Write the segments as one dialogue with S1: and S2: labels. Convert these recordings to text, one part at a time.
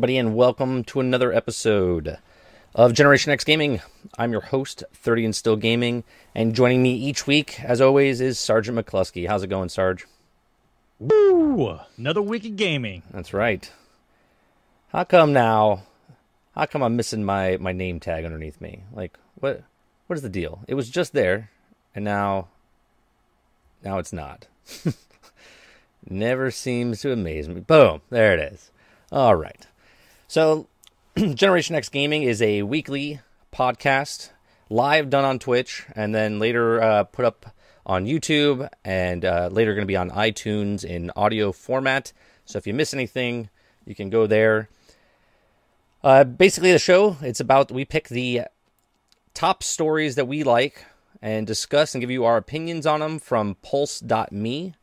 S1: Everybody, and welcome to another episode of Generation X Gaming. I'm your host, 30 and Still Gaming, and joining me each week, as always, is Sergeant McCluskey. How's it going, Sarge?
S2: Woo! Another week of gaming.
S1: That's right. How come now? How come I'm missing my, my name tag underneath me? Like, what? What is the deal? It was just there, and now, now it's not. Never seems to amaze me. Boom! There it is. All right. So, Generation X Gaming is a weekly podcast, live done on Twitch, and then later uh, put up on YouTube, and uh, later going to be on iTunes in audio format. So, if you miss anything, you can go there. Uh, basically, the show it's about we pick the top stories that we like and discuss and give you our opinions on them from Pulse.me.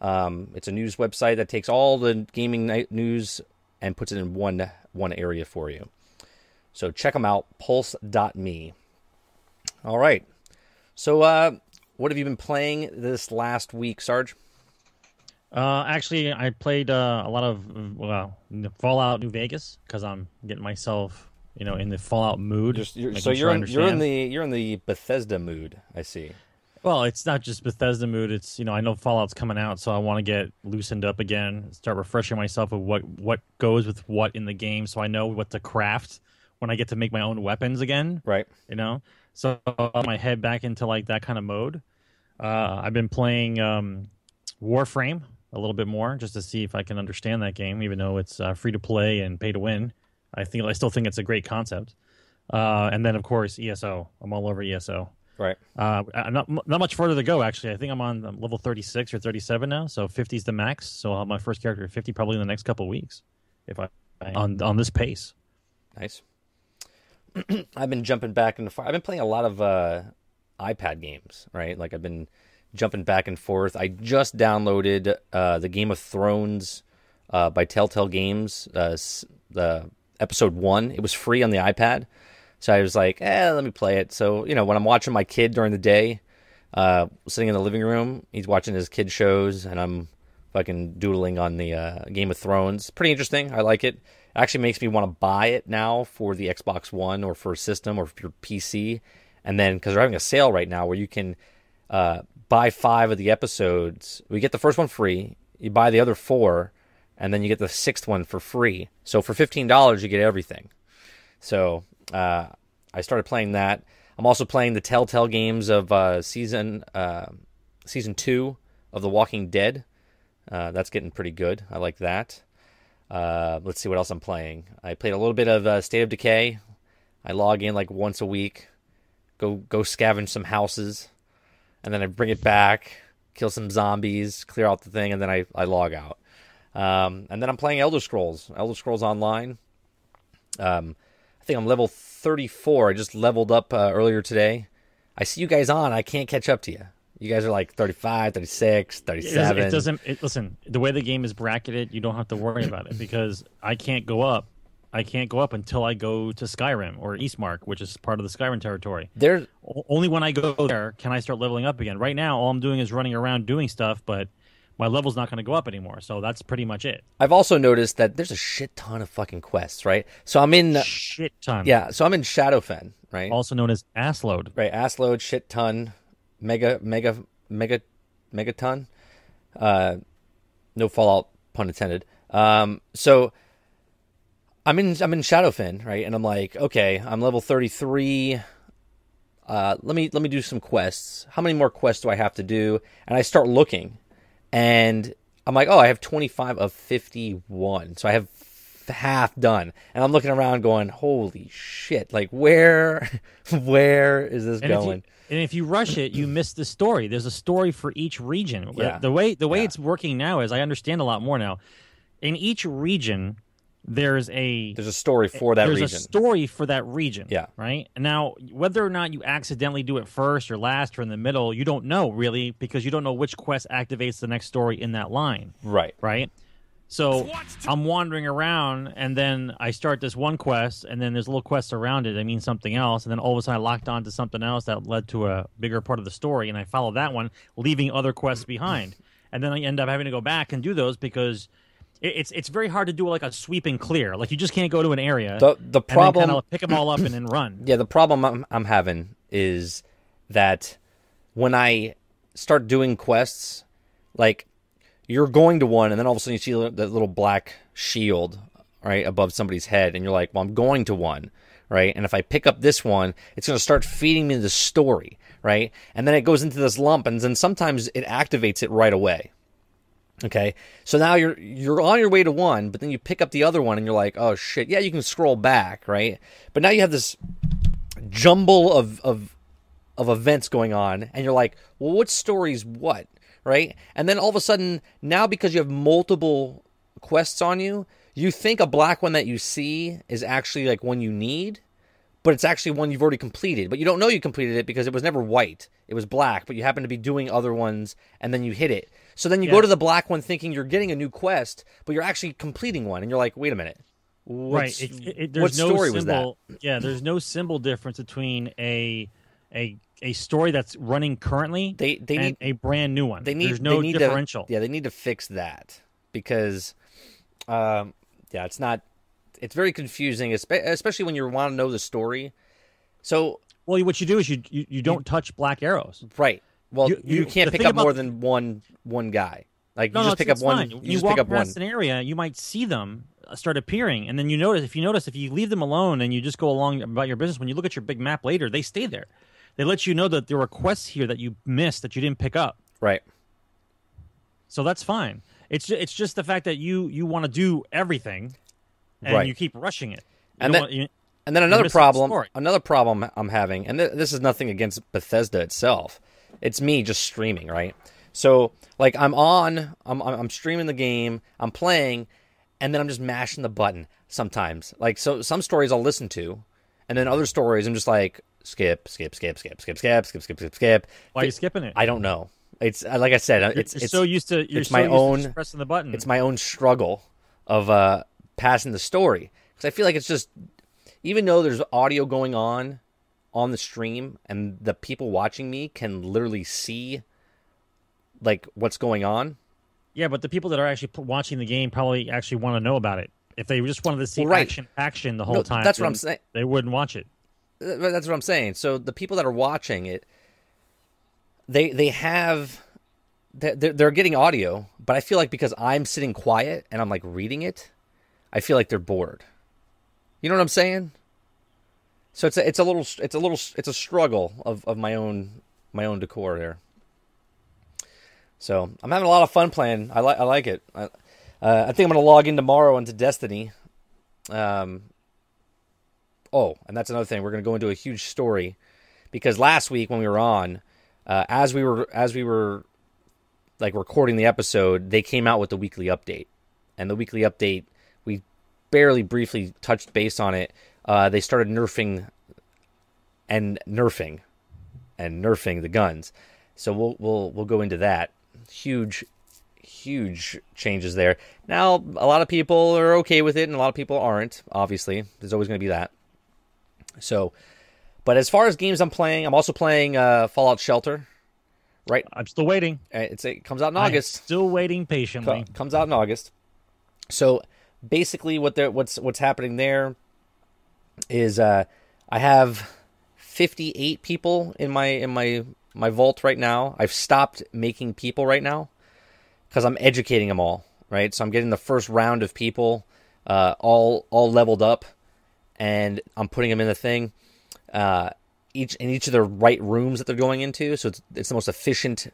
S1: Um, it's a news website that takes all the gaming news and puts it in one one area for you. So check them out, pulse.me. All right. So uh, what have you been playing this last week, Sarge?
S2: Uh, actually, I played uh, a lot of well Fallout New Vegas because I'm getting myself, you know, in the Fallout mood.
S1: Just, you're, so you're
S2: I
S1: in, you're in the you're in the Bethesda mood. I see.
S2: Well, it's not just Bethesda mood. It's you know I know Fallout's coming out, so I want to get loosened up again, start refreshing myself with what what goes with what in the game, so I know what to craft when I get to make my own weapons again.
S1: Right.
S2: you know so my head back into like that kind of mode uh, i've been playing um, warframe a little bit more just to see if i can understand that game even though it's uh, free to play and pay to win i think i still think it's a great concept uh, and then of course eso i'm all over eso
S1: Right.
S2: uh, not not much further to go actually i think i'm on um, level 36 or 37 now so 50 is the max so i'll have my first character at 50 probably in the next couple of weeks if i on on this pace
S1: Nice. I've been jumping back and forth. I've been playing a lot of uh, iPad games, right? Like I've been jumping back and forth. I just downloaded uh, the Game of Thrones uh, by Telltale Games, uh, the episode one. It was free on the iPad, so I was like, "eh, let me play it." So you know, when I'm watching my kid during the day, uh, sitting in the living room, he's watching his kid shows, and I'm fucking doodling on the uh, Game of Thrones. Pretty interesting. I like it. Actually, makes me want to buy it now for the Xbox One or for a system or for your PC. And then because they're having a sale right now where you can uh, buy five of the episodes. We get the first one free. You buy the other four, and then you get the sixth one for free. So for fifteen dollars, you get everything. So uh, I started playing that. I'm also playing the Telltale games of uh, season uh, season two of The Walking Dead. Uh, that's getting pretty good. I like that. Uh, let's see what else I'm playing. I played a little bit of State of Decay. I log in like once a week, go go scavenge some houses, and then I bring it back, kill some zombies, clear out the thing, and then I, I log out. Um, and then I'm playing Elder Scrolls, Elder Scrolls Online. Um, think I'm level 34. I just leveled up uh, earlier today. I see you guys on. I can't catch up to you. You guys are like 35, 36,
S2: It doesn't,
S1: 37.
S2: it doesn't it, listen the way the game is bracketed you don't have to worry about it because i can't go up i can't go up until i go to skyrim or eastmarch which is part of the skyrim territory
S1: There,
S2: O- only when i go there can i start leveling up again right now all i'm doing is running around doing stuff but my level's not going to go up anymore so that's pretty much it
S1: I've also noticed that there's a shit ton of fucking quests, right? So I'm in,
S2: shit ton
S1: yeah, so I'm in Shadowfen, right?
S2: also known as ass load
S1: right, ass load, shit ton, mega, mega, mega, megaton. Uh, no Fallout pun intended. Um, so I'm in, I'm in Shadowfen, right? And I'm like, okay, I'm level 33. Uh, let me let me do some quests. How many more quests do I have to do? And I start looking, and I'm like, oh, I have 25 of 51, so I have half done. And I'm looking around, going, holy shit! Like, where, where is this
S2: and if
S1: going?
S2: you, and if you rush it, you miss the story. There's a story for each region.
S1: Yeah.
S2: The way the way
S1: Yeah.
S2: it's working now is I understand a lot more now. In each region, there's a
S1: There's a story for that
S2: there's
S1: region.
S2: a story for that region.
S1: Yeah.
S2: Right. Now, whether or not you accidentally do it first or last or in the middle, you don't know really because you don't know which quest activates the next story in that line.
S1: right.
S2: Right. So I'm wandering around, and then I start this one quest, and then there's little quests around it that mean something else, and then all of a sudden I locked on to something else that led to a bigger part of the story, and I follow that one, leaving other quests behind, and then I end up having to go back and do those because it, it's it's very hard to do like a sweep and clear. Like you just can't go to an area
S1: The the problem
S2: and then kinda pick them all up and then run.
S1: Yeah, the problem I'm, I'm having is that when I start doing quests, like you're going to one, and then all of a sudden you see that little black shield right above somebody's head, and you're like, "Well, I'm going to one." Right, and if I pick up this one, it's going to start feeding me the story, right? And then it goes into this lump, and then sometimes it activates it right away. Okay, so now you're you're on your way to one, but then you pick up the other one, and you're like, "Oh shit!" Yeah, you can scroll back, right? But now you have this jumble of of of events going on and you're like well what story's what right? And then all of a sudden now because you have multiple quests on you you think a black one that you see is actually like one you need but it's actually one you've already completed. But you don't know you completed it because it was never white. It was black but you happen to be doing other ones and then you hit it so then you go to the black one thinking you're getting a new quest but you're actually completing one and you're like wait a minute
S2: right. It, it, there's
S1: what
S2: no
S1: story
S2: symbol,
S1: was that
S2: Yeah, there's no symbol difference between a a a story that's running currently
S1: They- they
S2: and
S1: need-
S2: a brand new one.
S1: they need
S2: there's no
S1: need
S2: differential.
S1: To, yeah, they need to fix that because, um, yeah, it's not. It's very confusing, especially when you want to know the story. So
S2: Well, what you do is you you, you don't touch black arrows.
S1: right, well,
S2: You-
S1: you,
S2: you-
S1: can't pick up more than one one guy. Like
S2: No,
S1: you just
S2: it's,
S1: pick up one.
S2: fine.
S1: You
S2: You,
S1: just
S2: walk
S1: pick up one.
S2: an area, you might see them uh, start appearing, and then you notice. If you notice, if you leave them alone and you just go along about your business, when you look at your big map later, they stay there. They let you know that there were quests here that you missed that you didn't pick up.
S1: Right.
S2: So that's fine. It's ju- it's just the fact that you you want to do everything, and
S1: Right.
S2: you keep rushing it. You
S1: And then-
S2: want- you-
S1: And then another
S2: missing the
S1: problem, another problem I'm having, and th- this is nothing against Bethesda itself. It's me just streaming, right? So like I'm on, I'm I'm streaming the game, I'm playing, and then I'm just mashing the button sometimes. Like so, some stories I'll listen to, and then other stories I'm just like skip, skip, skip, skip, skip, skip, skip, skip, skip, skip.
S2: why are you skipping it?
S1: I don't know. It's like I said,
S2: You're-
S1: it's
S2: you're
S1: it's
S2: so used to you're
S1: it's
S2: so
S1: my own-
S2: pressing the button.
S1: it's my own struggle of uh, passing the story because I feel like it's just even though there's audio going on on the stream and the people watching me can literally see like what's going on.
S2: Yeah, but the people that are actually watching the game probably actually want to know about it. If they just wanted to see
S1: Well, right.
S2: action, action the whole
S1: No,
S2: time,
S1: that's what I'm saying.
S2: They wouldn't watch it.
S1: Uh, That's what I'm saying. So the people that are watching it, they they have they're getting audio, but I feel like because I'm sitting quiet and I'm like reading it, I feel like they're bored. You know what I'm saying? So it's a, it's a little it's a little it's a struggle of, of my own my own decor there. So I'm having a lot of fun playing. I like I like it. I, uh, I think I'm gonna log in tomorrow into Destiny. Um, Oh, and that's another thing. We're to go into a huge story because last week when we were on, uh, as we were as we were like recording the episode, they came out with the weekly update, and the weekly update we barely briefly touched base on it. Uh, they started nerfing and nerfing and nerfing the guns, so we'll we'll we'll go into that. Huge, huge changes there. Now a lot of people are okay with it, and a lot of people aren't. Obviously, there's always going to be that. So, but as far as games I'm playing, I'm also playing uh, Fallout Shelter. Right,
S2: I'm still waiting.
S1: Uh, it's it comes out in
S2: I'm
S1: August.
S2: still waiting patiently.
S1: Co- comes out in August. So basically, what there what's what's happening there is uh, I have 58 people in my in my my vault right now. I've stopped making people right now because I'm educating them all. Right, so I'm getting the first round of people uh, all all leveled up, and I'm putting them in the thing. Uh, each in each of the right rooms that they're going into, so it's it's the most efficient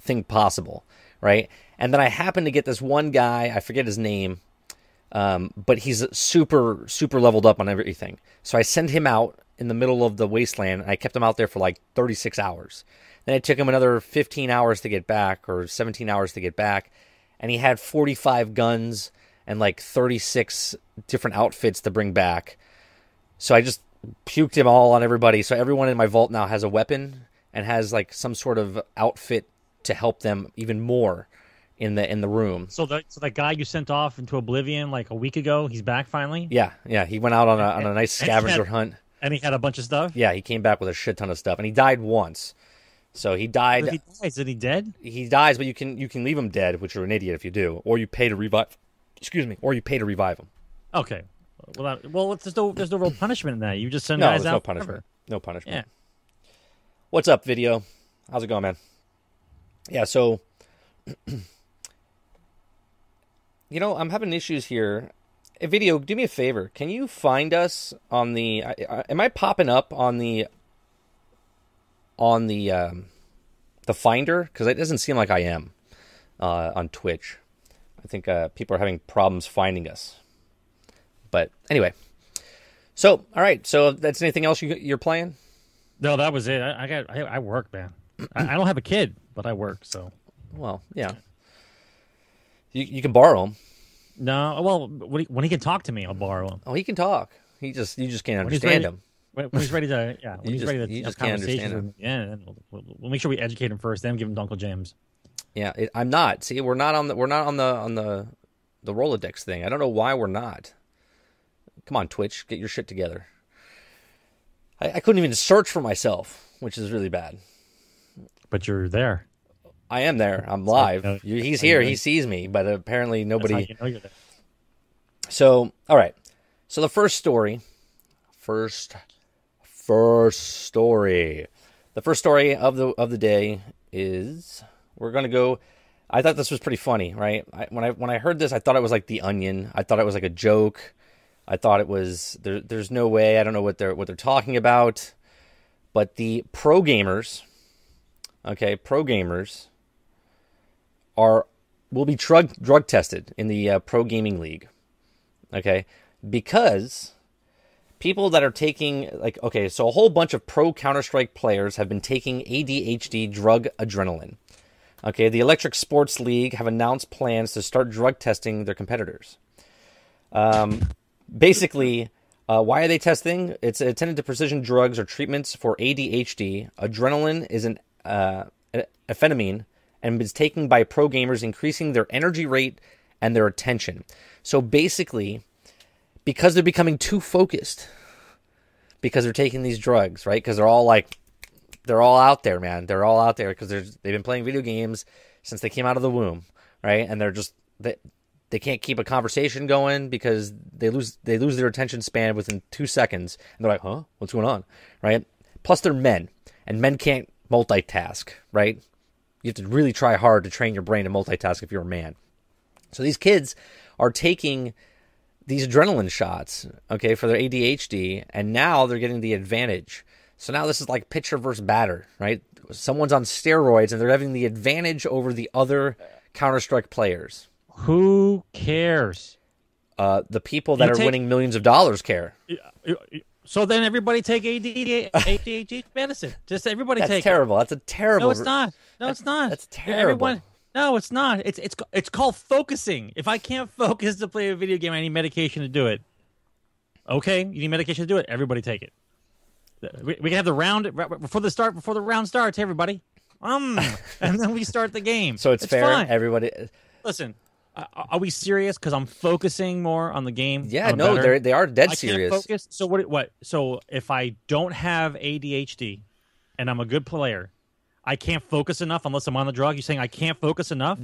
S1: thing possible, right? And then I happen to get this one guy, I forget his name, um, but he's super super leveled up on everything. So I send him out in the middle of the wasteland. And I kept him out there for like 36 hours. Then it took him another 15 hours to get back, or 17 hours to get back, and he had 45 guns and like 36 different outfits to bring back. So I just puked him all on everybody. So everyone in my vault now has a weapon and has like some sort of outfit to help them even more in the in the room.
S2: So the so that guy you sent off into oblivion like a week ago, he's back finally,
S1: Yeah, yeah. He went out on a on a nice
S2: And had-
S1: scavenger hunt.
S2: and he had a bunch of stuff.
S1: Yeah, he came back with a shit ton of stuff, and he died once. So he died.
S2: he dies, is he dead?
S1: He dies, but you can you can leave him dead, which you're an idiot if you do, or you pay to revive. Excuse me, or you pay to revive him.
S2: Okay. Well, that, well, there's no there's no real punishment in that. You just send
S1: No,
S2: guys
S1: there's
S2: out
S1: no
S2: forever.
S1: punishment. No punishment.
S2: Yeah.
S1: What's up, video? How's it going, man? Yeah, so you know, I'm having issues here. Hey, video, do me a favor. Can you find us on the? I, I, am I popping up on the on the um, the Finder? Because it doesn't seem like I am uh, on Twitch. I think uh, people are having problems finding us. But anyway, so all right. So that's anything else you, you're playing?
S2: No, that was it. I, I got I, I work, man. I, I don't have a kid, but I work. So
S1: Well, yeah. You you can borrow him.
S2: No. Well, when he, when he can talk to me, I'll borrow him.
S1: Oh, he can talk. He just you just can't
S2: When
S1: understand
S2: ready-
S1: him.
S2: When, he's ready to, yeah, when he's
S1: just-
S2: ready to have
S1: just can't
S2: conversations
S1: understand
S2: with yeah, we'll, we'll, we'll make sure we educate him first, then give him to Uncle James.
S1: Yeah, it, I'm not. See, we're not on the we're not on the on the the Rolodex thing. I don't know why we're not. Come on, Twitch, get your shit together. I, I couldn't even search for myself, which is really bad.
S2: But you're there.
S1: I am there. I'm live. He's here. He sees me, but apparently nobody.
S2: you know you're there.
S1: So, all right. So the first story, first, first story, the first story of the of the day is we're gonna go. I thought this was pretty funny, right? I, when I when I heard this, I thought it was like The Onion. I thought it was like a joke. I thought it was there. There's no way. I don't know what they're what they're talking about. But the pro gamers, okay, pro gamers are will be drug drug tested in the uh, pro gaming league okay? Because people that are taking like okay so a whole bunch of pro counter-strike players have been taking adhd drug Adderall okay? The electric sports league have announced plans to start drug testing their competitors. Um, basically uh, why are they testing? It's intended to precision drugs or treatments for adhd Adderall is an uh, amphetamine and is taken by pro gamers increasing their energy rate and their attention so basically, because they're becoming too focused, because they're taking these drugs, right? Because they're all like, they're all out there, man. They're all out there because they've been playing video games since they came out of the womb, right? And they're just they they can't keep a conversation going because they lose they lose their attention span within two seconds, and they're like, huh, what's going on, right? Plus, they're men, and men can't multitask, right? You have to really try hard to train your brain to multitask if you're a man. So these kids are taking these adrenaline shots, okay, for their ADHD, and now they're getting the advantage. So now this is like pitcher versus batter, right? Someone's on steroids and they're having the advantage over the other Counter Strike players.
S2: Who cares?
S1: Uh, the people that
S2: You
S1: are
S2: take-
S1: winning millions of dollars care.
S2: So then everybody take ADHD, ADHD medicine. Just everybody
S1: That's
S2: take it.
S1: terrible. That's a terrible.
S2: No, it's not. No, it's not.
S1: that's terrible.
S2: Everyone, no, it's not. It's it's it's called focusing. If I can't focus to play a video game, I need medication to do it. Okay, you need medication to do it. Everybody take it. We, we can have the round before the start. Before the round starts, everybody. Um, and then we start the game.
S1: So it's, fair.
S2: Fine.
S1: Everybody.
S2: Listen, uh, are we serious? Because I'm focusing more on the game.
S1: Yeah,
S2: I'm
S1: no, they're they are dead
S2: I
S1: serious.
S2: focus. So what? What? So if I don't have ADHD and I'm a good player, I can't focus enough unless I'm on the drug. You're saying I can't focus enough?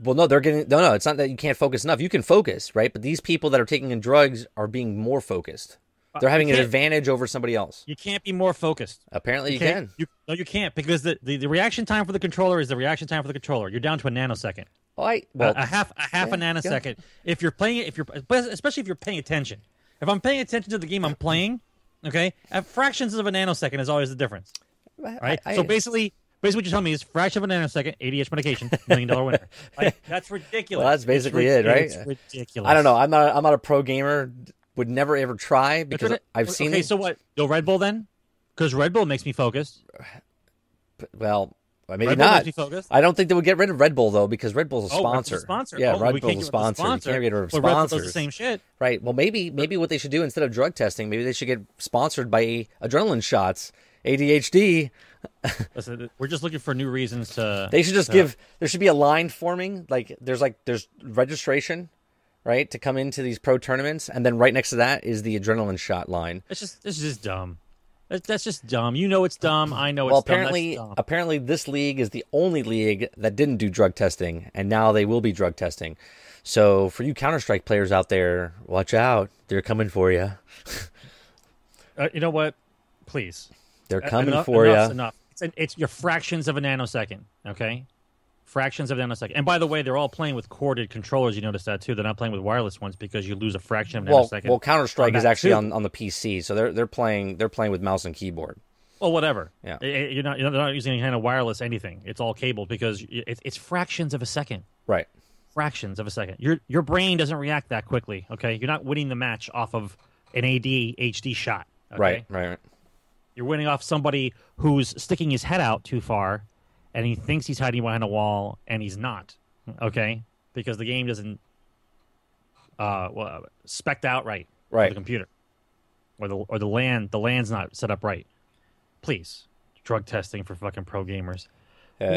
S1: Well, no, they're getting no, no. It's not that you can't focus enough. You can focus, right? But these people that are taking in drugs are being more focused. They're having an
S2: Uh,
S1: advantage over somebody else.
S2: You can't be more focused.
S1: Apparently, you
S2: Okay?
S1: can.
S2: You, no, you can't because the, the, the reaction time for the controller is the reaction time for the controller. You're down to a nanosecond,
S1: Well, I,
S2: a,
S1: well,
S2: a half a half a
S1: yeah,
S2: nanosecond. If you're playing it, if you're especially if you're paying attention. If I'm paying attention to the game I'm playing, okay, at fractions of a nanosecond is always the difference. right?
S1: I-
S2: so basically, basically what you're telling me is fraction of a nanosecond, ADH medication, million dollar winner. Like, that's ridiculous.
S1: Well, that's basically
S2: rid-
S1: it, right?
S2: It's ridiculous.
S1: I don't know. I'm not. I'm not a pro gamer, would never ever try because
S2: But-
S1: I've seen.
S2: Okay, so what? Go Red Bull then, because Red Bull makes me focused.
S1: well, maybe
S2: Red Bull
S1: not.
S2: makes me focused.
S1: I don't think they would get rid of Red Bull though because Red Bull's a sponsor.
S2: Oh, Red Bull's
S1: sponsor.
S2: a sponsor.
S1: Yeah,
S2: oh,
S1: Red
S2: we
S1: Bull's
S2: can't
S1: a
S2: get rid
S1: sponsor.
S2: sponsor.
S1: You can't get rid of
S2: Well, Red Bull
S1: sponsors.
S2: the same shit.
S1: Right. Well, maybe maybe what they should do instead of drug testing, maybe they should get sponsored by adrenaline shots, ADHD.
S2: Listen, we're just looking for new reasons to.
S1: They should just
S2: to-
S1: give. There should be a line forming. Like there's like there's registration, right, to come into these pro tournaments, and then right next to that is the adrenaline shot line.
S2: It's just this is just dumb. That's just dumb. You know it's dumb. I know it's
S1: Well,
S2: dumb.
S1: Apparently,
S2: dumb.
S1: apparently, this league is the only league that didn't do drug testing, and now they will be drug testing. So, for you Counter Strike players out there, watch out! They're coming for you.
S2: Uh, you know what? Please.
S1: They're coming
S2: enough,
S1: for you.
S2: Enough. It's an, it's your fractions of a nanosecond. Okay, fractions of a nanosecond. And by the way, they're all playing with corded controllers. You notice that too. They're not playing with wireless ones because you lose a fraction of a
S1: Well,
S2: nanosecond.
S1: well, Counter Strike is actually
S2: too.
S1: on, on the PC, so they're they're playing they're playing with mouse and keyboard.
S2: Well, whatever.
S1: Yeah.
S2: I- I- You're not you're not using any kind of wireless anything. It's all cable because it's, it's fractions of a second.
S1: Right.
S2: Fractions of a second. Your your brain doesn't react that quickly. Okay, you're not winning the match off of an ADHD shot. Okay?
S1: Right. Right. Right.
S2: You're winning off somebody who's sticking his head out too far, and he thinks he's hiding behind a wall, and he's not. Okay, because the game doesn't uh well spec out right.
S1: Right.
S2: The computer, or the or the land the land's not set up right. Please, drug testing for fucking pro gamers.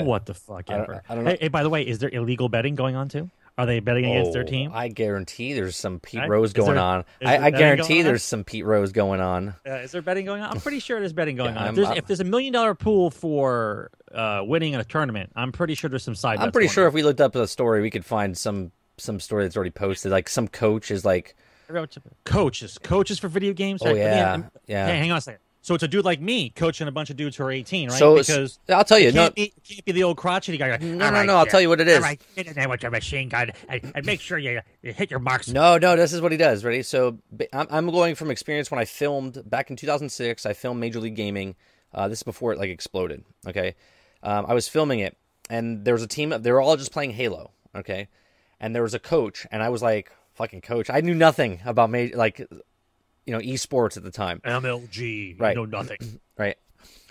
S2: What the fuck
S1: I don't-
S2: ever?
S1: I don't.
S2: Hey, hey, by the way, is there illegal betting going on too? Are they betting against their
S1: Oh,
S2: team?
S1: I guarantee there's some Pete
S2: Right?
S1: Rose going
S2: there-
S1: on. I, I guarantee
S2: on?
S1: there's some Pete Rose going on.
S2: Uh, is there betting going on? I'm pretty sure there's betting going
S1: Yeah,
S2: on. If there's, if there's a million dollar pool for uh, winning a tournament, I'm pretty sure there's some side.
S1: I'm pretty sure if we looked up a story, we could find some some story that's already posted. Like some coach is like,
S2: coaches, coaches for video games.
S1: oh yeah, yeah.
S2: Hey, hang on a second. So it's a dude like me coaching a bunch of dudes who are 18, right?
S1: So
S2: because
S1: I'll tell you,
S2: it
S1: no,
S2: can't, be, can't be the old crotchety guy. Like,
S1: No, no,
S2: right,
S1: no, I'll tell you what it is.
S2: All right, get in there with your machine gun and, and make sure you, you hit your marks.
S1: no, no. This is what he does. Ready? So I'm, I'm going from experience when I filmed back in 2006. I filmed Major League Gaming. Uh, this is before it like exploded. Okay, um, I was filming it, and there was a team. They were all just playing Halo. Okay, and there was a coach, and I was like, "Fucking coach!" I knew nothing about ma- like, you know, esports at the time.
S2: MLG,
S1: Right.
S2: No nothing.
S1: Right.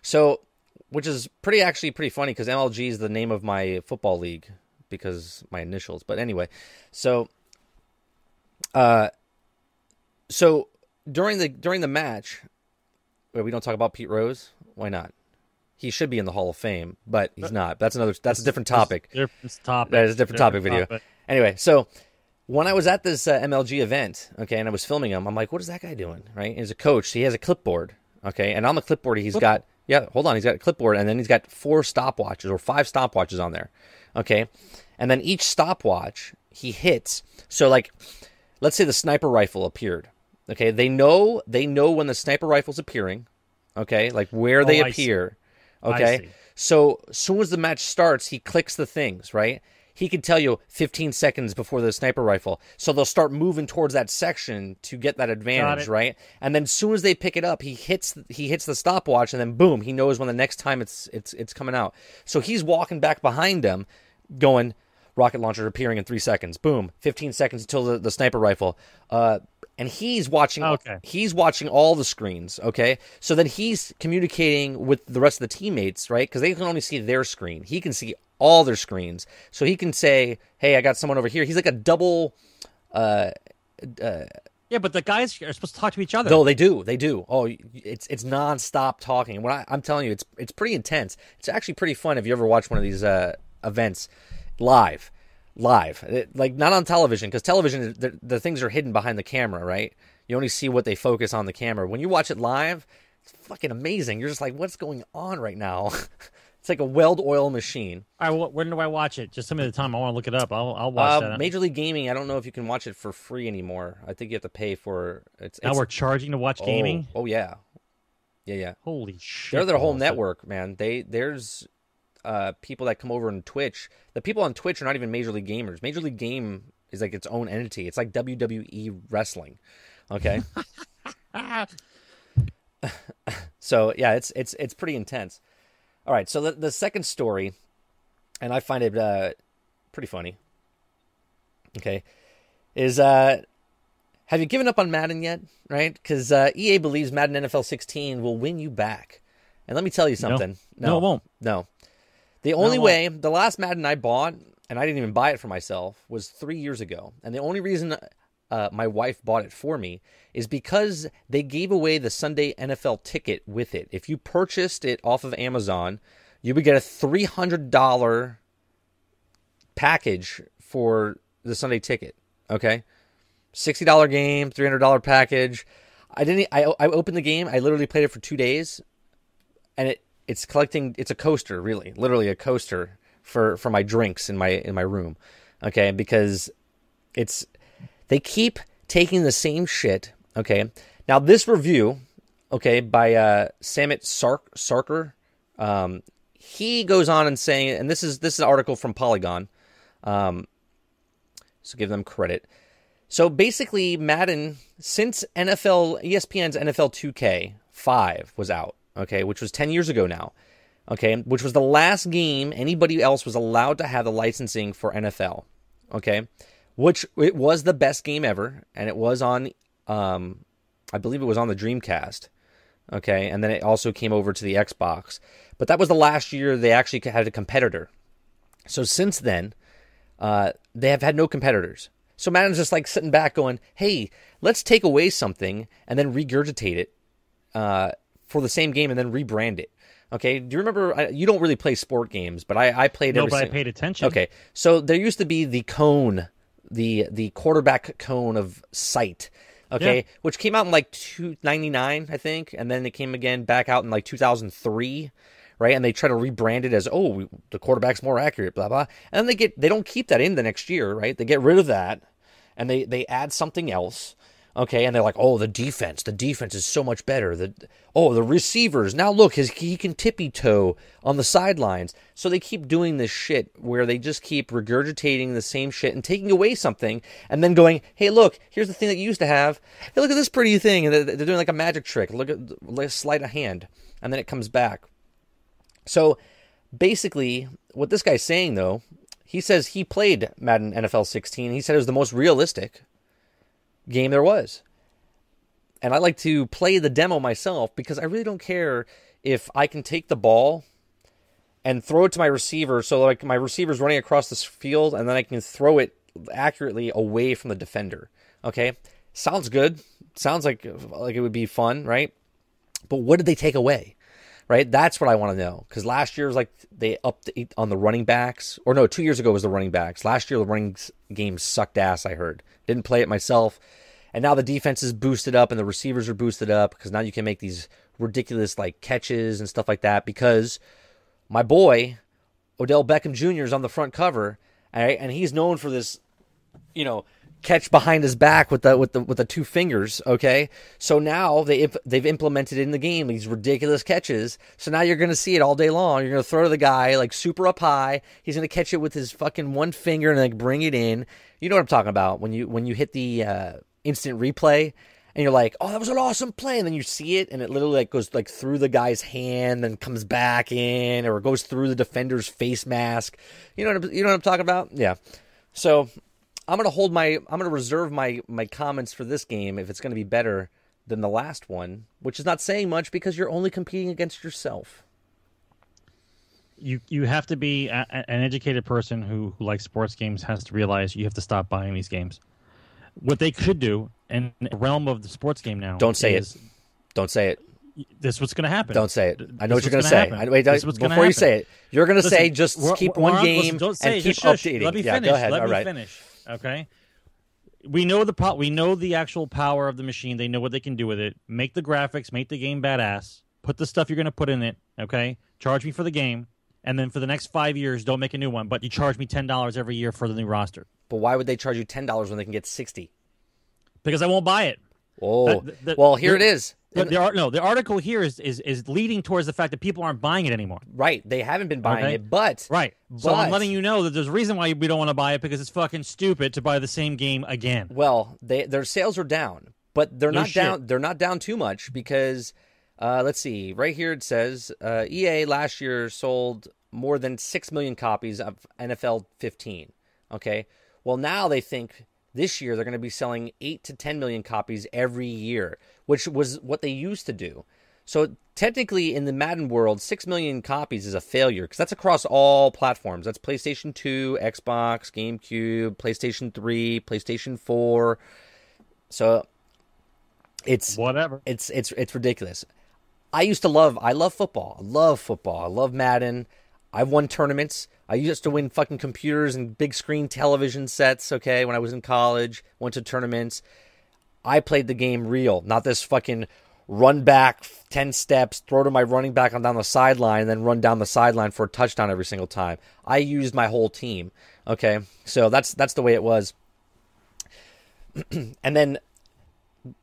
S1: So, which is pretty actually pretty funny because MLG is the name of my football league because my initials. But anyway, so, uh, so during the during the match, we don't talk about Pete Rose. Why not? He should be in the Hall of Fame, but he's not. That's another. That's a different topic.
S2: Different topic.
S1: That is a different topic video. Anyway, so when I was at this uh, MLG event, okay, and I was filming him, I'm like, what is that guy doing? Right? He's a coach. He has a clipboard, okay, and on the clipboard he's got yeah, hold on, he's got a clipboard, and then he's got four stopwatches or five stopwatches on there, okay, and then each stopwatch he hits. So like, let's say the sniper rifle appeared, okay, they know they know when the sniper rifle's appearing, okay, like where they
S2: Oh, I see.
S1: appear,
S2: I
S1: okay.
S2: see.
S1: So as soon as the match starts, he clicks the things, right? He can tell you 15 seconds before the sniper rifle. So they'll start moving towards that section to get that advantage, right? And then as soon as they pick it up, he hits he hits the stopwatch and then boom, he knows when the next time it's it's it's coming out. So he's walking back behind them going rocket launcher appearing in 3 seconds. Boom, 15 seconds until the, the sniper rifle. Uh and he's watching
S2: Okay.
S1: he's watching all the screens okay? So then he's communicating with the rest of the teammates right? Because they can only see their screen. He can see all their screens. So he can say hey i got someone over here. He's like a double
S2: Yeah, but the guys are supposed to talk to each other.
S1: no they do. They do. Oh it's it's non-stop talking. And when I, i'm telling you it's it's pretty intense. It's actually pretty fun if you ever watch one of these uh events live live It- like not on television because television the, the things are hidden behind the camera right you only see what they focus on the camera when you watch it live it's fucking amazing you're just like what's going on right now it's like a weld oil machine
S2: All right, when do I watch it? Just tell me the time. I want to look it up. I'll, I'll watch
S1: uh,
S2: that.
S1: major league gaming i don't know if you can watch it for free anymore i think you have to pay for it's,
S2: now
S1: it's
S2: we're charging to watch
S1: oh,
S2: gaming.
S1: oh yeah yeah yeah
S2: Holy shit!
S1: They're their whole
S2: balls.
S1: network, man. They there's uh, people that come over on Twitch. The people on Twitch are not even Major League Gamers. Major League Game is like its own entity. It's like WWE wrestling. Okay. so yeah, it's it's it's pretty intense. All right, so the the second story, and I find it uh, pretty funny. Okay, is uh, have you given up on Madden yet? Right? Because uh, EA believes Madden NFL 16 will win you back. And let me tell you something.
S2: No, it won't.
S1: No. The only
S2: won't.
S1: way, the last Madden I bought, and I didn't even buy it for myself, was three years ago. And the only reason uh, my wife bought it for me is because they gave away the Sunday NFL ticket with it. If you purchased it off of Amazon, you would get a $300 package for the Sunday ticket. Okay? $60 game, $300 package. I didn't I I opened the game, I literally played it for 2 days and it it's collecting it's a coaster really, literally a coaster for for my drinks in my in my room. Okay? Because it's they keep taking the same shit. Okay. Now this review, okay, by uh, Samit Sark Sarkar, um, he goes on and saying, and this is this is an article from Polygon, um, so give them credit. So basically, Madden since NFL ESPN's NFL 2K five was out, okay, which was ten years ago now, okay, which was the last game anybody else was allowed to have the licensing for NFL, okay which it was the best game ever, and it was on, um, I believe it was on the Dreamcast. Okay, and then it also came over to the Xbox. But that was the last year they actually had a competitor. So since then, uh, they have had no competitors. So Madden's just like sitting back, going, "Hey, let's take away something and then regurgitate it uh, for the same game and then rebrand it." Okay, do you remember? You don't really play sport games, but I, I played.
S2: No, but I paid attention.
S1: Okay, so there used to be the cone, the the quarterback cone of sight. Okay,
S2: Yeah.
S1: which came out in like two ninety nine, I think, and then it came again back out in like two thousand three, right? And they try to rebrand it as oh, we, the quarterback's more accurate, blah blah. And then they get they don't keep that in the next year, right? They get rid of that, and they they add something else. Okay, and they're like, oh, the defense, the defense is so much better. The oh, the receivers now look, his he can tippy toe on the sidelines. So they keep doing this shit where they just keep regurgitating the same shit and taking away something, and then going, hey, look, here's the thing that you used to have. Hey, look at this pretty thing, and they're, doing like a magic trick. Look at like sleight of hand, and then it comes back. So basically, what this guy's saying though, he says he played Madden NFL 16. He said it was the most realistic game there was. And I like to play the demo myself because I really don't care if I can take the ball and throw it to my receiver so like my receiver's running across this field and then I can throw it accurately away from the defender. Okay? Sounds good. Sounds like like it would be fun, right? But what did they take away? Right? That's what I want to know. Because last year was like they upped on the running backs. Or no, two years ago was the running backs. Last year the running game sucked ass, I heard. Didn't play it myself. And now the defense is boosted up and the receivers are boosted up because now you can make these ridiculous like catches and stuff like that because my boy Odell Beckham Jr. is on the front cover, right, and he's known for this, you know, catch behind his back with the with the with the two fingers. Okay, so now they they've implemented in the game these ridiculous catches. So now you're going to see it all day long. You're going to throw to the guy like super up high. He's going to catch it with his fucking one finger and like bring it in. You know what I'm talking about when you when you hit the uh, instant replay. And you're like, oh, that was an awesome play, and then you see it, and it literally like goes like through the guy's hand, then comes back in, or goes through the defender's face mask. You know what I'm, you know what I'm talking about? Yeah. So I'm gonna hold my I'm gonna reserve my my comments for this game if it's gonna be better than the last one, which is not saying much because you're only competing against yourself.
S2: you you have to be a, an educated person who, who likes sports games has to realize you have to stop buying these games. What they could do in the realm of the sports game now.
S1: Don't say it. Don't say it.
S2: This is what's going to happen.
S1: Don't say it. I know what you're gonna say. I, wait,
S2: This is what's
S1: before you
S2: happen.
S1: say it, you're gonna say
S2: Listen,
S1: just keep one
S2: on-
S1: game
S2: listen, say
S1: and keep updating.
S2: Let me
S1: yeah,
S2: finish.
S1: go ahead.
S2: Let
S1: All
S2: me
S1: right.
S2: finish. Okay. We know the po- we know the actual power of the machine. They know what they can do with it. Make the graphics, make the game badass. Put the stuff you're going to put in it. Okay. Charge me for the game, and then for the next five years, don't make a new one. But you charge me ten dollars every year for the new roster
S1: But why would they charge you ten dollars when they can get sixty?
S2: because I won't buy it.
S1: Oh,
S2: That- that-
S1: well, here it is.
S2: The,
S1: And-
S2: the, ar- no, the article here is, is is leading towards the fact that people aren't buying it anymore.
S1: right, they haven't been buying
S2: Okay.
S1: it, but
S2: Right. So I'm letting you know that there's a reason why we don't want to buy it because it's fucking stupid to buy the same game again.
S1: Well, they their sales are down, but they're
S2: No
S1: not
S2: shit.
S1: down. They're not down too much because uh, let's see. Right here it says uh, EA last year sold more than six million copies of NFL 15. Okay, well now they think This year, they're going to be selling 8 to 10 million copies every year, which was what they used to do. So, technically, in the Madden world, 6 million copies is a failure because that's across all platforms. That's PlayStation 2, Xbox, GameCube, PlayStation 3, PlayStation 4. So, it's
S2: Whatever.
S1: it's it's it's ridiculous. I used to love I love football. I love football. I love Madden. I've won tournaments. I used to win fucking computers and big screen television sets, okay, when I was in college, went to tournaments. I played the game real, not this fucking run back 10 steps, throw to my running back on down the sideline, and then run down the sideline for a touchdown every single time. I used my whole team. Okay. So that's that's the way it was. and then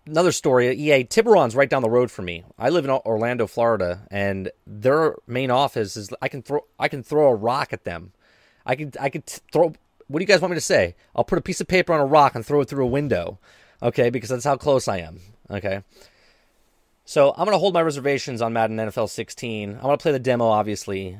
S1: another story EA Tiburon's right down the road from me. I live in Orlando, Florida, and their main office is I can throw I can throw a rock at them. I can I could throw what do you guys want me to say? I'll put a piece of paper on a rock and throw it through a window. Okay, because that's how close I am. Okay. So I'm gonna hold my reservations on Madden NFL 16. I'm gonna play the demo, obviously,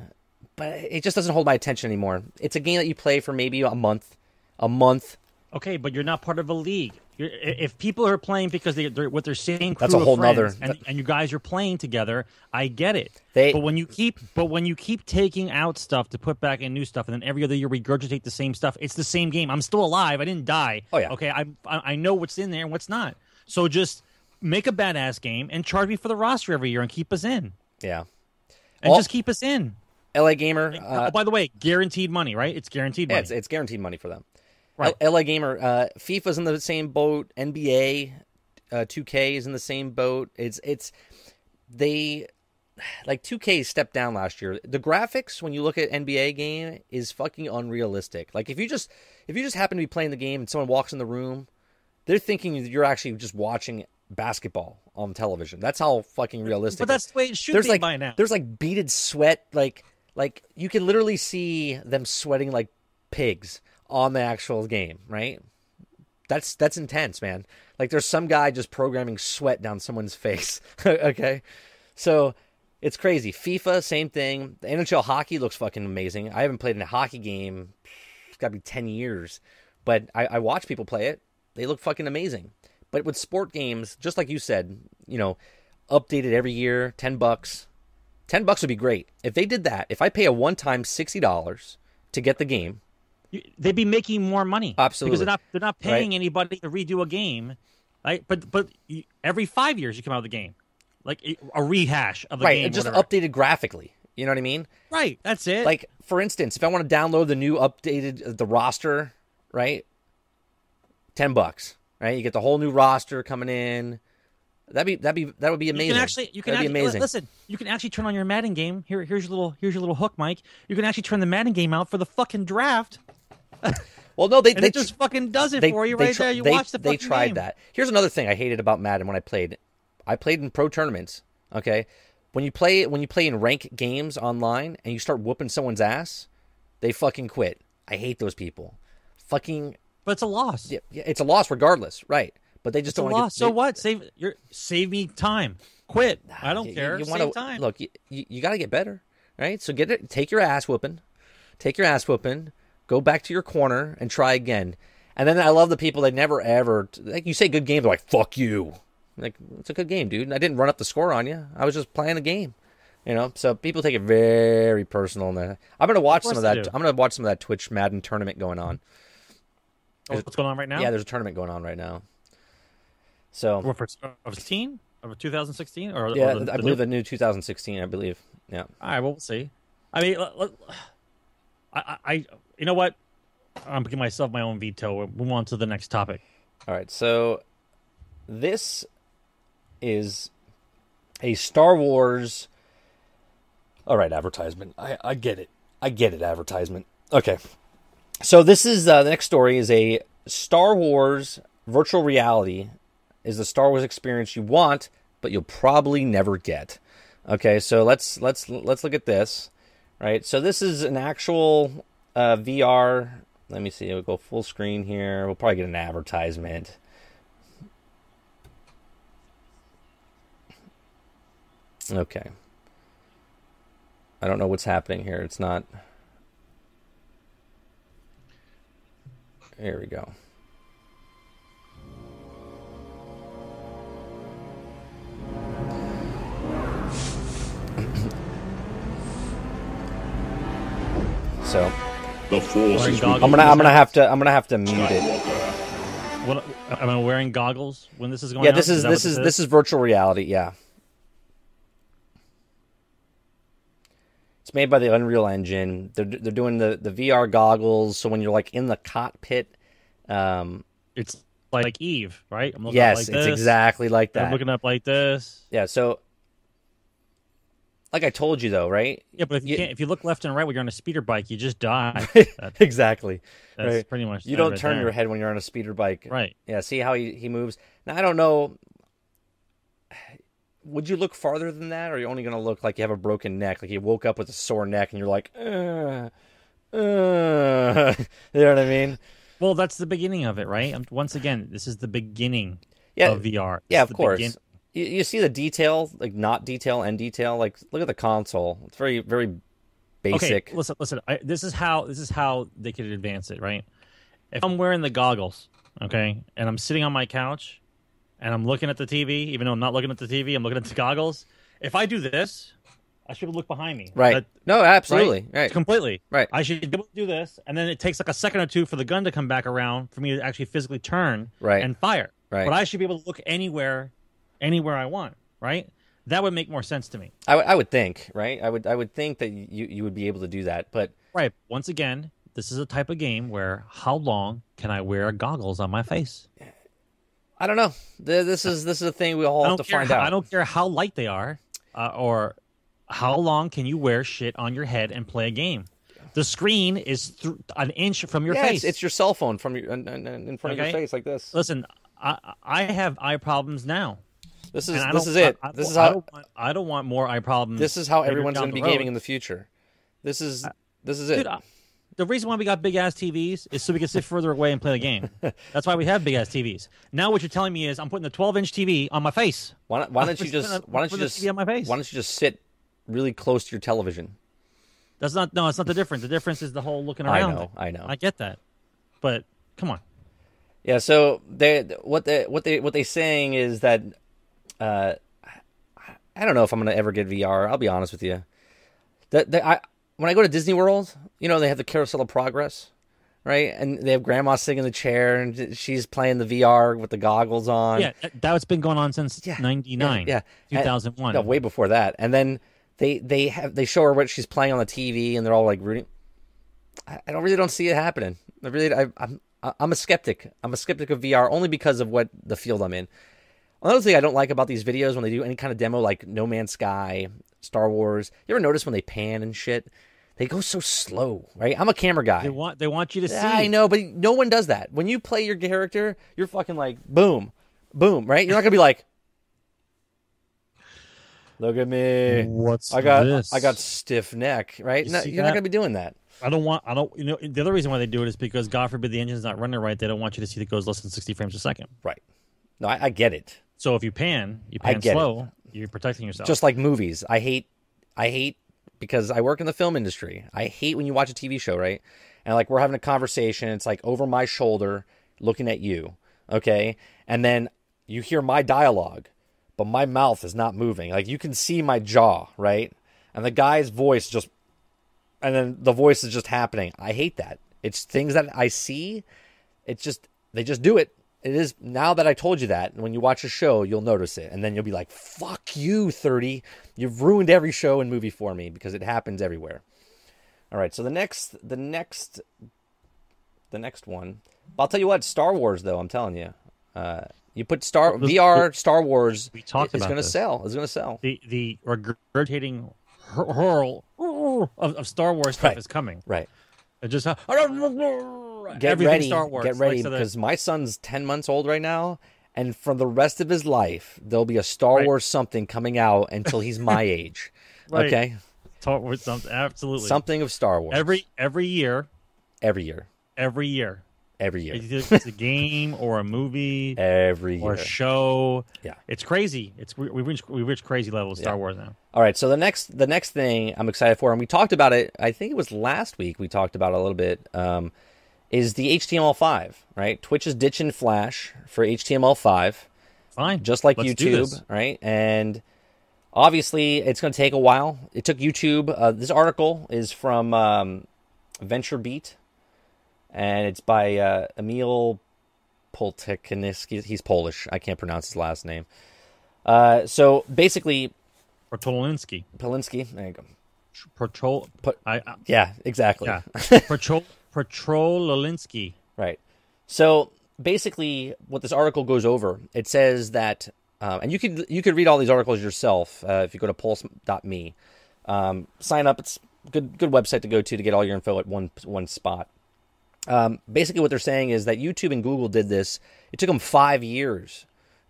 S1: but it just doesn't hold my attention anymore. It's a game that you play for maybe a month, a month.
S2: Okay, but you're not part of a league. You're, if people are playing because they, are what they're saying,
S1: That's a whole nother-
S2: and, and you guys are playing together. I get it.
S1: They-
S2: but when you keep, but when you keep taking out stuff to put back in new stuff, and then every other year regurgitate the same stuff, it's the same game. I'm still alive. I didn't die.
S1: Oh, yeah.
S2: Okay, I I I know what's in there and what's not. So just make a badass game and charge me for the roster every year and keep us in,
S1: Yeah.
S2: and
S1: All-
S2: just keep us in.
S1: LA Gamer. Uh,
S2: oh, by the way, guaranteed money, right? It's guaranteed
S1: yeah, it's, it's guaranteed money for them.
S2: Right.
S1: L- LA Gamer, uh, FIFA's in the same boat. NBA, uh, 2K is in the same boat. It's it's they like 2K stepped down last year. The graphics when you look at NBA game is fucking unrealistic. Like if you just if you just happen to be playing the game and someone walks in the room, they're thinking that you're actually just watching basketball on television. That's how fucking realistic.
S2: but that's the way it should
S1: there's
S2: be
S1: like
S2: by now.
S1: there's like beaded sweat like like you can literally see them sweating like pigs on the actual game right? That's that's intense man. Like there's some guy just programming sweat down someone's face okay? So it's crazy. Fifa same thing. The nhl hockey looks fucking amazing. I haven't played in a hockey game it's got to be 10 years but I, I watch people play it. They look fucking amazing. But with sport games just like you said you know updated every year 10 bucks. 10 bucks would be great. If they did that if i pay a one-time $60 to get the game
S2: they'd be making more money
S1: Absolutely.
S2: because they're not they're not paying
S1: Right.
S2: anybody to redo a game, right? But but every five years you come out with a game, like a rehash of the
S1: right
S2: game,
S1: just
S2: whatever.
S1: updated graphically you know what i mean
S2: right. That's it.
S1: like for instance if i want to download the new updated uh, the roster right 10 bucks right you get the whole new roster coming in that'd be that'd be that would be amazing
S2: You can actually, you can
S1: that'd
S2: actually,
S1: be amazing
S2: listen. You can actually turn on your Madden game. Here, here's your little, here's your little hook, Mike. You can actually turn the Madden game out for the fucking draft,
S1: well no they, they
S2: just fucking does it
S1: they,
S2: for you right
S1: tr-
S2: there. You
S1: they,
S2: watch the
S1: they tried
S2: game.
S1: that here's another thing i hated about madden when i played i played in pro tournaments okay when you play when you play in rank games online and you start whooping someone's ass they fucking quit i hate those people fucking
S2: but it's a loss.
S1: yeah, yeah, it's a loss regardless right but they just
S2: It's
S1: don't want
S2: loss.
S1: to
S2: so what? Save your save me time. Quit. I don't care.
S1: you,
S2: Save
S1: wanna,
S2: time.
S1: look you, you, you got to get better right so get it take your ass whooping take your ass whooping go back to your corner and try again. And then i love the people that never ever like you say good game they're like fuck you. Like it's a good game dude. I didn't run up the score on you i was just playing a game. You know? So people take it very personal and i'm gonna watch some of that i'm gonna watch some of that twitch madden tournament going on.
S2: Oh, what's going on right now?
S1: yeah there's a tournament going on right now. So
S2: What, for of 16 of 2016 or
S1: yeah
S2: or the,
S1: i
S2: the
S1: believe
S2: new-
S1: the new 2016 i believe. Yeah.
S2: All right, well, we'll see. I mean, let- let- I, I, I, you know what? I'm giving myself my own veto. Move on to the next topic.
S1: All right, so this is a Star Wars. All right, advertisement. I, I get it. I get it. Advertisement. Okay, so this is uh, the next story is a Star Wars virtual reality is the Star Wars experience you want, but you'll probably never get. Okay, so let's let's let's look at this. Right, so this is an actual uh, VR. Let me see. We'll go full screen here. We'll probably get an advertisement. Okay. I don't know what's happening here. It's not. Here we go. so.
S3: The force is.
S1: I'm gonna I'm gonna have to I'm gonna have to mute it.
S2: What, am I wearing goggles when this is going
S1: Yeah,
S2: on?
S1: this is
S2: that
S1: this is this is virtual reality. Yeah, it's made by the Unreal Engine. They're they're doing the the VR goggles, so when you're like in the cockpit, um,
S2: It's like like Eve, right? I'm looking
S1: yes,
S2: up like
S1: it's
S2: this.
S1: exactly like
S2: I'm
S1: that.
S2: looking up like this.
S1: Yeah, so like I told you though, right?
S2: Yeah, but if you
S1: You-
S2: can't, if you look left and right when you're on a speeder bike, you just die. That-
S1: exactly.
S2: that's
S1: Right.
S2: pretty much.
S1: You don't
S2: right
S1: turn
S2: there.
S1: your head when you're on a speeder bike.
S2: Right.
S1: Yeah, see how he, he moves. Now I don't know. Would you look farther than that, or are you only going to look like you have a broken neck, like you woke up with a sore neck, and you're like, uh, uh, you know what I mean?
S2: Well, that's the beginning of it, right? Once again, this is the beginning
S1: Yeah,
S2: of VR.
S1: yeah, of course.
S2: begin-
S1: You, you see the detail, like not detail and detail. Like look at the console; it's very, very basic.
S2: Okay, listen, listen. I, this is how this is how they could advance it, right? If I'm wearing the goggles, okay, and I'm sitting on my couch, and I'm looking at the TV, even though I'm not looking at the TV, I'm looking at the goggles. If I do this, I should look behind me.
S1: right?
S2: That-
S1: no, absolutely, right,
S2: completely.
S1: right.
S2: I should be able to do this, and then it takes like a second or two for the gun to come back around for me to actually physically turn
S1: Right.
S2: and fire.
S1: Right.
S2: But I should be able to look anywhere, anywhere I want. Right. That would make more sense to me.
S1: I, would- think, right? I would, I would think that you you would be able to do that, but
S2: Right. Once again, this is a type of game where how long can I wear goggles on my face?
S1: I don't know. This is this is a thing we all have to find
S2: How,
S1: out.
S2: I don't care how light they are, uh, or how long can you wear shit on your head and play a game. The screen is th- an inch from your
S1: yeah,
S2: face.
S1: It's, it's your cell phone from your in, in- in front of your face like this.
S2: Listen, I, I have eye problems now.
S1: This is this is it.
S2: I, I
S1: this is
S2: I
S1: how
S2: don't, want, I don't want more eye problems.
S1: this is how everyone's going to be
S2: road.
S1: gaming in the future. This is this is it.
S2: Dude, I- the reason why we got big ass TVs is so we can sit further away and play the game. That's why we have big ass TVs. Now what you're telling me is I'm putting the 12 inch TV on my face.
S1: why don't, why don't you just why don't you just
S2: TV on my face.
S1: why don't you just sit really close to your television?
S2: That's not no, it's not the difference. The difference is the whole looking around.
S1: I know,
S2: thing.
S1: I know.
S2: I get that, but come on.
S1: Yeah, so they what they what they what they saying is that uh I don't know if I'm going to ever get VR. I'll be honest with you. That I when I go to Disney World, you know, they have the Carousel of Progress, right? And they have grandma sitting in the chair and she's playing the VR with the goggles on.
S2: Yeah, that, that's been going on since
S1: Yeah,
S2: '99.
S1: yeah, yeah.
S2: 2001.
S1: No, way before that. And then they they have they show her what she's playing on the TV, and they're all like rooting. I, I don't really don't see it happening. I really I, I'm I'm a skeptic. I'm a skeptic of VR only because of what the field I'm in. Another thing I don't like about these videos when they do any kind of demo like No Man's Sky, Star Wars. You ever notice when they pan and shit? They go so slow, right? I'm a camera guy.
S2: They want they want you to see.
S1: I know, but no one does that. When you play your character, you're fucking like boom, boom, right? You're not gonna be like, look at me,
S2: What's
S1: I got
S2: this?
S1: I got stiff neck, right?
S2: You
S1: no, you're not gonna be doing that.
S2: I don't want. I don't. You know, the other reason why they do it is because God forbid the engine's not running right. They don't want you to see that it goes less than 60 frames a second.
S1: Right. No, I, I get it.
S2: So if you pan, you pan
S1: get it.
S2: slow. You're protecting yourself.
S1: Just like movies, I hate, I hate because I work in the film industry. I hate when you watch a TV show, right? And like we're having a conversation, it's like over my shoulder, looking at you, okay? And then you hear my dialogue, but my mouth is not moving. Like you can see my jaw, right? And the guy's voice just, and then the voice is just happening. I hate that. It's things that I see. It's just they just do it. It is now that I told you that. When you watch a show, you'll notice it, and then you'll be like, "Fuck you, thirty! You've ruined every show and movie for me because it happens everywhere." All right, so the next, the next, the next one. I'll tell you what, Star Wars though. I'm telling you, uh, you put Star VR Star Wars.
S2: we talked about
S1: going to sell. It's going to sell.
S2: the the regurgitating hur- hurl of, of Star Wars stuff
S1: Right.
S2: is coming.
S1: Right.
S2: It just
S1: Get
S2: everything
S1: ready.
S2: Star Wars.
S1: Get
S2: like,
S1: ready
S2: so that-
S1: because my son's ten months old right now, and for the rest of his life, there'll be a Star
S2: Right.
S1: Wars something coming out until he's my age.
S2: Right.
S1: Okay,
S2: Star Wars something absolutely
S1: something of Star Wars
S2: every every year,
S1: every year,
S2: every year.
S1: every year,
S2: It's it's a game or a movie
S1: every
S2: or a show.
S1: Yeah.
S2: it's crazy. It's we, we reached we reached crazy levels. of Star
S1: Yeah.
S2: Wars now.
S1: All right, so the next the next thing I'm excited for, and we talked about it. I think it was last week. We talked about it a little bit. Um, is the HTML5 right? Twitch is ditching Flash for HTML5.
S2: Fine,
S1: just like
S2: Let's
S1: YouTube, right? And obviously, it's going to take a while. It took YouTube. Uh, this article is from um, VentureBeat, and it's by uh, Emil Poltekiniski. He's Polish. I can't pronounce his last name. Uh, so basically,
S2: Protalinski.
S1: Polinsky. There you go.
S2: Protol.
S1: Put-
S2: I, I
S1: Yeah, exactly.
S2: yeah. Protol. Protalinski.
S1: Right. So basically, what this article goes over, it says that, um, and you could you could read all these articles yourself uh, if you go to pulse.me. Um, sign up. It's good good website to go to to get all your info at one one spot. Um, basically, what they're saying is that YouTube and Google did this. It took them five years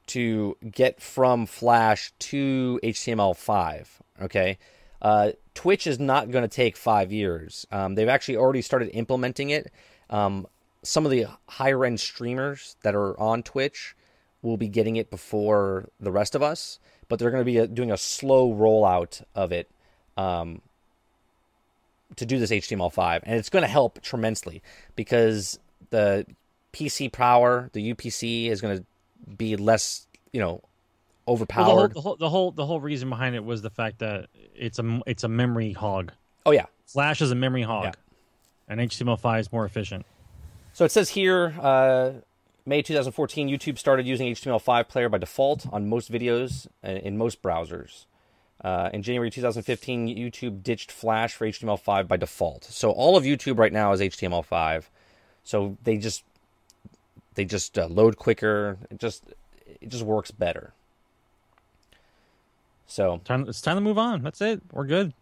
S1: to get from Flash to HTML5. Okay. Uh, Twitch is not going to take five years. Um, they've actually already started implementing it. Um, some of the higher end streamers that are on Twitch will be getting it before the rest of us, but they're going to be uh, doing a slow rollout of it um, to do this HTML5, and it's going to help tremendously because the PC power, the UPC, is going to be less, you know, overpowered.
S2: Well, the, whole, the whole the whole the whole reason behind it was the fact that it's a it's a memory hog.
S1: oh yeah,
S2: Flash is a memory hog,
S1: Yeah.
S2: and HTML5 is more efficient.
S1: So it says here, uh, May 2014, YouTube started using HTML5 player by default on most videos uh, in most browsers. Uh, in January 2015, YouTube ditched Flash for HTML5 by default. So all of YouTube right now is HTML5. So they just they just uh, load quicker. It just it just works better. So
S2: Time it's time to move on. That's it. We're good.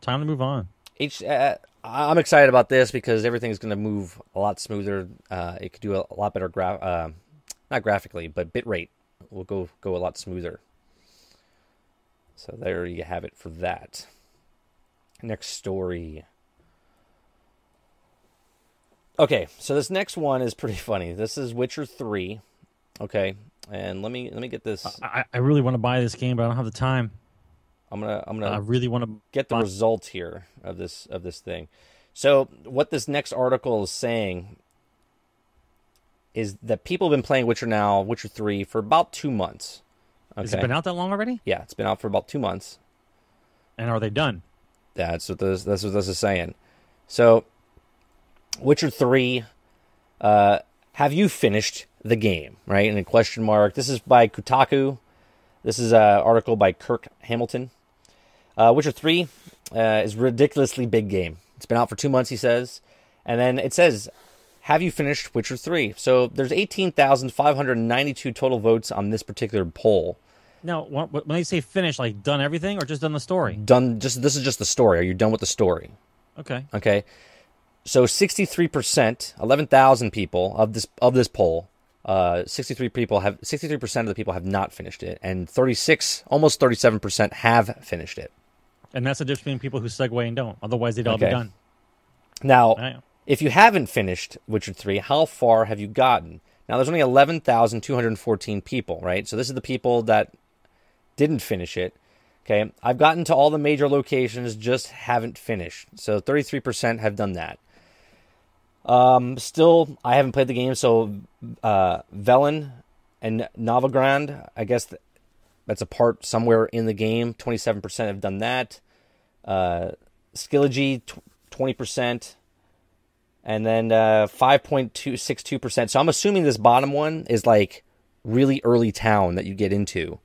S2: Time to move on.
S1: Uh, I'm excited about this because everything's going to move a lot smoother. Uh, it could do a, a lot better, gra- uh, not graphically, but bit rate will go go a lot smoother. So there you have it for that. Next story. Okay, so this next one is pretty funny. This is Witcher Three. Okay, and let me let me get this.
S2: I, I really want to buy this game, but I don't have the time.
S1: I'm gonna I'm gonna
S2: I really want to.
S1: get the
S2: Fine.
S1: results here of this of this thing. So what this next article is saying is that people have been playing Witcher now, Witcher three, for about two months.
S2: Has it
S1: Okay.
S2: been out that long already?
S1: Yeah, it's been out for about two months.
S2: And are they done?
S1: That's what this that's what this is saying. So Witcher three, uh, have you finished the game? Right? And a question mark. This is by Kotaku. This is an article by Kirk Hamilton. Uh, Witcher 3 uh, is ridiculously big game. It's been out for two months, he says. And then it says, Have you finished Witcher 3? So there's 18,592 total votes on this particular poll.
S2: Now, when when they say finished, like done everything, or just done the story?
S1: Done. Just This is just the story. Are you done with the story?
S2: Okay.
S1: Okay. So 63%, 11,000 people of this of this poll, uh, 63 people have 63% of the people have not finished it, and 36, almost 37% have finished it.
S2: And that's the difference between people who segue and don't. Otherwise, they'd all
S1: Okay.
S2: be done.
S1: Now,
S2: Right.
S1: if you haven't finished Witcher 3, how far have you gotten? Now, there's only 11,214 people, right? So this is the people that didn't finish it. Okay. I've gotten to all the major locations, just haven't finished. So 33% have done that. Um, still, I haven't played the game. So, uh, Velen and Novigrad, I guess th- that's a part somewhere in the game. 27% have done that. Uh, Skellige, tw- 20% and then uh, 5.262%. So I'm assuming this bottom one is like really early town that you get into.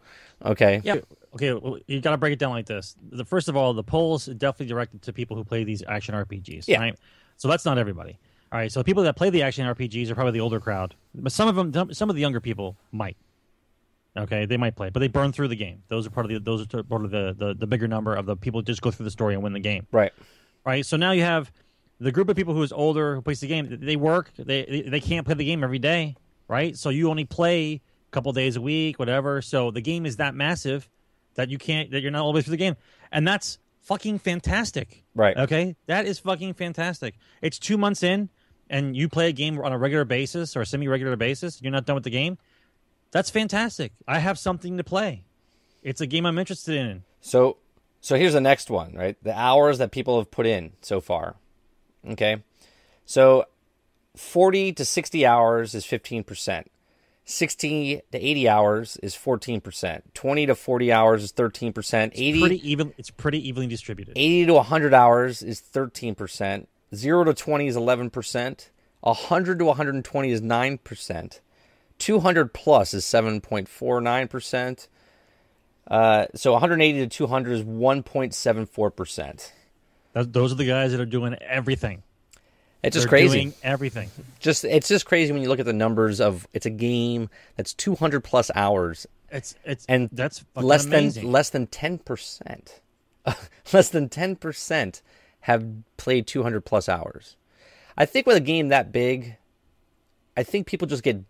S1: Okay.
S2: Yeah. Okay. Well, you got to break it down like this. The first of all, the polls are definitely directed to people who play these action RPGs.
S1: Yeah.
S2: Right. So that's not everybody. All right. So the people that play the action RPGs are probably the older crowd, but some of them, some of the younger people might. Okay, they might play, but they burn through the game. Those are part of the those are part of the, the the bigger number of the people who just go through the story and win the game.
S1: Right.
S2: right? So now you have the group of people who is older who plays the game. They work. They they- they can't play the game every day, right? So you only play a couple days a week, whatever. So the game is that massive that you can't that you're not always through the game, and that's fucking fantastic.
S1: Right.
S2: Okay, that is fucking fantastic. It's two months in, and you play a game on a regular basis or a semi-regular basis. You're not done with the game. That's fantastic. I have something to play. It's a game I'm interested in.
S1: So so here's the next one, right? The hours that people have put in so far. Okay. So 40 to 60 hours is 15%. 60 to 80 hours is 14%. 20 to 40 hours is 13%. 80
S2: Pretty even. It's pretty evenly distributed.
S1: 80 to 100 hours is 13%. 0 to 20 is 11%. 100 to 120 is 9%. 200 plus is 7.49%. Uh, so 180 to 200 is 1.74%.
S2: Those are the guys that are doing everything.
S1: It's just
S2: They're
S1: crazy.
S2: doing everything.
S1: Just it's just crazy when you look at the numbers of it's a game that's 200 plus hours
S2: It's it's
S1: and
S2: that's
S1: less
S2: amazing.
S1: than less than 10%. less than 10% have played 200 plus hours. I think with a game that big, I think people just get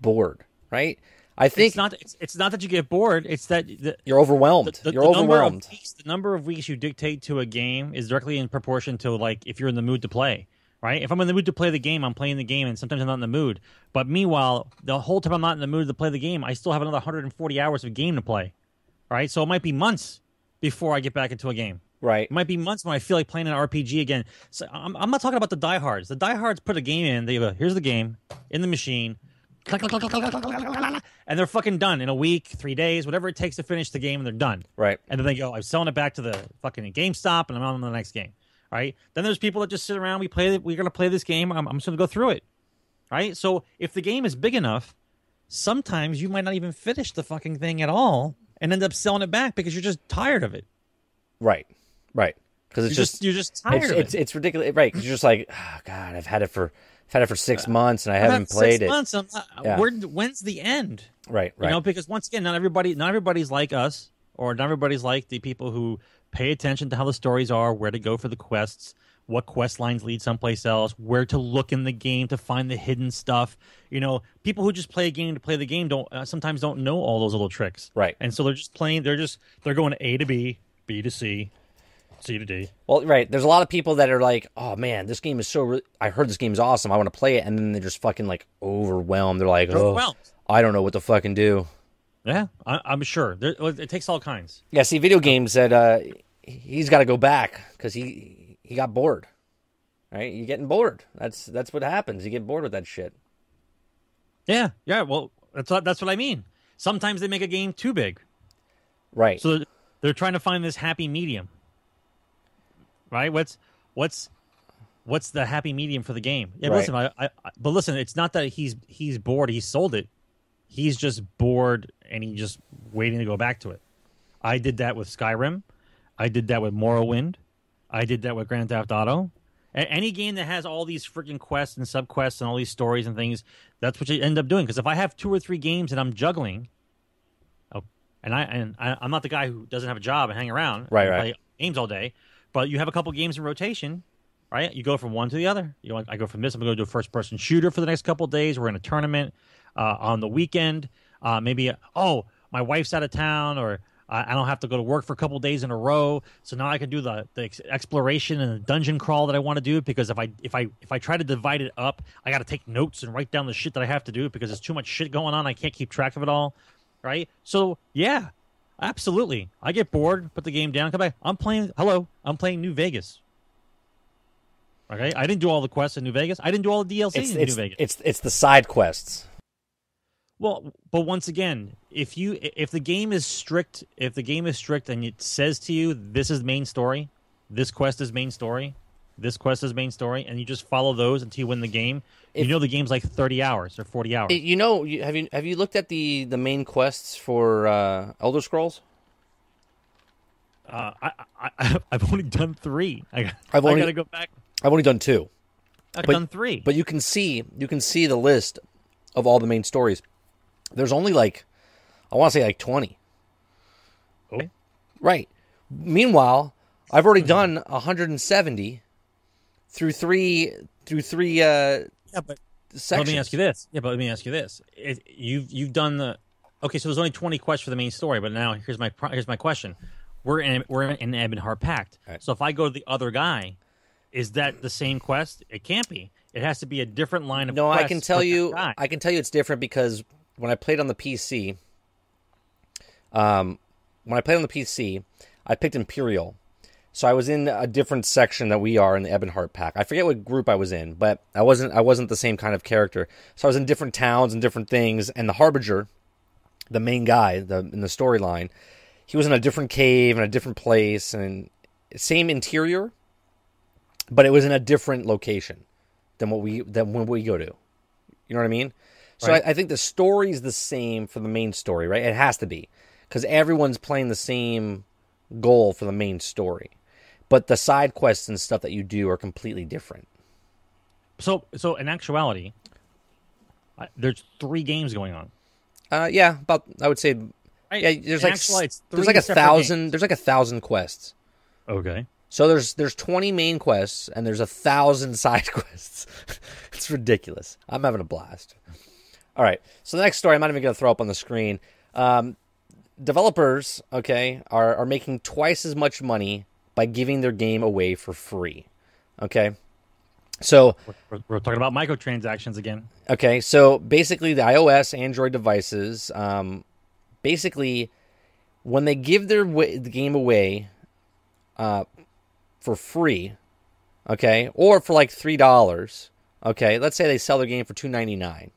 S1: bored, right? I think
S2: it's not it's, it's not that you get bored. It's that the,
S1: you're overwhelmed.
S2: the,
S1: you're
S2: the number
S1: overwhelmed.
S2: Of weeks, the number of weeks you dictate to a game is directly in proportion to like if you're in the mood to play. Right? If I'm in the mood to play the game, I'm playing the game, and sometimes I'm not in the mood. But meanwhile, the whole time I'm not in the mood to play the game, I still have another 140 hours of game to play. Right? So it might be months before I get back into a game.
S1: Right.
S2: It might be months when I feel like playing an RPG again. So I'm, I'm not talking about the diehards. The diehards put a game in. They go, here's the game in the machine. And they're fucking done in a week, three days, whatever it takes to finish the game, and they're done.
S1: Right.
S2: And then they go, I'm selling it back to the fucking GameStop, and I'm on to the next game. Right. Then there's people that just sit around. We play. We're gonna play this game. I'm, I'm just gonna go through it. Right. So if the game is big enough, sometimes you might not even finish the fucking thing at all, and end up selling it back because you're just tired of it.
S1: Right. Right. Because it's just,
S2: just, you're just tired
S1: it's,
S2: of
S1: it's
S2: it.
S1: it's ridiculous, right? Because you're just like, oh, God, I've had it for I've had it for six uh, months and I
S2: I've
S1: haven't played
S2: six
S1: it.
S2: Months, I'm not- uh,
S1: Yeah.
S2: where- when's the end?
S1: Right. Right.
S2: You know, because once again, not everybody, not everybody's like us, or not everybody's like the people who pay attention to how the stories are, where to go for the quests, what quest lines lead someplace else, where to look in the game to find the hidden stuff. You know, people who just play a game to play the game don't uh, sometimes don't know all those little tricks.
S1: Right.
S2: And so they're just playing. They're just they're going A to B, B to C, C to D.
S1: Well, right. There's a lot of people that are like, "Oh man, this game is so. Re- I heard this game is awesome. I want to play it," and then they're just fucking like overwhelmed. They're like, "Oh. I don't know what to fucking do."
S2: Yeah, I, I'm sure. There, it takes all kinds.
S1: Yeah. See, video games that uh, he's got to go back because he he got bored. Right. You're getting bored. That's that's what happens. You get bored with that shit.
S2: Yeah, yeah. Well, that's what, that's what I mean. Sometimes they make a game too big.
S1: Right.
S2: So they're trying to find this happy medium, right? What's what's what's the happy medium for the game? Yeah, but
S1: Right.
S2: listen, I, I, but listen, it's not that he's he's bored. He sold it. He's just bored, and he just waiting to go back to it. I did that with Skyrim. I did that with Morrowind. I did that with Grand Theft Auto. A- any game that has all these freaking quests and subquests and all these stories and things, that's what you end up doing. Because if I have two or three games and I'm juggling, oh, and I and I, I'm not the guy who doesn't have a job and hang around,
S1: Right, right.
S2: play games all day, but you have a couple games in rotation, right? You go from one to the other. You know, I go from this. I'm going to do a first person shooter for the next couple days. We're in a tournament uh, on the weekend. Uh, maybe oh, my wife's out of town, or I I don't have to go to work for a couple days in a row. So now I can do the, the ex- exploration and the dungeon crawl that I want to do. Because if I if I if I try to divide it up, I got to take notes and write down the shit that I have to do because there's too much shit going on. I can't keep track of it all. Right. So yeah, absolutely. I get bored, put the game down, come back. I'm playing. Hello, I'm playing New Vegas. Okay, I didn't do all the quests in New Vegas. I didn't do all the DLC
S1: it's
S2: in
S1: it's
S2: New Vegas.
S1: it's it's the side quests.
S2: Well, but once again, if you if the game is strict, if the game is strict and it says to you this is main story, this quest is main story, this quest is main story, and you just follow those until you win the game,
S1: If-
S2: you know the game's like thirty hours or forty hours.
S1: You know, have you have you looked at the the main quests for uh, Elder Scrolls?
S2: uh, I, I, I I've only done three. I,
S1: I've
S2: I
S1: only-
S2: gotta go back.
S1: I've only done two.
S2: I've
S1: but-
S2: done three.
S1: But you can see you can see the list of all the main stories. There's only like I want to say like 20.
S2: Okay.
S1: Right. Meanwhile, I've already done 170 through three through three uh
S2: yeah, but
S1: sections.
S2: Let me ask you this. Yeah, but let me ask you this. It, you've you've done the okay. So there's only 20 quests for the main story, but now here's my here's my question. We're in we're in Ebonheart Pact.
S1: Right.
S2: So if I go to the other guy, is that the same quest? It can't be. It has to be a different line of.
S1: No, I can tell you. I can tell you it's different because when I played on the PC um when I played on the PC, I picked Imperial. So I was in a different section that we are in the Ebonheart Pact. I forget what group I was in, but I wasn't I wasn't the same kind of character. So I was in different towns and different things and the Harbinger, the main guy, the in the storyline, he was in a different cave and a different place and same interior, but it was in a different location. than what we than when we go to. You know what I mean? So
S2: Right.
S1: I, I think the story is the same for the main story, right? It has to be because everyone's playing the same goal for the main story, but the side quests and stuff that you do are completely different.
S2: So, so in actuality, I, there's three games going on.
S1: Uh, yeah, about I would say yeah. There's like
S2: actuality,
S1: s-
S2: it's
S1: there's like a thousand.
S2: games.
S1: There's like a thousand quests.
S2: Okay.
S1: So there's there's 20 main quests and there's a thousand side quests. it's ridiculous. I'm having a blast. All right. So the next story I'm not even going to throw up on the screen. Um, developers, okay, are are making twice as much money by giving their game away for free. Okay. So
S2: We're, we're talking about microtransactions again.
S1: Okay, so basically, the iOS, Android devices, um, basically, when they give their wa- the game away uh, for free, okay, or for like three dollars, okay, let's say they sell their game for two ninety nine,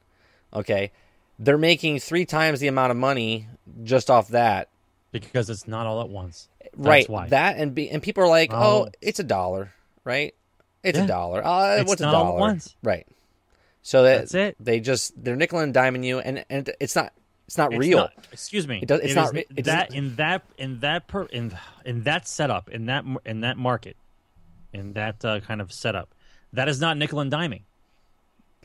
S1: okay, they're making three times the amount of money just off that,
S2: because it's not all at once.
S1: Right?
S2: why.
S1: That and be, and people are like,
S2: Oh.
S1: oh, it's a dollar, right? It's
S2: Yeah.
S1: a dollar. Uh,
S2: It's
S1: what's a
S2: not all at
S1: dollar?
S2: once.
S1: Right. So that
S2: That's it.
S1: they just they're nickel and diming you, and and it's not it's not
S2: It's
S1: real.
S2: not- excuse me.
S1: It does- it's
S2: It
S1: not
S2: is-
S1: it
S2: that in that in that per in in that setup in that in that market in that uh, kind of setup. That is not nickel and diming.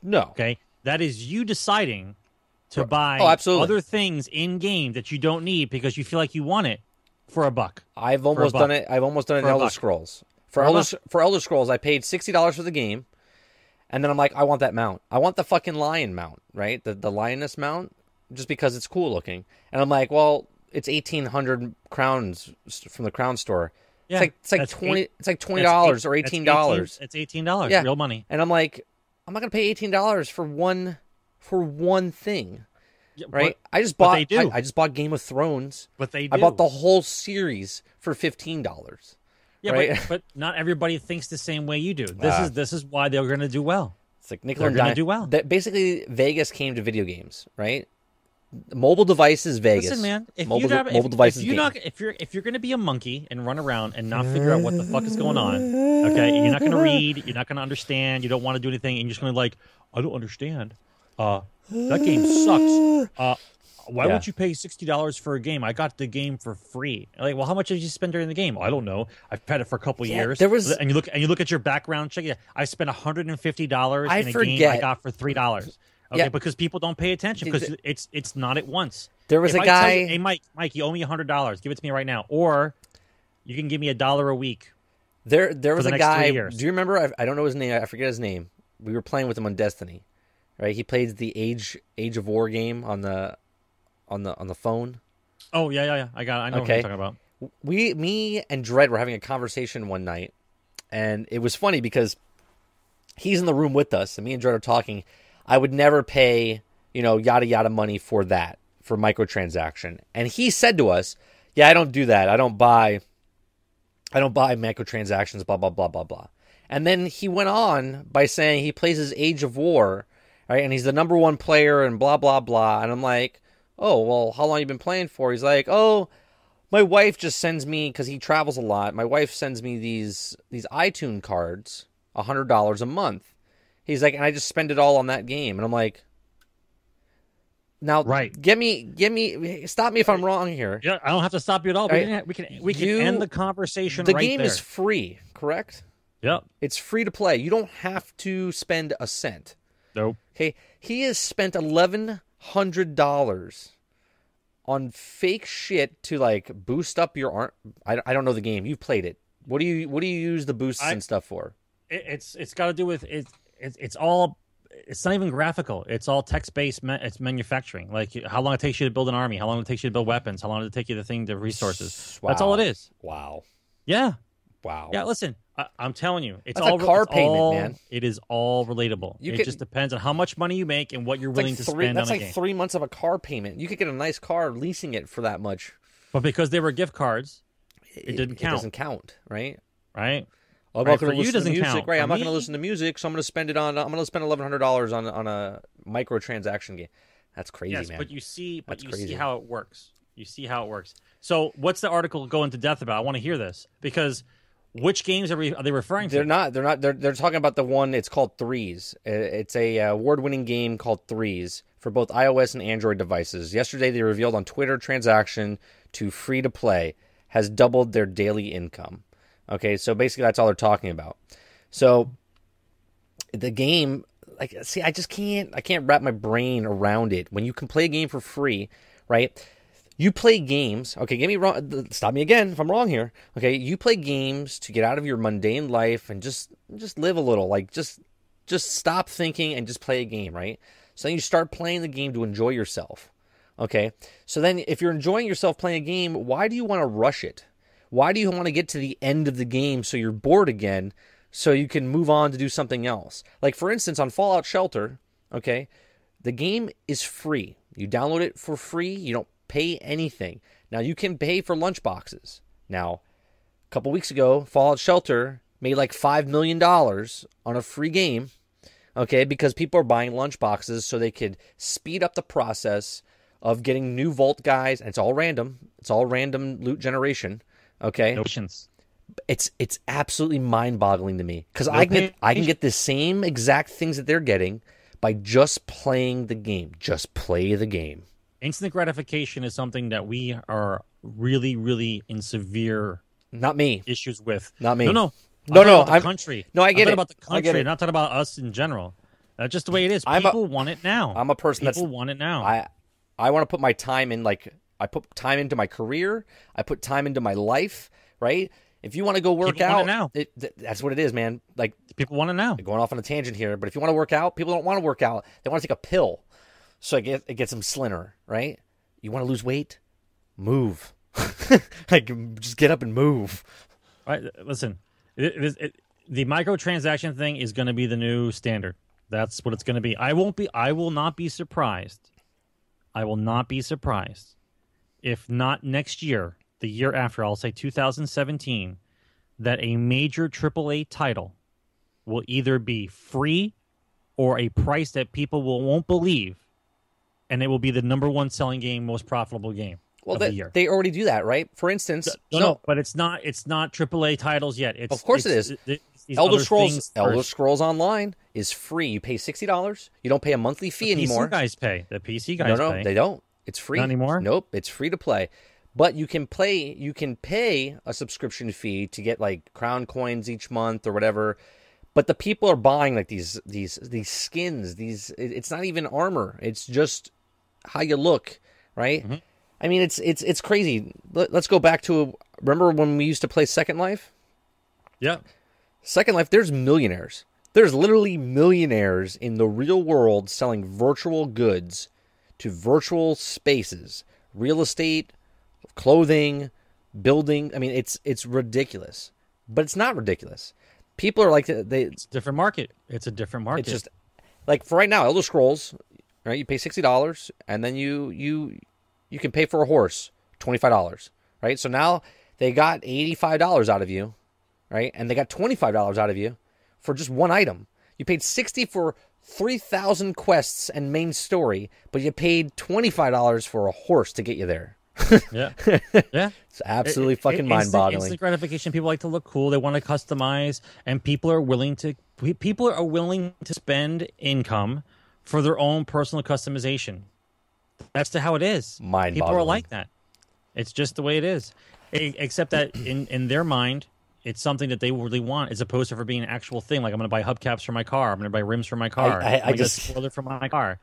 S1: no,
S2: Okay, that is you deciding to buy
S1: Oh,
S2: other things in game that you don't need because you feel like you want it for a buck.
S1: I've almost
S2: buck.
S1: done it. I've almost done it
S2: For
S1: in Elder
S2: buck.
S1: Scrolls. For
S2: For
S1: Elder for Elder Scrolls, I paid sixty dollars for the game, and then I'm like, I want that mount. I want the fucking lion mount, right? The the lioness mount, just because it's cool looking. And I'm like, well, it's eighteen hundred crowns from the crown store.
S2: Yeah,
S1: it's like it's like twenty.
S2: Eight,
S1: it's like twenty dollars or eighteen dollars.
S2: It's eighteen dollars,
S1: Yeah.
S2: real money.
S1: And I'm like, I'm not gonna pay eighteen dollars for one for one thing,
S2: Yeah,
S1: right?
S2: But,
S1: I just bought.
S2: they do.
S1: I, I just bought Game of Thrones.
S2: but they do.
S1: I bought the whole series for fifteen dollars.
S2: yeah,
S1: right?
S2: but, but not everybody thinks the same way you do. This
S1: Ah.
S2: is this is why they're going to do well.
S1: It's like nickel
S2: They're
S1: and
S2: gonna
S1: dime.
S2: do well.
S1: That- basically, Vegas came to video games, right? Mobile devices, Vegas.
S2: Listen, man. If
S1: mobile,
S2: you have,
S1: mobile
S2: if,
S1: devices.
S2: if you not if you're if you're going to be a monkey and run around and not figure out what the fuck is going on, okay, and you're not going to read, you're not going to understand, you don't want to do anything, and you're just going to like, I don't understand. Uh, that game sucks. Uh, why
S1: Yeah.
S2: would you pay sixty dollars for a game? I got the game for free. Like, well, how much did you spend during the game? I don't know. I've had it for a couple
S1: Yeah,
S2: years.
S1: there was-
S2: and you look and you look at your background check. Yeah, I spent hundred and fifty dollars
S1: I
S2: in a game I got for three dollars. Okay,
S1: Yeah.
S2: because people don't pay attention because it's it's not at once.
S1: There was
S2: If
S1: a
S2: I
S1: guy.
S2: you, hey, Mike, Mike, you owe me hundred dollars. Give it to me right now, or you can give me a dollar a week.
S1: there, there was
S2: the
S1: a guy. Do you remember? I, I don't know his name. I forget his name. We were playing with him on Destiny, right? He plays the Age Age of War game on the on the on the phone.
S2: Oh yeah, yeah, yeah. I got. It. I know
S1: Okay.
S2: what you're talking about.
S1: we me and Dredd were having a conversation one night, and it was funny because he's in the room with us, and me and Dredd are talking. I would never pay, you know, yada yada money for that for microtransaction, and he said to us, "Yeah, I don't do that. I don't buy, I don't buy microtransactions. Blah blah blah blah blah." And then he went on by saying he plays his Age of War, right? And he's the number one player, and blah blah blah. And I'm like, "Oh well, how long you been playing for?" He's like, "Oh." my wife just sends me because he travels a lot. My wife sends me these these iTunes cards, a hundred dollars a month. He's like, and I just spend it all on that game, and I'm like, now,
S2: Right.
S1: Get me, get me, stop me if I'm wrong here.
S2: Yeah, I don't have to stop you at all. We,
S1: Right.
S2: can, we can we can
S1: You-
S2: end the conversation
S1: the
S2: right
S1: game
S2: there.
S1: is free, correct?
S2: Yep.
S1: It's free to play. You don't have to spend a cent.
S2: Nope.
S1: Okay, he has spent eleven hundred dollars on fake shit to like boost up your arm. I, I don't know the game. You've played it. What do you what do you use the boosts
S2: I-
S1: and stuff for?
S2: It, it's it's got to do with it, it. It's all. It's not even graphical. It's all text based. It's manufacturing. Like how long it takes you to build an army, how long it takes you to build weapons, how long does it take you to thing to resources. That's all it is.
S1: Wow,
S2: Yeah.
S1: Wow.
S2: Yeah. Listen, I, I'm telling you, it's
S1: That's a
S2: all
S1: car
S2: it's
S1: payment,
S2: all-
S1: man.
S2: It is all relatable.
S1: You
S2: it
S1: could-
S2: just depends on how much money you make and what you're willing
S1: like
S2: to
S1: three.
S2: spend
S1: That's
S2: on a
S1: like three months of a car payment. You could get a nice car leasing it for that much.
S2: But because they were gift cards, It didn't count.
S1: doesn't count, right?
S2: right?
S1: Oh, I'm
S2: Right,
S1: not going to listen to music,
S2: count.
S1: right?
S2: For
S1: I'm not going to listen to music, so I'm going to spend it on. I'm going to spend eleven hundred dollars on on a microtransaction game. That's crazy,
S2: yes,
S1: man.
S2: but you see, but
S1: That's
S2: you
S1: crazy.
S2: see how it works. You see how it works. So, what's the article going to death about? I want to hear this because which games are, we, are they referring to?
S1: They're not. They're not. They're they're talking about the one. It's called Threes. It's a uh, award-winning game called Threes for both iOS and Android devices. Yesterday, they revealed on Twitter transaction to free to play has doubled their daily income. Okay, so basically that's all they're talking about. So the game, like, see, I just can't. I can't wrap my brain around it. When you can play a game for free, right? You play games. Okay, get me wrong. Stop me again if I'm wrong here. Okay, you play games to get out of your mundane life and just just live a little. Like just just stop thinking and just play a game, right? So then you start playing the game to enjoy yourself. Okay, so then if you're enjoying yourself playing a game, why do you want to rush it? Why do you want to get to the end of the game so you're bored again, so you can move on to do something else? Like for instance, on Fallout Shelter, okay, the game is free. You download it for free. You don't pay anything. Now you can pay for lunch boxes. Now, a couple weeks ago, Fallout Shelter made like five million dollars on a free game. Okay, because people are buying lunch boxes so they could speed up the process of getting new vault guys, and it's all random. It's all random loot generation. Okay,
S2: Notions.
S1: it's it's absolutely mind-boggling to me because I can get I can get the same exact things that they're getting by just playing the game. Just play the game.
S2: Instant gratification is something that we are really, really in severe
S1: Not me.
S2: issues with.
S1: Not me.
S2: No, no.
S1: No,
S2: I'm
S1: no,
S2: talking about the
S1: I'm-
S2: country.
S1: no, I
S2: I'm
S1: get it.
S2: about the
S1: I get it.
S2: not talking about us in general. That's just the way it is.
S1: I'm a-
S2: People want it now.
S1: I'm a person
S2: People
S1: that's
S2: want it now.
S1: I I want to put my time in like I put time into my career. I put time into my life. Right. If you want to go work
S2: People
S1: out,
S2: it now.
S1: it- th- that's what it is, man. Like
S2: People want it now.
S1: going off on a tangent here, but if you want to work out, people don't want to work out. They want to take a pill, so it, get, it gets them slimmer, right? You want to lose weight? Move, like just get up and move.
S2: Right? Listen, it, it, it, the microtransaction thing is going to be the new standard. That's what it's going to be. I won't be. I will not be surprised. I will not be surprised if not next year, the year after. I'll say 2017, that a major AAA title will either be free or a price that people will won't believe, and it will be the number one selling game, most profitable game
S1: Well,
S2: of
S1: they,
S2: the year.
S1: they already do that, right? For instance,
S2: No, no, but it's not. It's not AAA titles yet. It's
S1: Of course it
S2: it's- it's
S1: Elder Scrolls Elder
S2: first.
S1: Scrolls Online is free. You pay sixty dollars. You don't pay a monthly fee
S2: The
S1: anymore.
S2: PC guys pay. The PC guys
S1: no, no,
S2: pay.
S1: they don't. It's free
S2: Not anymore?
S1: Nope, it's free to play. But you can play. You can pay a subscription fee to get like crown coins each month or whatever. But the people are buying like these these these skins. These it's not even armor. It's just how you look, right?
S2: Mm-hmm.
S1: I mean, it's it's it's crazy. Let, let's go back to remember when we used to play Second Life.
S2: yeah.
S1: Second Life, there's millionaires. There's literally millionaires in the real world selling virtual goods to virtual spaces, real estate, clothing, building. I mean, it's it's ridiculous, but it's not ridiculous. People are like they.
S2: It's a different market. It's a different market.
S1: It's just like for right now, Elder Scrolls, right? You pay sixty dollars, and then you you you can pay for a horse twenty five dollars, right? So now they got eighty five dollars out of you, right? And they got twenty five dollars out of you for just one item. You paid sixty for three thousand quests and main story, but you paid twenty five dollars for a horse to get you there.
S2: yeah, yeah.
S1: It's absolutely
S2: It- it-
S1: fucking
S2: instant-
S1: mind boggling.
S2: Instant gratification. People like to look cool. They want to customize, and people are willing to. People are willing to spend income for their own personal customization. That's the how it is. People are like that. It's just the way it is. Except that in in their mind, it's something that they really want, as opposed to for being an actual thing. Like I'm going to buy hubcaps for my car. I'm going to buy rims for my car.
S1: I- I
S2: I'm gonna
S1: just-
S2: spoiler for my car.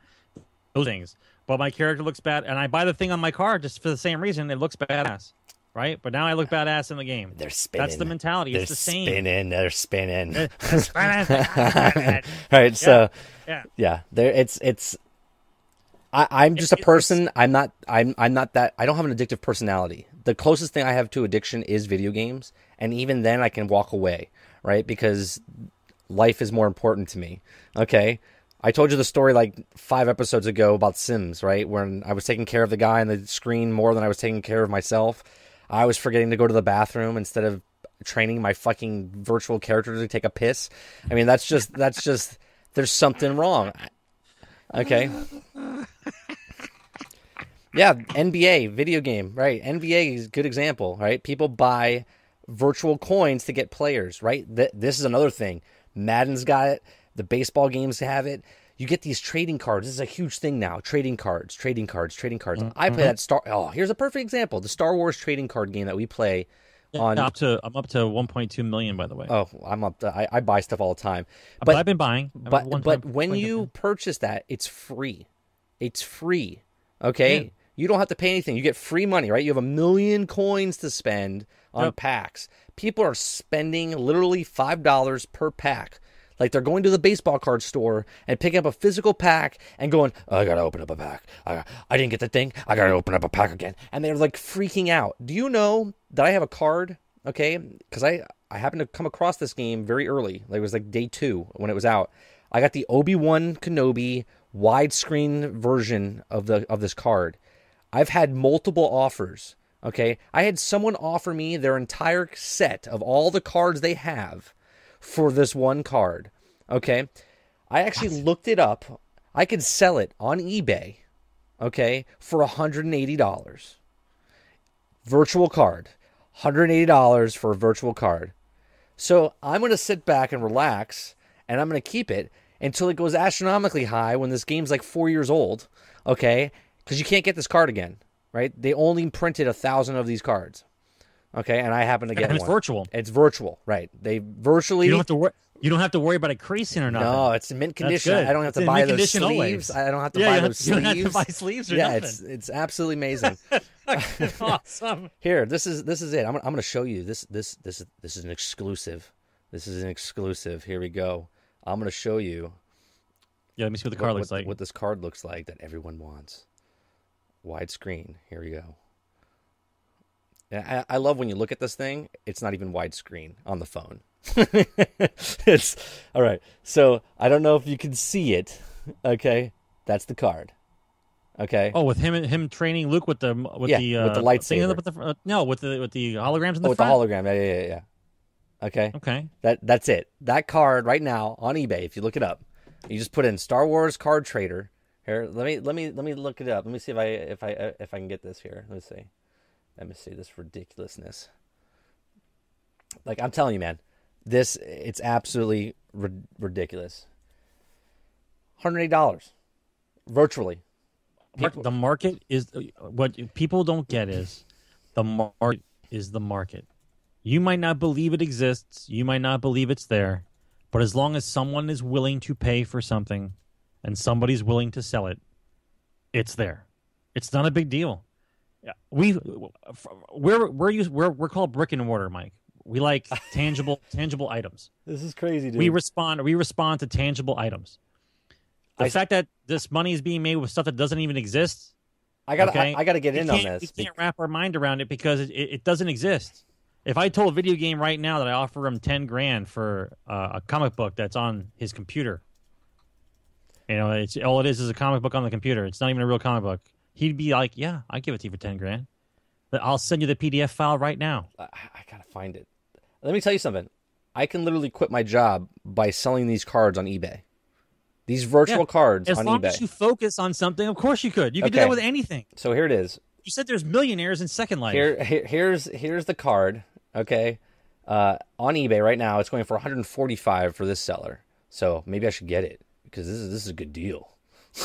S2: Those things. But my character looks bad, and I buy the thing on my car just for the same reason. It looks badass, right? But now I look badass in the game.
S1: They're spinning.
S2: That's the mentality.
S1: They're
S2: It's the same.
S1: spinning. They're spinning.
S2: That's right.
S1: So.
S2: yeah.
S1: Yeah, there it's it's. I, I'm just a
S2: it's-
S1: person. I'm not. I'm. I'm not that. I don't have an addictive personality. The closest thing I have to addiction is video games, and even then, I can walk away, right? Because life is more important to me. Okay. I told you the story like five episodes ago about Sims, right? When I was taking care of the guy on the screen more than I was taking care of myself. I was forgetting to go to the bathroom instead of training my fucking virtual character to take a piss. I mean, that's just that's just there's something wrong. Okay. Yeah, NBA video game, right? NBA is a good example, right? People buy virtual coins to get players, right? Th- this is another thing. Madden's got it. The baseball games have it. You get these trading cards. This is a huge thing now. Trading cards, trading cards, trading cards. Mm-hmm. I play that mm-hmm. Star. Oh, here's a perfect example: the Star Wars trading card game that we play. on
S2: up to I'm up to 1.2 million by the way.
S1: oh, I'm up. To, I, I buy stuff all the time.
S2: but,
S1: But
S2: I've been buying. I've
S1: but but when you purchase that, it's free. It's free. Okay.
S2: Yeah.
S1: You don't have to pay anything. You get free money, right? You have a million coins to spend on
S2: Yep.
S1: packs. People are spending literally five dollars per pack. Like they're going to the baseball card store and picking up a physical pack and going, oh, I gotta open up a pack. I, I didn't get the thing. I gotta open up a pack again. And they're like freaking out. Do you know that I have a card? Okay, because I I happened to come across this game very early. Like it was like day two when it was out. I got the Obi Wan Kenobi widescreen version of the of this card. I've had multiple offers. Okay, I had someone offer me their entire set of all the cards they have for this one card. Okay, I actually looked it up. I could sell it on eBay. Okay, for hundred and eighty dollars. Virtual card, hundred and eighty dollars for a virtual card. So I'm going to sit back and relax, and I'm going to keep it until it goes astronomically high when this game's like four years old. Okay, because you can't get this card again, right? They only printed a thousand of these cards. Okay, and I happen to get
S2: and it's
S1: one.
S2: virtual.
S1: It's virtual, right? They virtually.
S2: You don't have to worry. You don't have to worry about it creasing or nothing.
S1: no, it's in mint condition. I don't have to buy those sleeves.
S2: always.
S1: I don't have to
S2: yeah,
S1: buy
S2: you,
S1: those
S2: have, you don't
S1: sleeves.
S2: have to buy sleeves or
S1: yeah,
S2: nothing.
S1: it's it's absolutely amazing.
S2: awesome.
S1: Here, this is this is it. I'm, I'm going to show you this this this is this is an exclusive. This is an exclusive. Here we go. I'm going to show you
S2: Yeah, let me see what the card
S1: what,
S2: looks
S1: what-
S2: like.
S1: what this card looks like that everyone wants. Widescreen. Here we go. Yeah, I, I love when you look at this thing. It's not even widescreen on the phone. it's all right. So I don't know if you can see it. Okay, that's the card. Okay.
S2: Oh, with him him training Luke with the with
S1: Yeah,
S2: the uh,
S1: with the lightsaber.
S2: with the, uh, no, with the with the holograms in the
S1: oh, with the hologram. Yeah, yeah, yeah, yeah. Okay.
S2: Okay.
S1: That that's it. That card right now on eBay. If you look it up, you just put in Star Wars card trader. Here, let me let me let me look it up. Let me see if I if I if I can get this here. Let me see. Let me see this ridiculousness. Like I'm telling you, man, this it's absolutely ri- ridiculous. Hundred eight dollars, virtually.
S2: Mar- the market is uh, what people don't get is the market is the market. You might not believe it exists, you might not believe it's there, but as long as someone is willing to pay for something and somebody's willing to sell it, it's there. It's not a big deal. Yeah, We we're we're used, we're we're called brick and mortar, Mike. We like tangible tangible items.
S1: This is crazy, dude.
S2: We respond we respond to tangible items. The
S1: I-
S2: fact that this money is being made with stuff that doesn't even exist
S1: I gotta
S2: okay?
S1: I, I gotta get
S2: we
S1: in on this.
S2: We can't wrap our mind around it because it, it, it doesn't exist. If I told a video game right now that I offer him ten grand for uh, a comic book that's on his computer, you know, it's all it is is a comic book on the computer. It's not even a real comic book. He'd be like, "Yeah, I give it to you for ten grand. But I'll send you the PDF file right now."
S1: I, I gotta find it. Let me tell you something. I can literally quit my job by selling these cards on eBay. These virtual
S2: Yeah,
S1: cards
S2: As
S1: on
S2: long
S1: eBay.
S2: as you focus on something, of course you could. You could do
S1: Okay.
S2: that with anything.
S1: So here it is.
S2: You said there's millionaires in Second Life.
S1: Here, here here's here's the card. Okay, uh, on eBay right now, it's going for 145 for this seller. So maybe I should get it because this is this is a good deal.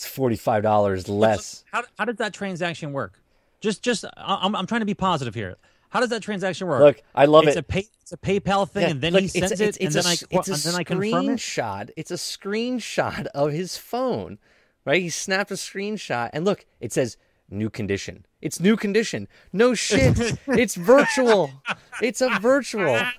S1: it's 45 dollars less.
S2: How, how does that transaction work? Just just I'm I'm trying to be positive here. How does that transaction work?
S1: Look, I love
S2: it's
S1: it.
S2: a pay, it's a PayPal thing,
S1: Yeah,
S2: and then
S1: look,
S2: he
S1: it's
S2: sends
S1: a-
S2: it,
S1: it's- it's
S2: and
S1: a
S2: then I
S1: it's a
S2: and then I confirm it.
S1: screenshot. It's a screenshot of his phone, right? He snapped a screenshot, and look, it says new condition. It's new condition. No shit. it's virtual. It's a virtual.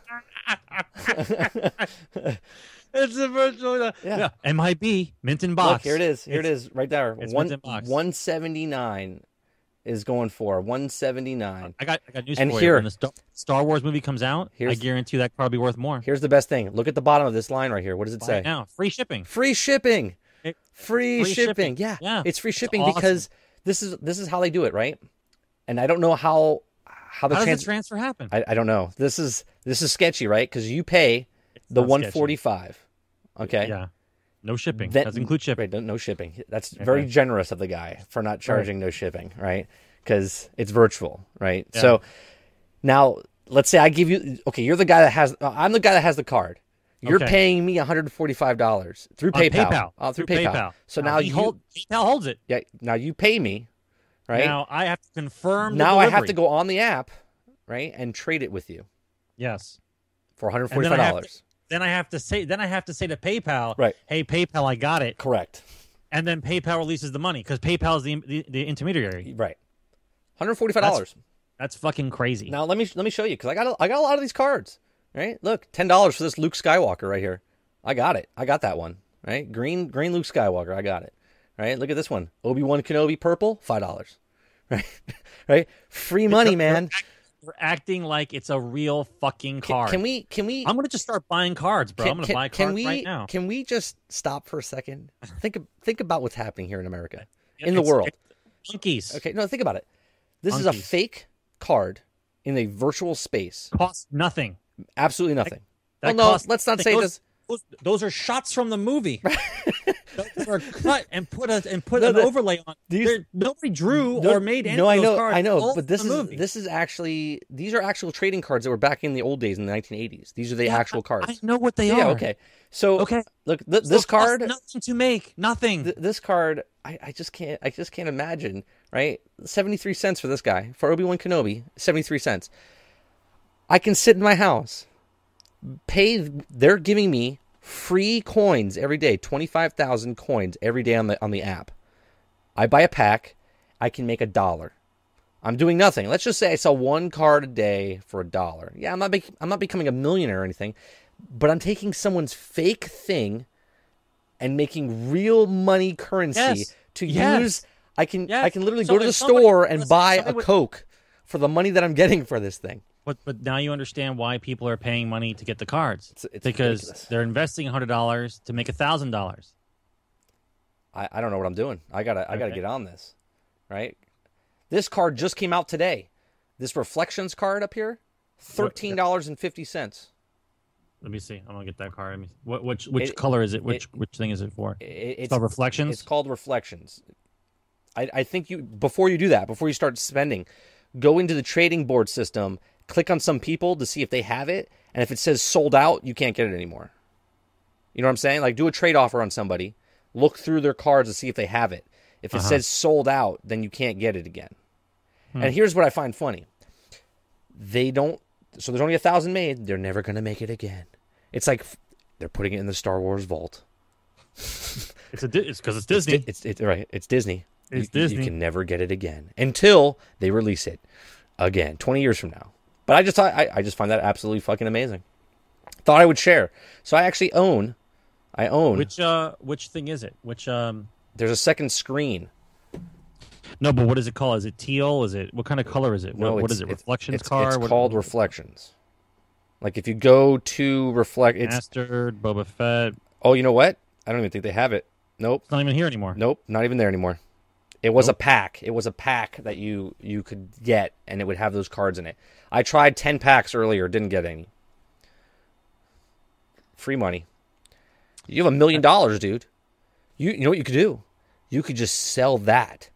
S2: It's a virtual.
S1: Yeah.
S2: MIB mint in box.
S1: Look, here it is. Here it
S2: It's-
S1: right there.
S2: it's
S1: One
S2: mint in box.
S1: one seventy nine is going for one seventy nine.
S2: I got I got news
S1: And
S2: for
S1: here-
S2: you. When the Star, Star Wars movie comes out, I
S1: Here's-
S2: guarantee you that car will be worth more.
S1: Here's the best thing. Look at the bottom of this line right here. What does it
S2: Buy
S1: say?
S2: it now, free shipping.
S1: Free shipping.
S2: It-
S1: Free,
S2: free
S1: shipping.
S2: shipping.
S1: Yeah.
S2: Yeah.
S1: It's free
S2: It's
S1: shipping
S2: awesome.
S1: because this is this is how they do it, right? And I don't know how how the
S2: How does
S1: trans-
S2: the transfer happen?
S1: I, I don't know. This is this is sketchy, right? Because you pay the
S2: not sketchy.
S1: 145. Okay.
S2: Yeah, no shipping.
S1: That-
S2: Doesn't include shipping.
S1: Right, no, shipping. That's very generous of the guy for not charging no shipping, right? Because it's virtual, right?
S2: Yeah.
S1: So now let's say I give you okay, you're the guy that has uh, I'm the guy that has the card. You're
S2: Okay.
S1: paying me $145 through
S2: On
S1: PayPal.
S2: PayPal.
S1: Uh, through,
S2: Through
S1: PayPal.
S2: PayPal.
S1: So
S2: Now,
S1: now you
S2: hold, PayPal holds it.
S1: yeah, now you pay me, right?
S2: Now I have to confirm.
S1: now I have to go on the app, right, and trade it with you
S2: Yes.
S1: for
S2: And
S1: $145.
S2: Then I have to- Then I have to say. Then I have to say to PayPal,
S1: Right.
S2: Hey, PayPal, I got it.
S1: Correct.
S2: And then PayPal releases the money because PayPal is the, the the intermediary.
S1: Right. $145.
S2: That's fucking crazy.
S1: Now let me let me show you because I got a, I got a lot of these cards. Right, look, ten dollars for this Luke Skywalker right here. I got it. I got that one. Right, green green Luke Skywalker. I got it. Right, look at this one. Obi Wan Kenobi purple, five dollars. Right, right, free money, man.
S2: You're acting like it's a real fucking card.
S1: can we can we
S2: I'm gonna just start buying cards, bro.
S1: can,
S2: I'm gonna
S1: can-
S2: buy
S1: can
S2: cards
S1: we
S2: right now.
S1: can we just stop for a second? Think think about what's happening here in America, in the world.
S2: Monkeys
S1: Okay, no, think about it. This is a fake card in a virtual space.
S2: cost nothing.
S1: Absolutely nothing.
S2: That
S1: well, no,
S2: costs
S1: let's not say
S2: those,
S1: this.
S2: Those, those are shots from the movie. are cut and put a and put
S1: No,
S2: an
S1: the-
S2: overlay on.
S1: these-
S2: They're- nobody drew
S1: No,
S2: or made any
S1: no, I know,
S2: cards.
S1: I know, but this is
S2: movie.
S1: this is actually these are actual trading cards that were back in the old days in the 1980s. These are the
S2: Yeah,
S1: actual cards.
S2: I know what they
S1: yeah,
S2: are.
S1: okay. So
S2: Okay.
S1: look, th-
S2: So
S1: this card,
S2: nothing to make, nothing.
S1: th- this card, I, I just can't, I just can't imagine. Right, 73 cents for this guy for Obi Wan Kenobi, 73 cents. I can sit in my house, pay. They're giving me free coins every day, 25,000 coins every day on the on the app. I buy a pack, I can make a dollar. I'm doing nothing. Let's just say I sell one card a day for a dollar. Yeah, I'm not bec- I'm not becoming a millionaire or anything, but I'm taking someone's fake thing and making real money currency
S2: Yes.
S1: to
S2: Yes.
S1: use. I can I can literally
S2: So
S1: go to the
S2: somebody-
S1: store and buy a
S2: would-
S1: Coke for the money that I'm getting for this thing.
S2: But but now you understand why people are paying money to get the cards.
S1: It's- it's
S2: because
S1: ridiculous.
S2: they're investing hundred dollars to make thousand dollars.
S1: I, I don't know what I'm doing. I gotta I gotta get on this, right? This card just came out today. This reflections card up here, thirteen dollars and fifty cents.
S2: Let me see. I'm gonna get that card. What which which
S1: It-
S2: color is it? Which which thing is it for?
S1: It's
S2: It's called reflections.
S1: It's called reflections. I, I think you before you do that, before you start spending, go into the trading board system, click on some people to see if they have it, and if it says sold out, you can't get it anymore. You know what I'm saying? Like do a trade offer on somebody, look through their cards to see if they have it. If it
S2: Uh-huh.
S1: says sold out, then you can't get it again.
S2: Hmm.
S1: And here's what I find funny. They don't so there's only a thousand made, they're never gonna make it again. It's like they're putting it in the Star Wars vault.
S2: It's a Di- it's because it's Disney.
S1: Di- It's it's right. It's Disney.
S2: It's
S1: You- you-
S2: Disney.
S1: You can never get it again until they release it again, twenty years from now. But I just thought I, I just find that absolutely fucking amazing. Thought I would share. So I actually own. I own.
S2: which uh which thing is it? Which um
S1: there's a second screen.
S2: no, but what is it called? Is it teal? Is it what kind of color is it?
S1: No,
S2: what, what
S1: it's-
S2: it? Reflections
S1: it's,
S2: card.
S1: It's
S2: What-
S1: called Reflections. Like if you go to reflect, it's
S2: Mastered, Boba Fett.
S1: oh, you know what? I don't even think they have it. Nope.
S2: It's not even here anymore.
S1: Nope, not even there anymore. It was a pack. It was a pack that you you could get, and it would have those cards in it. I tried ten packs earlier, didn't get any. Free money. You have a million dollars, dude. You you know what you could do? You could just sell that,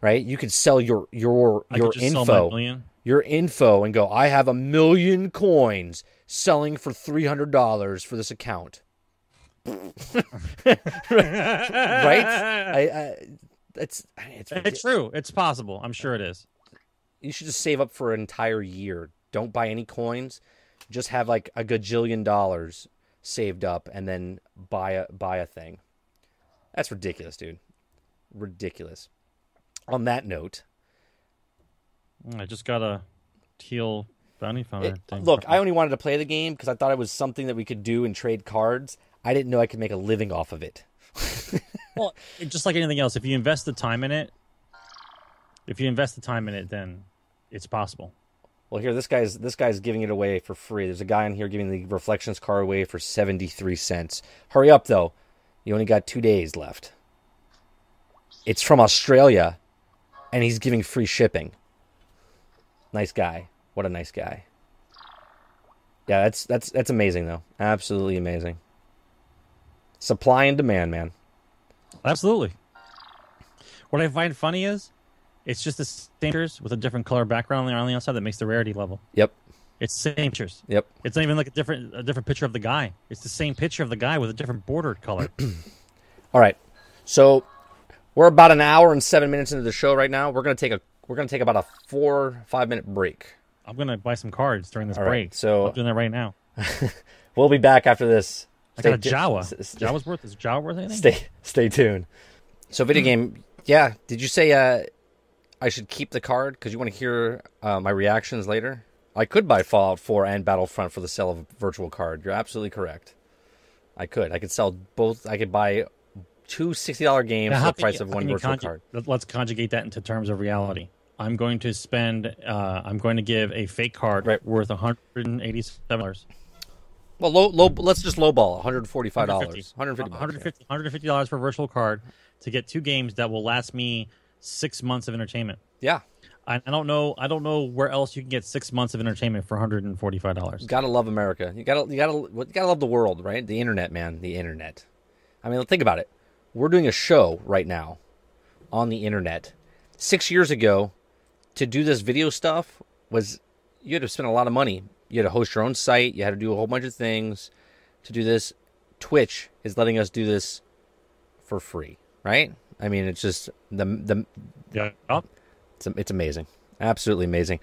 S1: right? You could sell your your your
S2: could just sell my
S1: info, your info, and go. I have a million coins selling for three hundred dollars for this account. right? I, I it's it's,
S2: It's true. It's possible. I'm sure it is.
S1: You should just save up for an entire year. Don't buy any coins. Just have like a gajillion dollars saved up and then buy a buy a thing. That's ridiculous, dude. Ridiculous. On that note,
S2: I just got a teal bounty finder
S1: it-
S2: thing.
S1: look, I only wanted to play the game because I thought it was something that we could do and trade cards. I didn't know I could make a living off of it.
S2: Well, just like anything else, if you invest the time in it, if you invest the time in it, then it's possible.
S1: Well, here this guy's this guy's giving it away for free. There's a guy in here giving the reflections car away for seventy three cents. Hurry up though, you only got two days left. It's from Australia, and he's giving free shipping. Nice guy. What a nice guy. Yeah, that's that's that's amazing though. Absolutely amazing. Supply and demand, man.
S2: Absolutely. What I find funny is, it's just the stinkers with a different color background on the, outside that makes the rarity level.
S1: Yep.
S2: It's the same pictures.
S1: Yep.
S2: It's not even like a different a different picture of the guy. It's the same picture of the guy with a different border color.
S1: All right. So we're about an hour and seven minutes into the show right now. We're gonna take a we're gonna take about a four five minute break.
S2: I'm gonna buy some cards during this
S1: All right,
S2: break.
S1: so-
S2: I'm doing that right now.
S1: We'll be back after this.
S2: I got a Jawa. Jawa's worth is Jawa worth anything?
S1: Stay stay tuned. So video game, yeah. Did you say uh, I should keep the card because you want to hear uh, my reactions later? I could buy Fallout 4 and Battlefront for the sale of a virtual card. You're absolutely correct. I could. I could sell both. I could buy two sixty dollar games
S2: Now,
S1: for the price
S2: you-
S1: of one virtual
S2: conju-
S1: card.
S2: let- Let's conjugate that into terms of reality. I'm going to spend. Uh, I'm going to give a fake card
S1: Right.
S2: worth 187 dollars.
S1: Well, low, low. Let's just lowball one hundred forty five dollars. 150
S2: 150 150 dollars for a virtual card to get two games that will last me six months of entertainment.
S1: Yeah,
S2: I, I don't know. I don't know where else you can get six months of entertainment for 145 dollars.
S1: gotta love America. You gotta, you gotta, you gotta love the world, right? The internet, man. The internet. I mean, think about it. We're doing a show right now on the internet. Six years ago, to do this video stuff was you had to spend a lot of money. You had to host your own site. You had to do a whole bunch of things to do this. Twitch is letting us do this for free, right? I mean, it's just the the
S2: Yeah.
S1: It's it's amazing, absolutely amazing.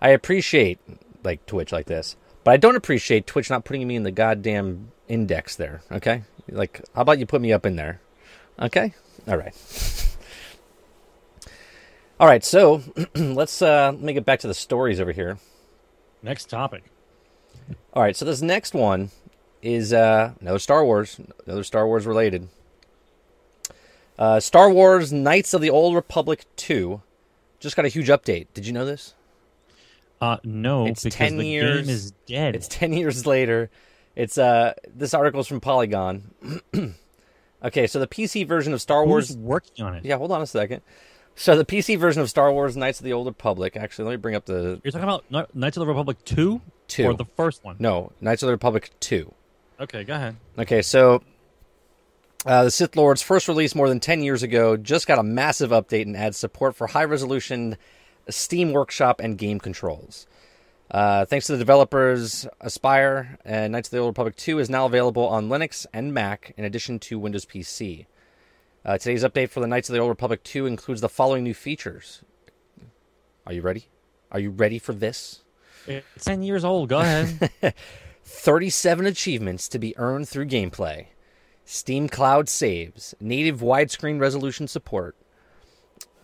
S1: I appreciate like Twitch like this, but I don't appreciate Twitch not putting me in the goddamn index there. Okay, like how about you put me up in there? Okay, all right, all right. So let's uh, let me get back to the stories over here.
S2: next topic.
S1: All right, so this next one is uh, another Star Wars, another Star Wars related. Uh, Star Wars Knights of the Old Republic 2 just got a huge update. Did you know this?
S2: Uh, no,
S1: It's
S2: because
S1: 10
S2: the
S1: years-
S2: game is dead.
S1: It's 10 years later. It's uh this article is from Polygon. okay, so the PC version of Star
S2: Who's
S1: Wars
S2: working on it?
S1: Yeah, hold on a second. So the PC version of Star Wars Knights of the Old Republic, actually let me bring up the
S2: You're talking about Knights of the Republic two,
S1: Two.
S2: or the first one?
S1: No, Knights of the Republic 2.
S2: Okay, go ahead.
S1: Okay, so uh, the Sith Lords, first released more than 10 years ago, just got a massive update and adds support for high resolution Steam Workshop and game controls. Uh, thanks to the developers, Aspyr and Knights of the Old Republic 2 is now available on Linux and Mac in addition to Windows PC. Uh, today's update for the Knights of the Old Republic 2 includes the following new features. Are you ready? Are you ready for this?
S2: It's ten years old. Go ahead.
S1: 37 achievements to be earned through gameplay, Steam Cloud saves, native widescreen resolution support.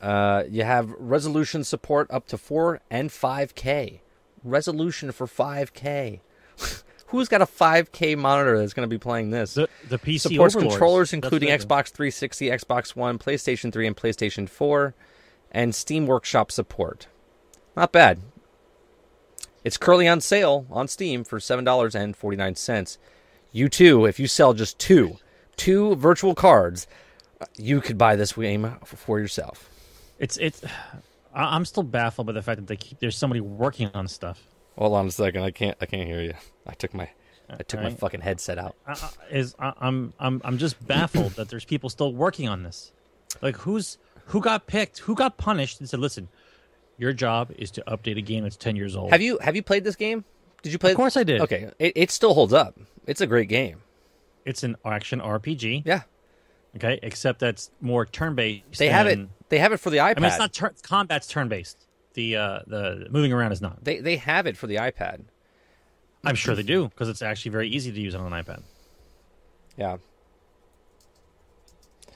S1: Uh, you have resolution support up to 4 and 5K. Resolution for 5K. Who's got a 5K monitor that's going to be playing this?
S2: the the PC
S1: Supports
S2: overlords.
S1: controllers including Xbox 360, Xbox One, PlayStation 3, and PlayStation 4, and Steam Workshop support. Not bad. It's currently on sale on Steam for $7.49. You too, if you sell just two, two virtual cards, you could buy this game for yourself.
S2: It's it's. I- I'm still baffled by the fact that they keep there's somebody working on stuff.
S1: Hold on a second. I can't I can't hear you. I took my I took my fucking headset out.
S2: I, I- is I, I'm I'm I'm just baffled that there's people still working on this. Like who's who got picked? Who got punished and said, "Listen, your job is to update a game that's 10 years old."
S1: Have you have you played this game? Did you play
S2: Of course I did.
S1: Okay, it, it still holds up. It's a great game.
S2: It's an action RPG.
S1: Yeah.
S2: Okay, except that's more turn-based.
S1: They have it. They have it for the iPad.
S2: I mean, it's not turn, combat's turn-based. The uh the moving around is not.
S1: They they have it for the iPad.
S2: I'm sure they do because it's actually very easy to use on an iPad.
S1: Yeah.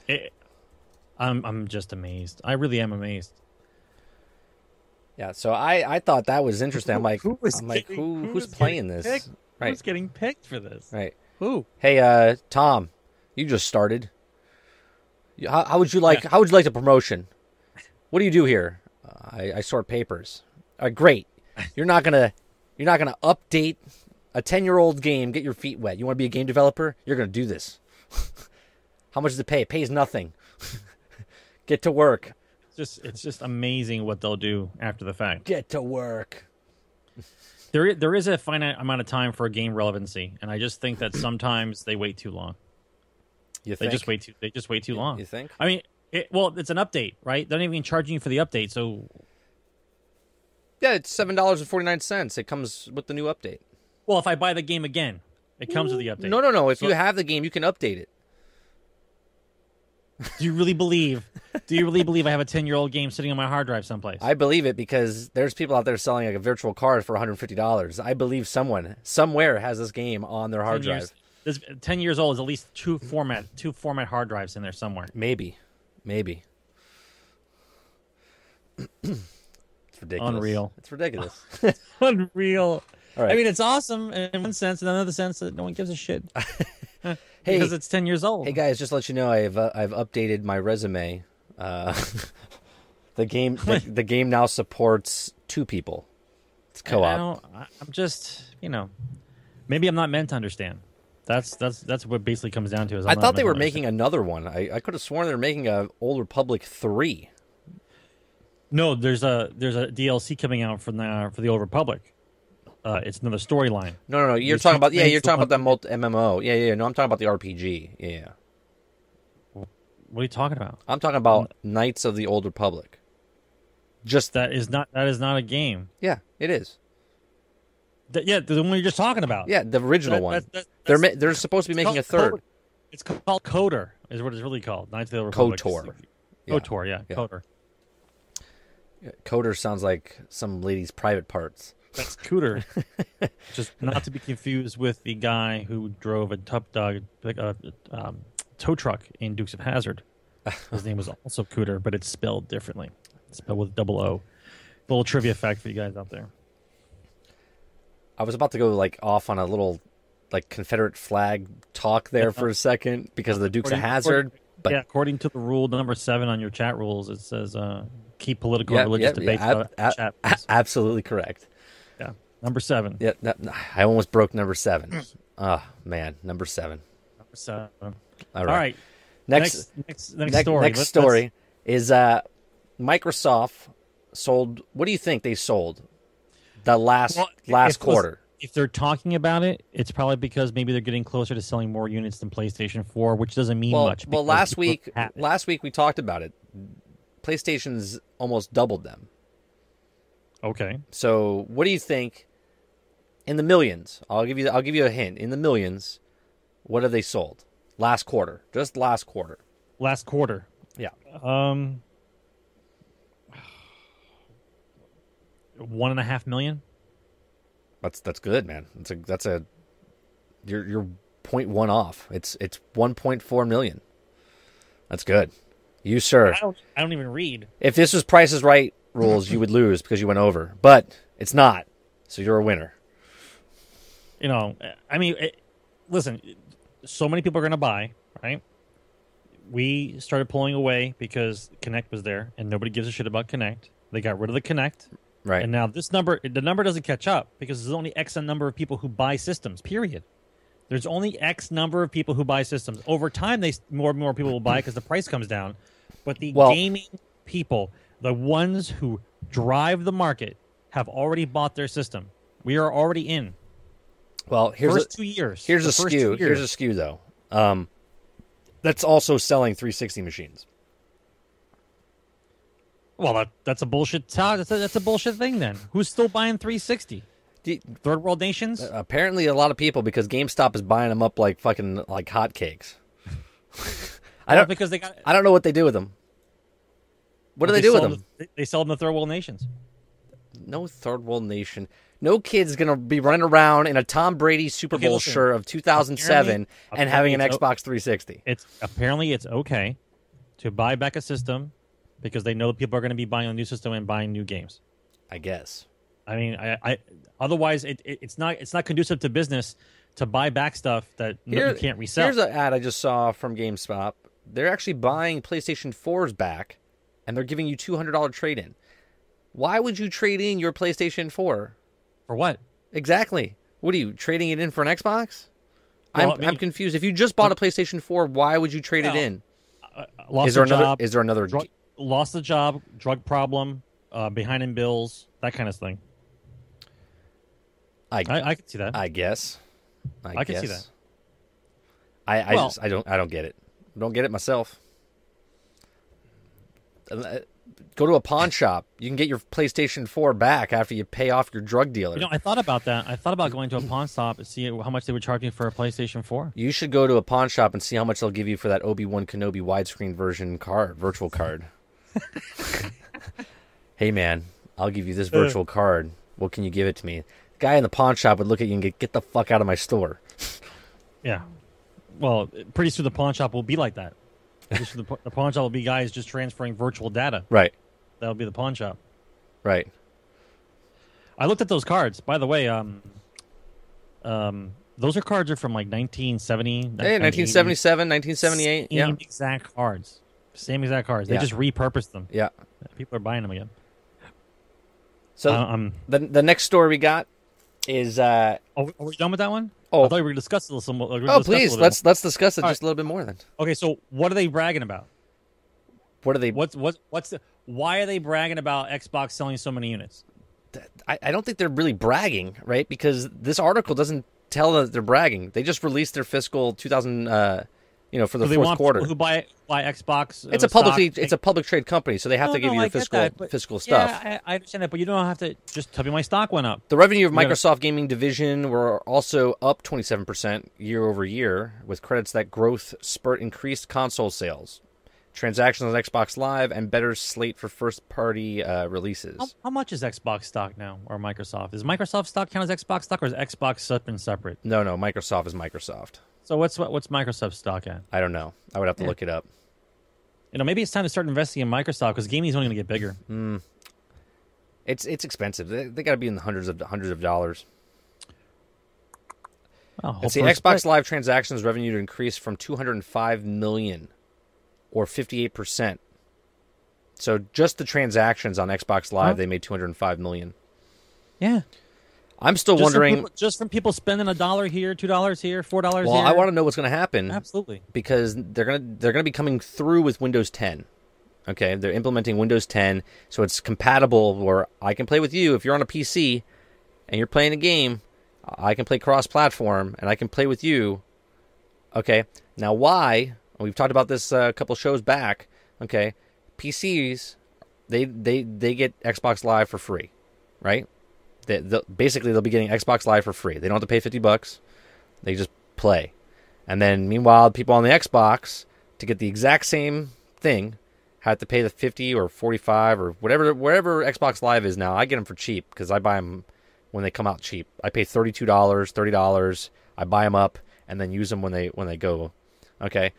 S2: It, I'm I'm just amazed. I really am amazed.
S1: Yeah. So I I thought that was interesting. I'm like
S2: Who is
S1: I'm like who
S2: who
S1: who's playing this?
S2: picked?
S1: Right.
S2: Who's getting picked for this?
S1: Right.
S2: Who?
S1: Hey, uh, Tom, you just started. How, how would you like? How would you like the promotion? What do you do here? Uh, I, I sort papers. All right, great. You're not gonna, you're not gonna update a ten year old game. Get your feet wet. You want to be a game developer? You're gonna do this. how much does it pay? It pays nothing. Get to work.
S2: It's just it's just amazing what they'll do after the fact.
S1: Get to work.
S2: There there is a finite amount of time for a game relevancy, and I just think that sometimes they wait too long.
S1: You
S2: They just wait too they just wait too long.
S1: You think?
S2: I mean, it, well, it's an update, right? They're not even charging you for the update, so
S1: Yeah, it's seven dollars and forty nine cents. It comes with the new update.
S2: Well, if I buy the game again, it comes with the mm, update.
S1: No, no, no. If
S2: So-
S1: you have the game, you can update it.
S2: Do you really believe? Do you really believe I have a ten year old game sitting on my hard drive someplace?
S1: I believe it because there's people out there selling like a virtual card for one hundred fifty dollars. I believe someone somewhere has this game on their hard
S2: 10
S1: drive.
S2: years, this, ten years old is at least two format two format hard drives in there somewhere.
S1: Maybe, maybe. it's ridiculous.
S2: Unreal.
S1: It's ridiculous.
S2: Unreal.
S1: All right.
S2: I mean, it's awesome in one sense, and in another sense that no one gives a shit
S1: hey,
S2: because it's ten years old.
S1: hey guys, just to let you know, I've uh, I've updated my resume. Uh, the game the, the game now supports two people. It's
S2: I- I
S1: co-op.
S2: I- I'm just, you know, maybe I'm not meant to understand. That's that's that's what basically comes down to. Is
S1: I
S2: I'm not
S1: thought they were making another one. I, I could have sworn they were making a Old Republic three.
S2: No, there's a there's a DLC coming out for the for the Old Republic. Uh, it's another storyline.
S1: No, no, no. You're talking about yeah. You're talking about that multi MMO. Yeah, yeah. No, I'm talking about the RPG. Yeah.
S2: What are you talking about?
S1: I'm talking about Knights of the Old Republic. Just
S2: That is not that is not a game.
S1: yeah, it is.
S2: Yeah, the one you're just talking about.
S1: Yeah, the original
S2: That-
S1: one.
S2: that- that-
S1: they're ma- they're supposed to be making a third.
S2: Code- It's called KOTOR, is what it's really called. Knights of the Old Republic.
S1: KOTOR. Yeah.
S2: KOTOR, yeah,
S1: Yeah.
S2: KOTOR.
S1: KOTOR sounds like some lady's private parts.
S2: That's Cooter. Just not to be confused with the guy who drove a top dog, like a um, tow truck in Dukes of Hazzard. His name was also Cooter, but it's spelled differently. It's spelled with double O. Little trivia fact for you guys out there.
S1: I was about to go like off on a little like Confederate flag talk there
S2: Yeah.
S1: for a second because of the Dukes of
S2: Hazzard.
S1: But
S2: yeah, according to the rule number seven on your chat rules, it says uh, keep political
S1: yeah,
S2: and religious
S1: yeah,
S2: debates
S1: yeah,
S2: out of
S1: ab-
S2: chat.
S1: a-
S2: please.
S1: absolutely correct.
S2: Number seven.
S1: Yeah, that, I almost broke number seven. Ah, man, number seven.
S2: Number seven.
S1: All
S2: All
S1: right.
S2: right.
S1: Next,
S2: next, next, next story.
S1: next
S2: Let's-
S1: story is uh, Microsoft sold. What do you think they sold? The last
S2: Well,
S1: last quarter.
S2: if they're talking about it, it's probably because maybe they're getting closer to selling more units than PlayStation 4, which doesn't mean
S1: Well,
S2: much.
S1: well, last week, last week we talked about it. PlayStation's almost doubled them.
S2: Okay,
S1: So, what do you think? In the millions, I'll give you. I'll give you a hint. In the millions, what have they sold last quarter? Just last quarter.
S2: last quarter.
S1: Yeah.
S2: Um, one and a half million.
S1: That's that's good, man. That's a that's a. You're you're point one off. It's it's one point four million. That's good. You sir.
S2: I don't. I don't even read.
S1: If this was Price is Right rules, you would lose because you went over. But it's not. So you're a winner.
S2: You know, I mean, it, listen. So many people are going to buy, right? We started pulling away because Kinect was there, and nobody gives a shit about Kinect. They got rid of the Kinect.
S1: Right.
S2: And now this number, the number doesn't catch up because there's only X number of people who buy systems. Period. There's only X number of people who buy systems. Over time, they more and more people will buy because the price comes down. But the
S1: Well-
S2: gaming people, the ones who drive the market, have already bought their system. We are already in
S1: well, here's
S2: first
S1: a,
S2: two years.
S1: here's a skew. Here's a skew though. Um, that's also selling 360 machines.
S2: well, that, that's a bullshit. That's a, that's a bullshit thing. Then who's still buying 360?
S1: Do-
S2: Third world nations.
S1: apparently, a lot of people because GameStop is buying them up like fucking like hotcakes. I don't.
S2: because they got.
S1: I don't know what they do with them. What do they, do with
S2: sell
S1: them?
S2: They, they sell them to third world nations.
S1: No third world nation. No kid's gonna be running around in a Tom Brady Super
S2: Okay,
S1: Bowl
S2: listen.
S1: shirt of 2007
S2: Apparently-
S1: and having an Xbox 360.
S2: It's apparently it's okay to buy back a system because they know that people are going to be buying a new system and buying new games.
S1: I guess.
S2: I mean, I, I otherwise it, it, it's not it's not conducive to business to buy back stuff that
S1: Here-
S2: you can't resell.
S1: Here's an ad I just saw from GameStop. They're actually buying PlayStation 4s back, and they're giving you $200 trade in. Why would you trade in your PlayStation 4?
S2: For what?
S1: Exactly. What are you trading it in for an Xbox?
S2: Well,
S1: I'm,
S2: I mean-
S1: I'm confused. If you just bought a PlayStation 4, why would you trade it in?
S2: Lost
S1: Is there another?
S2: job,
S1: Is there another?
S2: drug, lost the job, drug problem, uh, behind in bills, that kind of thing.
S1: I,
S2: I, I can see that.
S1: I guess. I,
S2: I can see
S1: that. I, I
S2: Well-
S1: just I don't I don't get it. Don't get it myself. Uh, Go to a pawn shop. You can get your PlayStation 4 back after you pay off your drug dealer.
S2: You know, I thought about that. I thought about going to a pawn shop and see how much they would charge me for a PlayStation 4.
S1: You should go to a pawn shop and see how much they'll give you for that Obi Wan Kenobi widescreen version card, virtual card. hey man, I'll give you this virtual card. What can you give it to me? The guy in the pawn shop would look at you and get get the fuck out of my store.
S2: Yeah. Well, pretty soon the pawn shop will be like that. Soon the, the pawn shop will be guys just transferring virtual data.
S1: Right,
S2: That'll be the pawn shop.
S1: right.
S2: I looked at those cards. By the way, um, um, those are cards are from like 1970.
S1: Hey,
S2: 1980.
S1: 1977, 1978. Yeah,
S2: exact cards. Same exact cards. They
S1: Yeah.
S2: just repurposed them.
S1: yeah.
S2: People are buying them again.
S1: So
S2: Uh, um,
S1: the the next story we got is uh
S2: are we done with that one?
S1: Oh.
S2: I thought we were discussing a little. we
S1: oh
S2: a
S1: please let's let's discuss it
S2: All
S1: just a little bit more then.
S2: Okay, so what are they bragging about?
S1: What are they?
S2: What's what what's the, why are they bragging about Xbox selling so many units?
S1: I, I don't think they're really bragging, right? Because this article doesn't tell that they're bragging. They just released their fiscal 2000, uh, you know, for the
S2: So they
S1: fourth
S2: want
S1: quarter.
S2: who buy buy Xbox.
S1: It's
S2: uh,
S1: a publicly,
S2: stock-
S1: it's a public trade company, so they have
S2: No,
S1: to give
S2: no,
S1: you the
S2: get
S1: fiscal
S2: that, but-
S1: fiscal stuff.
S2: Yeah, I, I understand that, but you don't have to just tell me my stock went up.
S1: The revenue of
S2: You gotta-
S1: Microsoft Gaming Division were also up 27% year over year, with credits that growth spurt increased console sales, transactions on Xbox Live, and better slate for first party uh, releases.
S2: How, how much is Xbox stock now, or Microsoft? Is Microsoft stock count as Xbox stock, or is Xbox separate separate?
S1: No, no, Microsoft is Microsoft.
S2: So what's what, what's Microsoft stock at?
S1: I don't know. I would have to
S2: Yeah.
S1: look it up.
S2: You know, maybe it's time to start investing in Microsoft because gaming is only going to get bigger.
S1: It's it's expensive. They, they got to be in the hundreds of hundreds of dollars.
S2: Well,
S1: Let's see, Xbox. Live transactions revenue to increase from 205 million, or 58 percent. So just the transactions on Xbox Live,
S2: Huh?
S1: they made 205 million.
S2: Yeah,
S1: I'm still
S2: just
S1: wondering.
S2: from people, just from people spending a dollar here, two dollars here, four dollars
S1: well,
S2: here.
S1: I want to know what's going to happen
S2: absolutely.
S1: because they're gonna they're gonna be coming through with Windows 10. Okay, they're implementing Windows 10, so it's compatible where I can play with you if you're on a PC and you're playing a game. I can play cross-platform and I can play with you. Okay, now why? We've talked about this uh, a couple shows back. Okay, PCs they they they get Xbox Live for free, right? They, they, basically, they'll be getting Xbox Live for free. They don't have to pay fifty bucks. They just play. And then meanwhile, people on the Xbox to get the exact same thing have to pay the 50 or 45 or whatever wherever Xbox Live is now. I get them for cheap because I buy them when they come out cheap. I pay $32, $30. I buy them up and then use them when they when they go. Okay.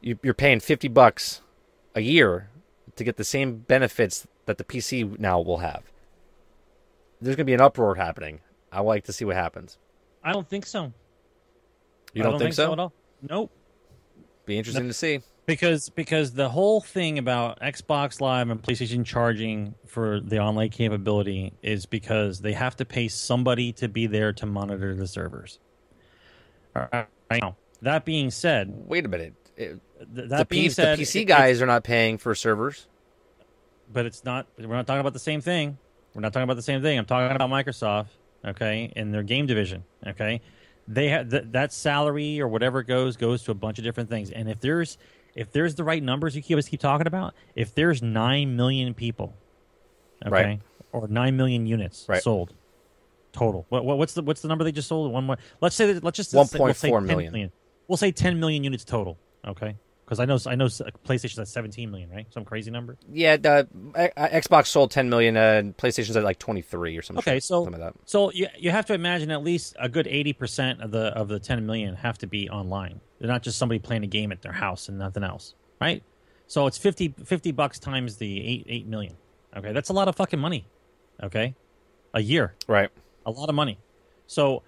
S1: You, you're paying 50 bucks a year to get the same benefits that the PC now will have. There's going to be an uproar happening. I like to see what happens.
S2: I don't think so.
S1: You don't,
S2: don't
S1: think, so?
S2: at all. Nope.
S1: Be interesting to see.
S2: Because because the whole thing about Xbox Live and PlayStation charging for the online capability is because they have to pay somebody to be there to monitor the servers. All right. Now, that being said,
S1: Wait a minute. It-
S2: th-
S1: the,
S2: that
S1: P-
S2: being said,
S1: the PC
S2: it-
S1: guys are not paying for servers.
S2: but it's not. We're not talking about the same thing. We're not talking about the same thing. I'm talking about Microsoft, okay, in their game division, okay. They have th- that salary or whatever it goes goes to a bunch of different things. And if there's if there's the right numbers you keep us keep talking about, if there's nine million people, okay,
S1: Right.
S2: or nine million units
S1: Right.
S2: sold total. What, what what's the what's the number they just sold? One more. Let's say that, let's just let's we'll say
S1: 1.4
S2: 10
S1: million.
S2: We'll say 10 million units total, okay. Because I know I know PlayStation's at 17 million, right? Some crazy number.
S1: Yeah, the, uh, Xbox sold 10 million, uh, and PlayStation's at like 23 or something.
S2: Okay, so
S1: something like that.
S2: so you you have to imagine at least a good eighty percent of the of the ten million have to be online. They're not just somebody playing a game at their house and nothing else, right? So it's 50, 50 bucks times the eight eight million. Okay, that's a lot of fucking money. Okay, a year,
S1: Right.
S2: a lot of money. So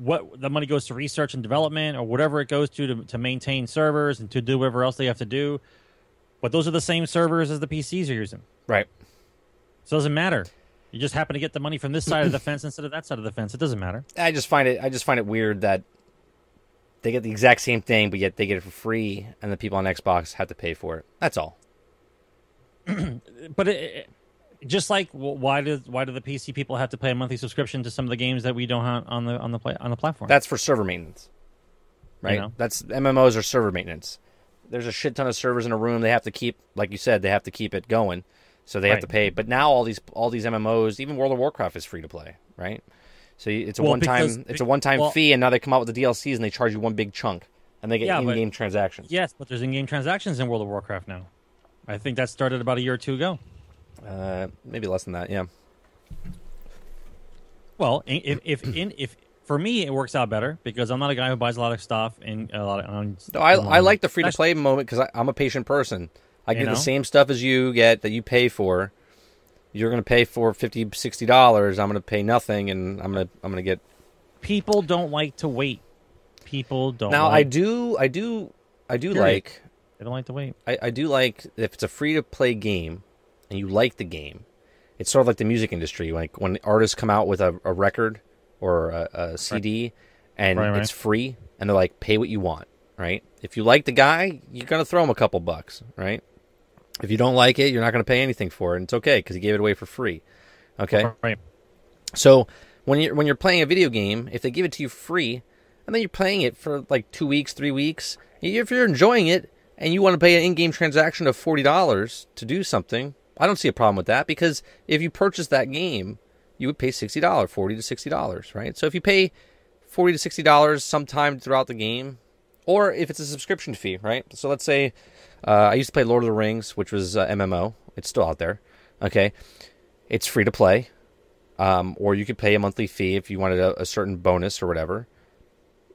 S2: what the money goes to research and development or whatever it goes to, to to maintain servers and to do whatever else they have to do. But those are the same servers as the PCs are using.
S1: Right.
S2: So it doesn't matter. You just happen to get the money from this side of the fence instead of that side of the fence. It doesn't matter.
S1: I just find it. I just find it weird that they get the exact same thing, but yet they get it for free, and the people on Xbox have to pay for it. That's all.
S2: But it, it- just like why do why do the PC people have to pay a monthly subscription to some of the games that we don't have on the on the play, on the platform?
S1: That's for server maintenance. Right.
S2: know?
S1: That's MMOs are server maintenance. There's a shit ton of servers in a room. They have to keep, like you said, they have to keep it going. so they have
S2: Right.
S1: to pay. But now all these all these MMOs, even World of Warcraft is free to play, right? So it's a
S2: Well,
S1: one time
S2: because-
S1: it's a one time
S2: well-
S1: fee, and now they come out with the DLCs and they charge you one big chunk, and they get
S2: Yeah,
S1: in game transactions.
S2: Yes, but there's in-game transactions in World of Warcraft now. I think that started about a year or two ago.
S1: Uh, maybe less than that. Yeah.
S2: Well, if if in if for me it works out better because I'm not a guy who buys a lot of stuff and a lot of. On,
S1: No, I, I
S2: online.
S1: like the free to play moment because I'm a patient person. I get
S2: know?
S1: the same stuff as you get that you pay for. You're going to pay for 50 60 dollars. I'm going to pay nothing, and I'm going to I'm going to get.
S2: People don't like to wait. People don't.
S1: Now I do I do I do
S2: Period.
S1: like
S2: They don't like to wait.
S1: I, I do like if it's a free to play game and you like the game. It's sort of like the music industry, like when artists come out with a, a record or a, a CD and
S2: Right, right.
S1: it's free, and they're like, pay what you want, right? If you like the guy, you're gonna throw him a couple bucks, right? If you don't like it, you're not gonna pay anything for it, and it's okay because he gave it away for free. Okay,
S2: Right.
S1: so when you're when you're playing a video game, if they give it to you free, and then you're playing it for like two weeks, three weeks, if you're enjoying it and you want to pay an in-game transaction of forty dollars to do something, I don't see a problem with that because if you purchase that game, you would pay sixty dollars, forty to sixty dollars, right? So if you pay forty to sixty dollars sometime throughout the game, or if it's a subscription fee, right? So let's say uh, I used to play Lord of the Rings, which was uh, MMO. It's still out there. Okay, it's free to play um, or you could pay a monthly fee if you wanted a, a certain bonus or whatever.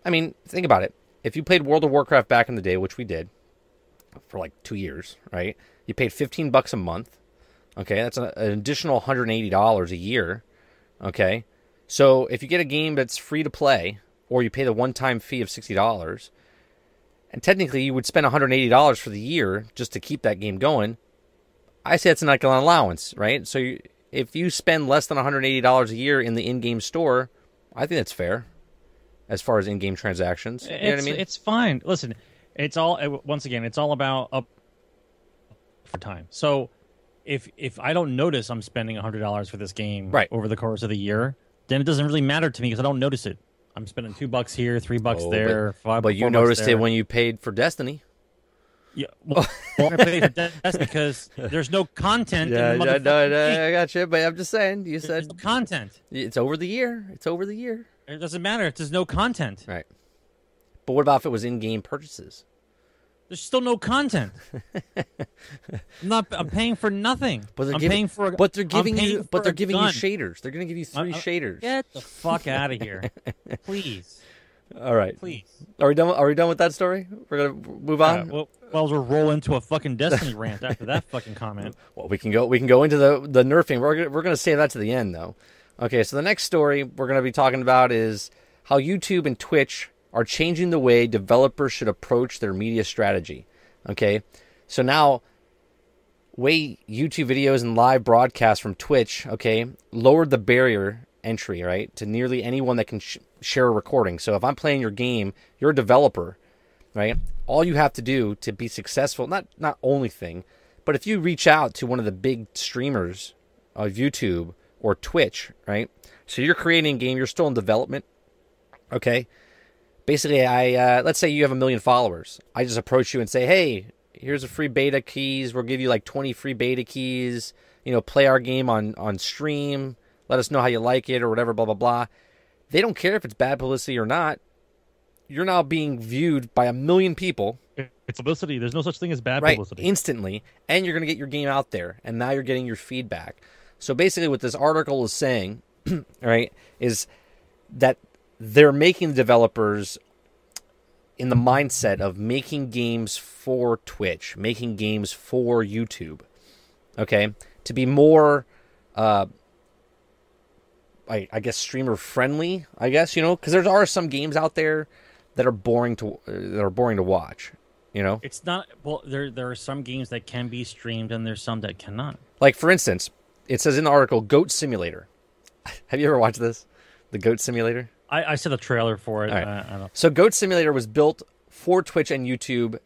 S1: I mean, think about it. If you played World of Warcraft back in the day, which we did for like two years, right? You paid fifteen bucks a month. Okay, that's an, an additional one hundred eighty dollars a year. Okay, so if you get a game that's free to play, or you pay the one-time fee of sixty dollars, and technically you would spend one hundred eighty dollars for the year just to keep that game going. I say that's like an allowance, right? So you, if you spend less than $180 a year in the in-game store, I think that's fair as far as in-game transactions. You know what I mean?
S2: it's fine. Listen, it's all once again, it's all about up for time. So if if I don't notice I'm spending hundred dollars for this game
S1: Right.
S2: over the course of the year, then it doesn't really matter to me because I don't notice it. I'm spending two bucks here, three bucks
S1: Oh,
S2: there, five.
S1: but you noticed it when you paid for Destiny.
S2: Yeah, well, well, I'm for that- that's because there's no content.
S1: Yeah,
S2: in the
S1: yeah, no, no. I got you. But I'm just saying, you
S2: There's
S1: said
S2: no content.
S1: it's over the year. It's over the year.
S2: It doesn't matter there's no content.
S1: Right. But what about if it was in-game purchases?
S2: There's still no content. I'm not. I'm paying for nothing.
S1: But they're
S2: I'm
S1: giving,
S2: paying for. A,
S1: but they're giving you, but they're giving
S2: gun.
S1: you shaders. They're going to give you three
S2: I'm-
S1: shaders.
S2: Get the fuck out of here, please,
S1: All right.
S2: please.
S1: Are we done? Are we done with that story? We're gonna move on.
S2: well, well, we'll roll into a fucking Destiny rant after that fucking comment.
S1: Well, we can go. We can go into the the nerfing. We're gonna, we're going to save that to the end, though. Okay, so the next story we're going to be talking about is how YouTube and Twitch are changing the way developers should approach their media strategy. Okay, so now way YouTube videos and live broadcasts from Twitch, okay, lowered the barrier entry, right, to nearly anyone that can sh- share a recording. So if I'm playing your game, you're a developer, right? All you have to do to be successful, not not only thing, but if you reach out to one of the big streamers of YouTube or Twitch, right? So you're creating a game, you're still in development, okay? Basically, I uh, let's say you have a million followers. I just approach you and say, "Hey, here's a free beta keys. We'll give you like 20 free beta keys. You know, play our game on on stream. Let us know how you like it or whatever. Blah blah blah." They don't care if it's bad publicity or not. You're now being viewed by a million people
S2: It's publicity. There's no such thing as bad
S1: right
S2: publicity.
S1: instantly and you're going to get your game out there and now you're getting your feedback so basically what this article is saying right is that they're making the developers in the mindset of making games for twitch making games for youtube okay to be more uh I, I guess streamer friendly i guess you know because there are some games out there that are boring to uh, that are boring to watch you know
S2: It's not. Well, there there are some games that can be streamed, and there's some that cannot.
S1: Like for instance, it says in the article Goat Simulator. Have you ever watched this? The Goat Simulator?
S2: I, I saw the trailer for it.
S1: Right.
S2: I don't.
S1: So Goat Simulator was built for Twitch and YouTube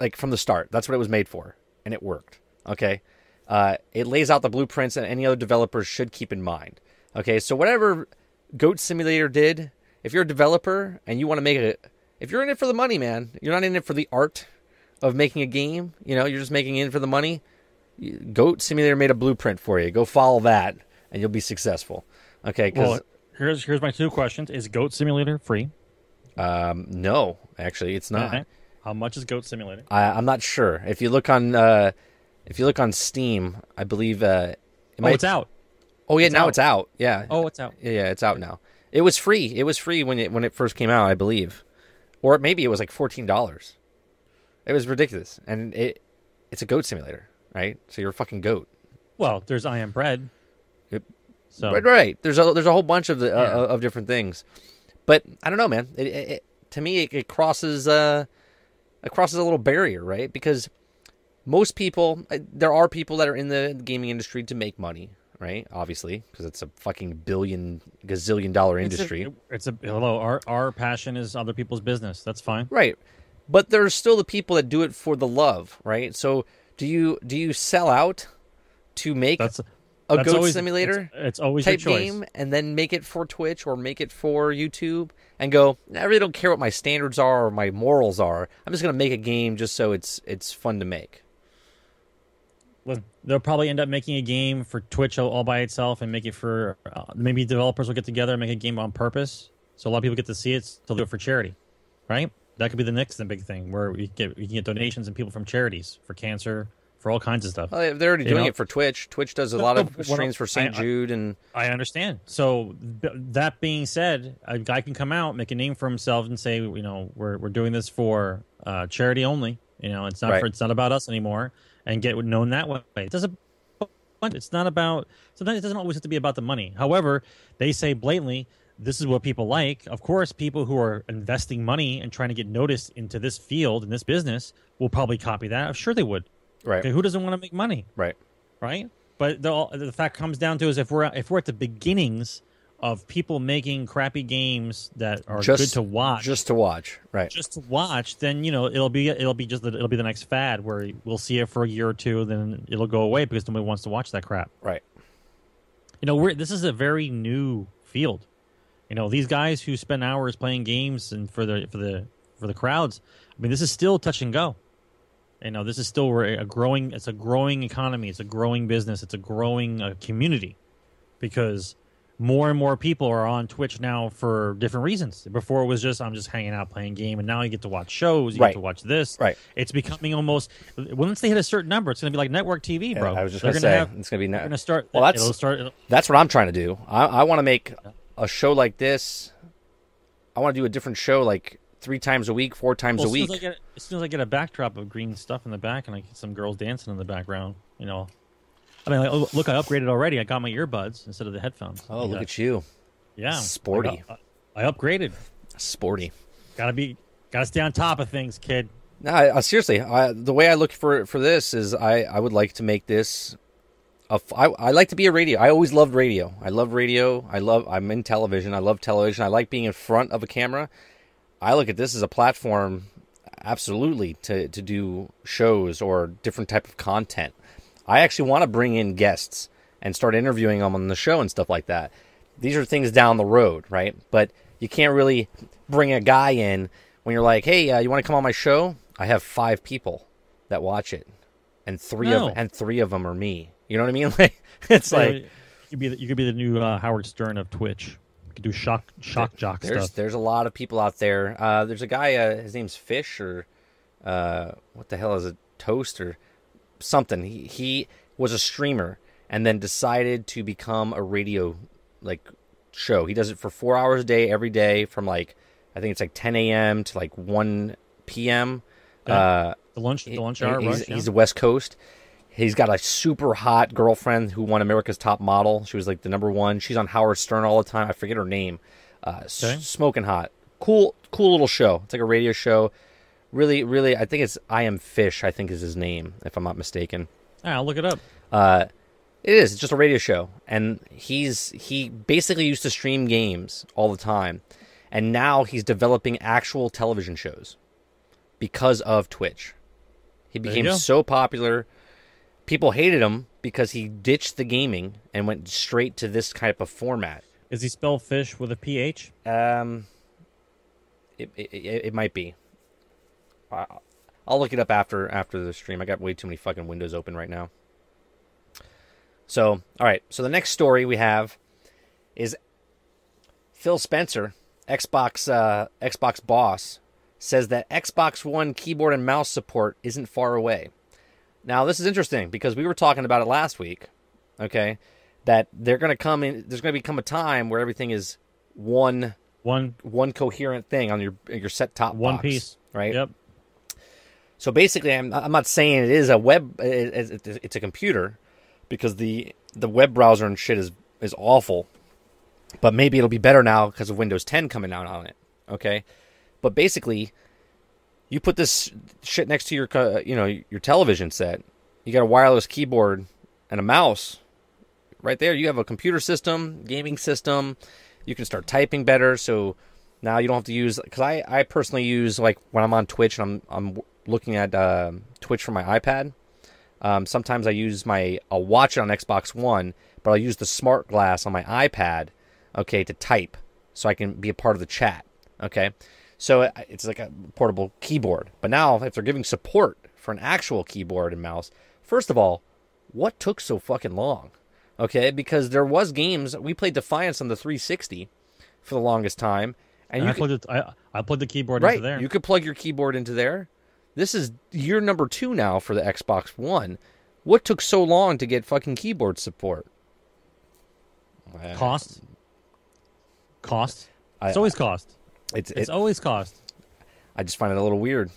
S1: like from the start. That's what it was made for and it worked. Okay? Uh, it lays out the blueprints that any other developers should keep in mind. Okay? So whatever Goat Simulator did, if you're a developer and you want to make it, if you're in it for the money, man, you're not in it for the art of making a game, you know, you're just making it for the money, Goat Simulator made a blueprint for you. Go follow that, and you'll be successful. Okay, because
S2: here's here's my two questions: Is Goat Simulator free?
S1: um, no, actually, it's not.
S2: Okay. How much is Goat Simulator?
S1: I, I'm not sure. If you look on, uh, if you look on Steam, I believe uh, it
S2: Oh,
S1: might.
S2: it's out.
S1: oh yeah,
S2: it's
S1: now
S2: out.
S1: it's out. Yeah.
S2: Oh, it's out.
S1: Yeah, yeah, it's out now. It was free. It was free when it when it first came out, I believe, or maybe it was like fourteen dollars. It was ridiculous, and it it's a goat simulator, right? So you're a fucking goat.
S2: Well, there's I Am Bread. So
S1: Right, right. There's a there's a whole bunch of the
S2: Yeah.
S1: uh, of different things, but I don't know, man. It, it, it, to me, it, it crosses uh, it crosses a little barrier, right? Because most people, uh, there are people that are in the gaming industry to make money, right? Obviously, because it's a fucking billion gazillion dollar
S2: it's a-
S1: industry,
S2: It's a, hello. Our our passion is other people's business. That's fine.
S1: right? But there's still the people that do it for the love, right? So do you do you sell out to make
S2: That's
S1: a
S2: that's
S1: goat
S2: always,
S1: simulator?
S2: It's, it's always
S1: type game and then make it for Twitch or make it for YouTube and go, I really don't care what my standards are or my morals are. I'm just gonna make a game just so it's it's fun to make.
S2: They'll probably end up making a game for Twitch all, all by itself and make it for uh, maybe developers will get together and make a game on purpose, so a lot of people get to see it. So they'll do it for charity, right? That could be the next big thing where we get we can get donations and people from charities for cancer, for all kinds of stuff.
S1: Well, they're already
S2: You
S1: doing
S2: know-
S1: it for Twitch. Twitch does a lot of streams for St. Jude and
S2: I understand. So that being said, a guy can come out, make a name for himself, and say, you know, we're we're doing this for uh, charity only. You know, it's not
S1: Right.
S2: for it's not about us anymore, and get known that way. It doesn't. It's not about. Sometimes it doesn't always have to be about the money. However, they say blatantly, this is what people like. Of course, people who are investing money and trying to get noticed into this field in this business will probably copy that. I'm sure they would.
S1: Right,
S2: Okay, who doesn't want to make money?
S1: right,
S2: right? But the the fact comes down to is if we're if we're at the beginnings of people making crappy games that are
S1: just
S2: good to watch, just,
S1: just to watch, right, Just
S2: to watch, then you know it'll be it'll be just the, it'll be the next fad where we'll see it for a year or two, then it'll go away because nobody wants to watch that crap.
S1: right,
S2: You know, we're this is a very new field. You know, these guys who spend hours playing games and for the for the for the crowds. I mean, this is still touch and go. You know, this is still a growing. It's a growing economy. It's a growing business. It's a growing uh, community because more and more people are on Twitch now for different reasons. Before it was just I'm just hanging out playing game, and now you get to watch shows. You
S1: Right.
S2: get to watch this.
S1: right.
S2: It's becoming almost once they hit a certain number, it's going to be like network TV, bro.
S1: I was just gonna
S2: gonna
S1: say
S2: have-
S1: it's gonna be.
S2: they're
S1: Ne-
S2: going to start.
S1: Well, that's-
S2: it'll start. it'll-
S1: that's what I'm trying to do. I, I want to make a show like this. I want to do a different show like three times a week, four times
S2: Well,
S1: a week.
S2: as, I get, as soon as I get a backdrop of green stuff in the back and I get some girls dancing in the background, you know. I mean, like, oh, look, I upgraded already. I got my earbuds instead of the headphones.
S1: oh, look at you,
S2: yeah,
S1: sporty.
S2: I, got- I upgraded.
S1: sporty.
S2: Gotta be, gotta stay on top of things, kid.
S1: No, I, I, seriously, I, the way I look for for this is I, I would like to make this. A f- I, I like to be a radio. I always loved radio. I love radio. I love. I'm in television. I love television. I like being in front of a camera. I look at this as a platform, absolutely to to do shows or different type of content. I actually want to bring in guests and start interviewing them on the show and stuff like that. These are things down the road, right? But you can't really bring a guy in when you're like, "Hey, uh, you want to come on my show?" I have five people that watch it, and three
S2: No.
S1: of and three of them are me. You know what I mean? Like it's
S2: So,
S1: like
S2: you could be, the, you could be the new uh, Howard Stern of Twitch. You do shock, shock jock
S1: there's
S2: stuff.
S1: there's a lot of people out there. Uh, there's a guy. Uh, his name's Fish or uh, what the hell is it? Toast or something. He he was a streamer and then decided to become a radio like show. He does it for four hours a day every day from like I think it's like 10 a.m. to like 1 p.m.
S2: Yeah.
S1: Uh,
S2: the lunch, the lunch hour.
S1: he's,
S2: rush, yeah.
S1: he's the West Coast. He's got a super hot girlfriend who won America's Top Model. She was like the number one. She's on Howard Stern all the time. I forget her name. Uh,
S2: Okay.
S1: smoking hot. Cool, cool little show. It's like a radio show. Really, really. I think it's I Am Fish. I think is his name, if I'm not mistaken.
S2: Ah, I'll look it up.
S1: Uh, it is. It's just a radio show, and he's he basically used to stream games all the time, and now he's developing actual television shows because of Twitch. He became so popular. People hated him because he ditched the gaming and went straight to this type of format.
S2: Is he spell fish with a ph?
S1: Um, it it, it, might be. I- I'll look it up after after the stream. I got way too many fucking windows open right now. So, all right. So the next story we have is Phil Spencer, Xbox uh, Xbox boss, says that Xbox One keyboard and mouse support isn't far away. Now, this is interesting because we were talking about it last week. Okay, that they're going to come in. There's going to become a time where everything is one
S2: One
S1: one coherent thing on your your set top
S2: one
S1: box,
S2: piece.
S1: right?
S2: Yep.
S1: So basically, I'm I'm not saying it is a web. it- it- It's a computer because the the web browser and shit is is awful. But maybe it'll be better now because of Windows 10 coming out on it. Okay, but basically, you put this shit next to your you know your television set. You got a wireless keyboard and a mouse. Right there, you have a computer system, gaming system. You can start typing better. So now you don't have to use because I, I personally use like when I'm on Twitch and I'm I'm looking at uh, Twitch from my iPad. Um, sometimes I use my I'll watch it on Xbox One, but I'll use the smart glass on my iPad, okay, to type so I can be a part of the chat. Okay, so it's like a portable keyboard. But now if they're giving support for an actual keyboard and mouse, first of all, what took so fucking long? Okay, because there was games we played Defiance on the 360 for the longest time, and,
S2: And
S1: you
S2: I
S1: could,
S2: plugged it. I, I plugged the keyboard
S1: right,
S2: into there.
S1: you could plug your keyboard into there. This is year number two now for the Xbox One. What took so long to get fucking keyboard support? Uh,
S2: cost. Cost.
S1: I-
S2: It's always cost.
S1: It's,
S2: It's
S1: it,
S2: always cost.
S1: I just find it a little weird.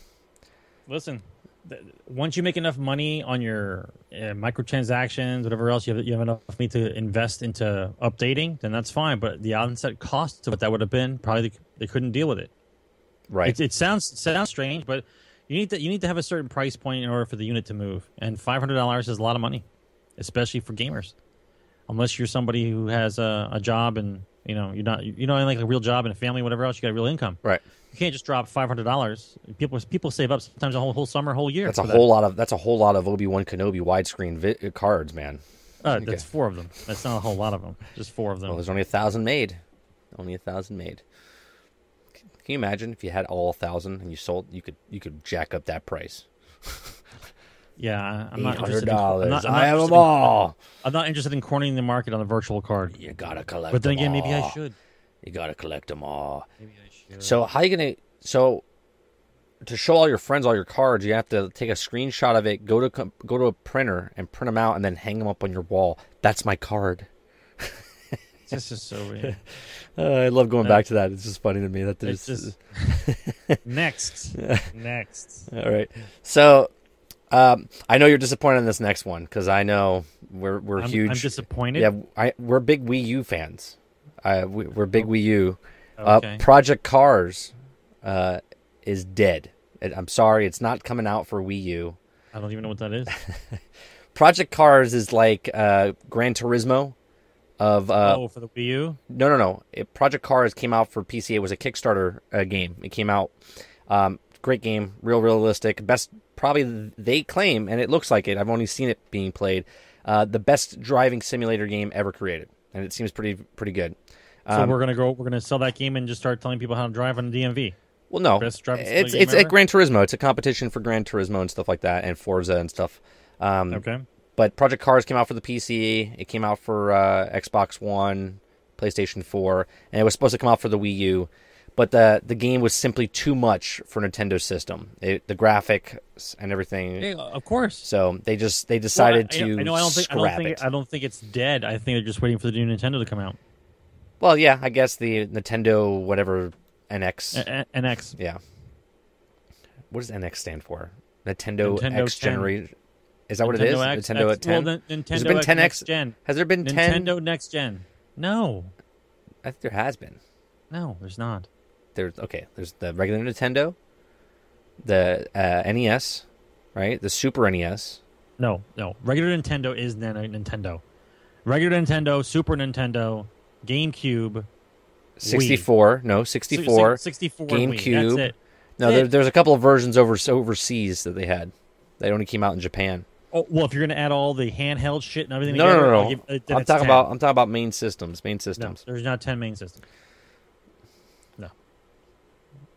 S2: Listen, th- once you make enough money on your uh, microtransactions, whatever else you have, you have enough money to invest into updating, then that's fine. But the onset cost of what that would have been, probably they, they couldn't deal with it.
S1: Right.
S2: It, it sounds it sounds strange, but you need to you need to have a certain price point in order for the unit to move. And five hundred dollars is a lot of money, especially for gamers. Unless you're somebody who has a, a job and you know you're not you know like a real job and a family, whatever else, you got a real income.
S1: right.
S2: You can't just drop five hundred dollars. People people save up sometimes a whole whole summer, whole year.
S1: That's a
S2: for that.
S1: whole lot of that's a whole lot of Obi Wan Kenobi widescreen vi- cards, man.
S2: Uh, that's four of them. That's not a whole lot of them. Just four of them.
S1: Well, there's only a thousand made. Only a thousand made. Can you imagine if you had all a thousand and you sold? You could you could jack up that price.
S2: yeah, I'm not interested. In, I'm not, I'm
S1: I have them
S2: in-
S1: all.
S2: I'm not interested in cornering the market on a virtual card.
S1: You gotta collect. Them.
S2: But then again, maybe I should.
S1: You gotta collect them all.
S2: Maybe I should.
S1: So how you gonna? So to show all your friends all your cards, you have to take a screenshot of it, go to go to a printer and print them out, and then hang them up on your wall. That's my card.
S2: this is so weird.
S1: Uh, I love going back to that. It's just funny to me that there's.
S2: just next, next.
S1: All right. So, um, I know you're disappointed in this next one because I know we're we're
S2: I'm,
S1: huge.
S2: I'm disappointed.
S1: yeah, I, we're big Wii U fans. Uh, we, we're big Wii U. Uh, Project Cars uh, is dead. I'm sorry, it's not coming out for Wii U.
S2: I don't even know what that is.
S1: Project Cars is like uh, Gran Turismo. Of uh,
S2: oh, for the Wii U.
S1: No, no, no. It, Project Cars came out for PC. It was a Kickstarter uh, game. It came out. Um, great game, real realistic. Best, probably they claim, and it looks like it. I've only seen it being played. Uh, the best driving simulator game ever created, and it seems pretty pretty good.
S2: So
S1: Um,
S2: we're gonna go. We're gonna sell that game and just start telling people how to drive on the DMV.
S1: well, no,
S2: best driving
S1: it's it's at? Gran Turismo. It's a competition for Gran Turismo and stuff like that, and Forza and stuff. Um,
S2: Okay.
S1: But Project Cars came out for the PC. It came out for uh, Xbox One, PlayStation 4, and it was supposed to come out for the Wii U. But the the game was simply too much for Nintendo's system. It, the graphics and everything.
S2: Yeah, of course.
S1: So they just they decided
S2: Well, I,
S1: to
S2: I know. I don't think. I don't think.
S1: it.
S2: I don't think it's dead. I think they're just waiting for the new Nintendo to come out.
S1: Well, yeah, I guess the Nintendo whatever NX.
S2: A- A- NX.
S1: yeah. What does NX stand for? Nintendo,
S2: Nintendo
S1: X
S2: 10.
S1: generation. Is that what it is?
S2: Nintendo X,
S1: Nintendo
S2: X,
S1: at 10?
S2: Well, Nin- Nintendo
S1: Has there been 10X?
S2: Next Gen.
S1: Has there been 10?
S2: Nintendo Next Gen. No,
S1: I think there has been.
S2: no, there's not.
S1: There's okay there's the regular nintendo the uh, nes right the super nes
S2: No, no. Regular Nintendo is Nin- Nintendo. Regular Nintendo, Super Nintendo, GameCube,
S1: 64 no
S2: si-
S1: 64
S2: si- 64, Wii.
S1: GameCube.
S2: That's it.
S1: no there, there's a couple of versions over overseas that they had they only came out in japan
S2: Oh, well, if you're gonna add all the handheld shit and everything
S1: no
S2: together,
S1: no no, no.
S2: give- uh,
S1: i'm talking
S2: 10.
S1: about i'm talking about main systems main
S2: No,
S1: systems
S2: there's not ten main systems.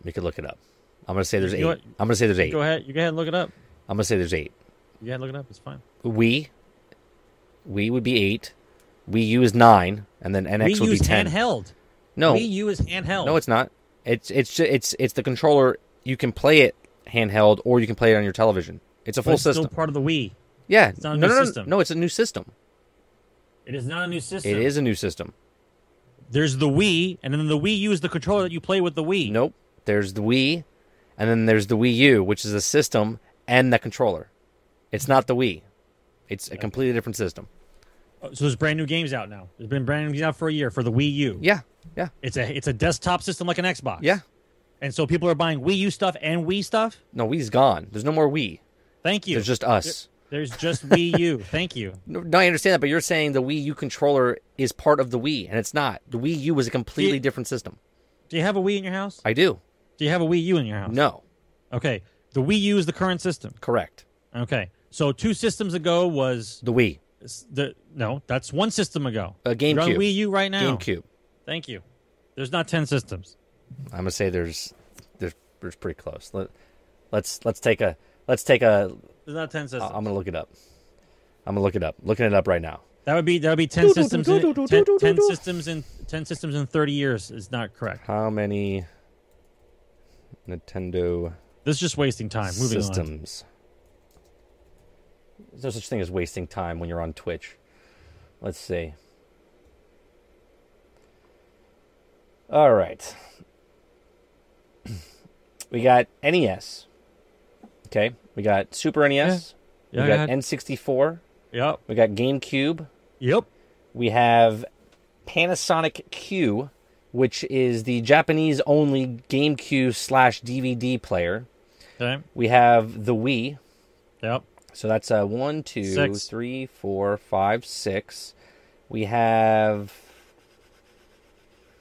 S1: We could look it up i'm gonna say there's
S2: You
S1: eight
S2: what?
S1: i'm gonna say there's eight
S2: Go ahead. You go ahead and look it up.
S1: i'm gonna say there's eight
S2: You go ahead and look it up. It's fine.
S1: We, we would be eight. Wii U is nine, and then NX
S2: Wii
S1: would
S2: U
S1: be
S2: is
S1: ten.
S2: handheld.
S1: No,
S2: Wii U is handheld.
S1: no, it's not. It's it's it's it's the controller. You can play it handheld, or you can play it on your television. It's a full
S2: it's
S1: system.
S2: still part of the Wii.
S1: yeah,
S2: it's not a
S1: no,
S2: new
S1: no, no,
S2: system.
S1: no. It's a new system.
S2: It is not a new system.
S1: It is a new system.
S2: There's the Wii, and then the Wii U is the controller that you play with the Wii.
S1: Nope. There's the Wii, and then there's the Wii U, which is a system and the controller. It's not the Wii. It's a completely different system.
S2: Oh, So there's brand new games out now. There's been brand new games out for a year for the Wii U.
S1: Yeah, yeah,
S2: It's a it's a desktop system like an Xbox.
S1: yeah.
S2: And so people are buying Wii U stuff and Wii stuff.
S1: No, Wii's gone. There's no more Wii.
S2: Thank you.
S1: There's just us.
S2: There's just Wii U. Thank you.
S1: No, no, I understand that, but you're saying the Wii U controller is part of the Wii, and it's not. The Wii U is a completely
S2: You-
S1: different system.
S2: Do you have a Wii in your house?
S1: I do.
S2: Do you have a Wii U in your house?
S1: No,
S2: Okay. The Wii U is the current system.
S1: correct.
S2: Okay. So two systems ago was
S1: The Wii,
S2: the no, that's one system ago.
S1: uh,
S2: You're on Wii U right now.
S1: GameCube.
S2: Thank you. There's not ten systems.
S1: I'm gonna say there's, there's, there's pretty close. Let, let's let's take a let's take a.
S2: There's not ten systems.
S1: I'm gonna look it up. I'm gonna look it up. Looking it up right now.
S2: that would be that would be ten systems. In, ten, 10 systems in ten systems in thirty years is not correct.
S1: How many Nintendo
S2: This is just wasting time. Moving on.
S1: systems? There's no such thing as wasting time when you're on Twitch. Let's see. All right. We got NES. Okay. We got Super NES.
S2: Yeah,
S1: we
S2: go
S1: got
S2: ahead.
S1: N64.
S2: Yep.
S1: We got GameCube.
S2: Yep.
S1: We have Panasonic Q, which is the Japanese only GameCube slash DVD player.
S2: Okay.
S1: We have the Wii.
S2: Yep.
S1: So that's uh, one, two,
S2: Six.
S1: three, four, five, six. We have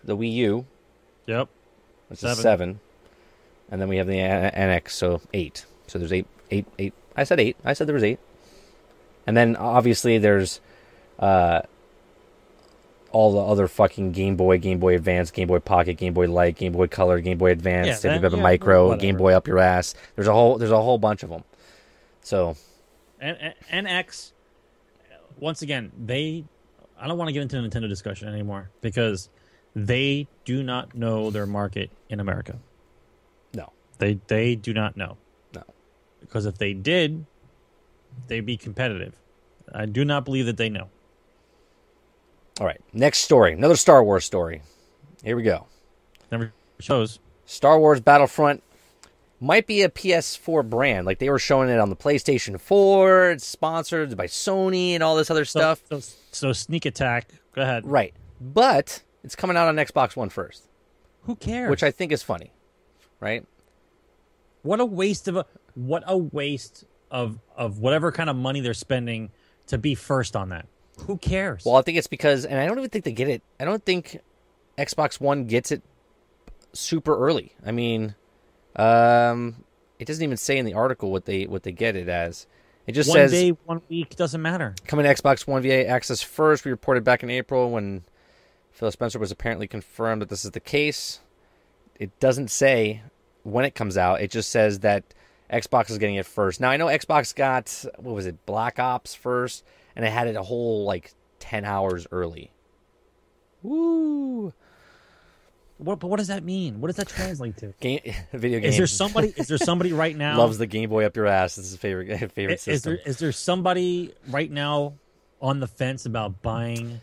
S1: the Wii U,
S2: Yep.
S1: which
S2: Seven.
S1: is seven. And then we have the A- NX, so eight. So there's eight, eight, eight. I said eight. I said there was eight. And then obviously there's uh, all the other fucking Game Boy, Game Boy Advance, Game Boy Pocket, Game Boy Light, Game Boy Color, Game Boy Advance,
S2: Yeah, that- yeah,
S1: Micro,
S2: whatever.
S1: Game Boy up your ass. There's a whole there's a whole bunch of them. So
S2: And, and NX. Once again, they. I don't want to get into the Nintendo discussion anymore because they do not know their market in America.
S1: no,
S2: They they do not know.
S1: No.
S2: Because if they did, they'd be competitive. I do not believe that they know.
S1: All right, next story, another Star Wars story. Here we go.
S2: Never shows.
S1: Star Wars Battlefront might be a PS4 brand. Like they were showing it on the PlayStation 4. It's sponsored by Sony and all this other
S2: So,
S1: stuff.
S2: So, so sneak attack. Go ahead.
S1: Right. But it's coming out on Xbox One first,
S2: Who cares?
S1: which I think is funny. Right?
S2: what a waste of a what a waste of of whatever kind of money they're spending to be first on that. Who cares?
S1: Well, I think it's because, and I don't even think they get it. I don't think Xbox One gets it super early. I mean, um, it doesn't even say in the article what they what they get it as. It just
S2: one
S1: says one
S2: day, one week doesn't matter.
S1: coming to Xbox One VA access first. We reported back in April when Phil Spencer was apparently confirmed that this is the case. It doesn't say when it comes out. It just says that Xbox is getting it first. Now I know Xbox got what was it, Black Ops first, and I had it a whole like ten hours early. Woo!
S2: What, but what does that mean? What does that translate to?
S1: Game video game.
S2: Is there somebody? Is there somebody right now?
S1: loves the Game Boy up your ass? This is his favorite favorite
S2: is,
S1: system.
S2: Is there is there somebody right now on the fence about buying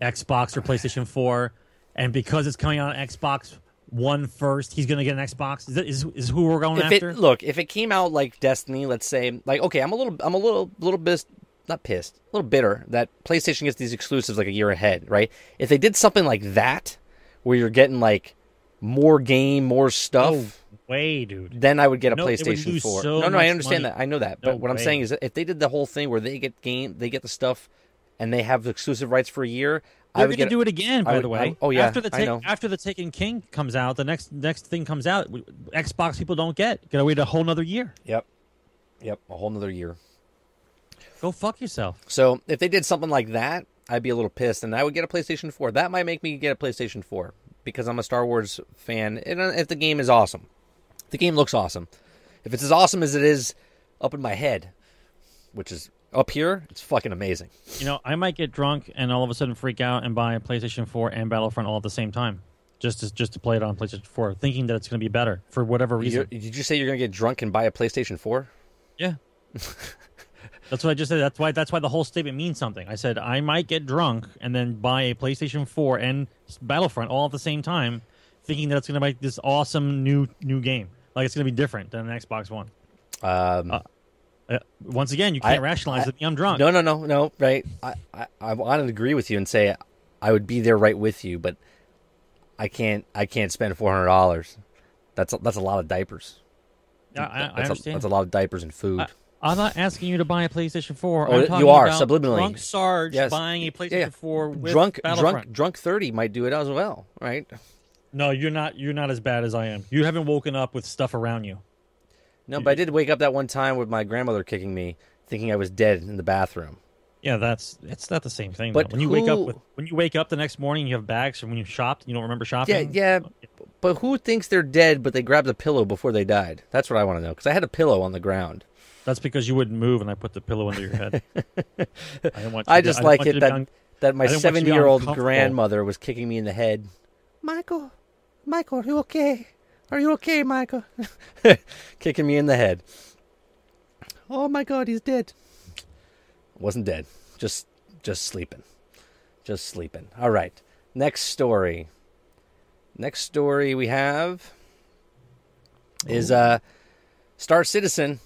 S2: Xbox or PlayStation Four, and because it's coming out on Xbox One first, he's going to get an Xbox? Is, that, is is who we're going
S1: if
S2: after?
S1: it look if it came out like Destiny, let's say, like okay, I'm a little, I'm a little, little bit not pissed, a little bitter that PlayStation gets these exclusives like a year ahead, right? If they did something like that, where you're getting like more game, more stuff,
S2: oh, way, dude.
S1: then I would get a
S2: No,
S1: PlayStation 4.
S2: so
S1: no, no, I understand
S2: money.
S1: that. I know that.
S2: No
S1: But what I'm saying is that if they did the whole thing where they get game, they get the stuff, and they have exclusive rights for a year, I
S2: They're going to do it again, by
S1: would-
S2: the way.
S1: Oh, yeah,
S2: after the take, after the Taken King comes out, the next next thing comes out. Xbox people don't get. Got to wait a whole nother year.
S1: Yep, yep, a whole nother year.
S2: Go fuck yourself.
S1: So if they did something like that, I'd be a little pissed, and I would get a PlayStation 4. That might make me get a PlayStation 4 because I'm a Star Wars fan. And uh, if the game is awesome, the game looks awesome. If it's as awesome as it is up in my head, which is Up here, it's fucking amazing.
S2: You know, I might get drunk and all of a sudden freak out and buy a PlayStation 4 and Battlefront all at the same time, just to just to play it on PlayStation 4, thinking that it's going to be better for whatever reason.
S1: You- did you say you're gonna get drunk and buy a PlayStation 4?
S2: Yeah. that's what I just said. That's why that's why the whole statement means something. I said I might get drunk and then buy a PlayStation 4 and Battlefront all at the same time, thinking that it's going to make this awesome new new game. Like it's going to be different than an Xbox One.
S1: Um,
S2: Uh, once again, you can't
S1: I-
S2: rationalize
S1: I-
S2: it. I'm drunk.
S1: No, no, no, no. Right. I, I, I want to agree with you and say I would be there right with you, but I can't. I can't spend four hundred dollars. That's a, that's a lot of diapers.
S2: I, I, I
S1: That's, a,
S2: understand.
S1: that's a lot of diapers and food.
S2: I, I'm not asking you to buy a PlayStation 4.
S1: Oh,
S2: I'm
S1: you are,
S2: about
S1: subliminally.
S2: Drunk Sarge
S1: Yes.
S2: buying a PlayStation
S1: Yeah, yeah.
S2: 4 with
S1: drunk,
S2: Battlefront.
S1: drunk, drunk. Thirty might do it as well, right?
S2: No, you're not. You're not as bad as I am. You haven't woken up with stuff around you.
S1: No, but I did wake up that one time with my grandmother kicking me, thinking I was dead in the bathroom.
S2: Yeah, that's it's not the same thing.
S1: But
S2: though. when you wake up with when you wake up the next morning, you have bags from when you shopped. You don't remember shopping.
S1: Yeah, yeah. But who thinks they're dead, but they grabbed a pillow before they died? That's what I want to know. Because I had a pillow on the ground.
S2: That's because you wouldn't move, and I put the pillow under your head. I, didn't want
S1: I just
S2: didn't
S1: like
S2: want you
S1: it that
S2: be un-
S1: that my
S2: I didn't want you to be
S1: seventy-year-old grandmother was kicking me in the head. Michael, Michael, are you okay? Are you okay, Michael? kicking me in the head. Oh my God, he's dead. Wasn't dead. Just just sleeping. Just sleeping. All right. Next story. Next story we have is uh Star Citizen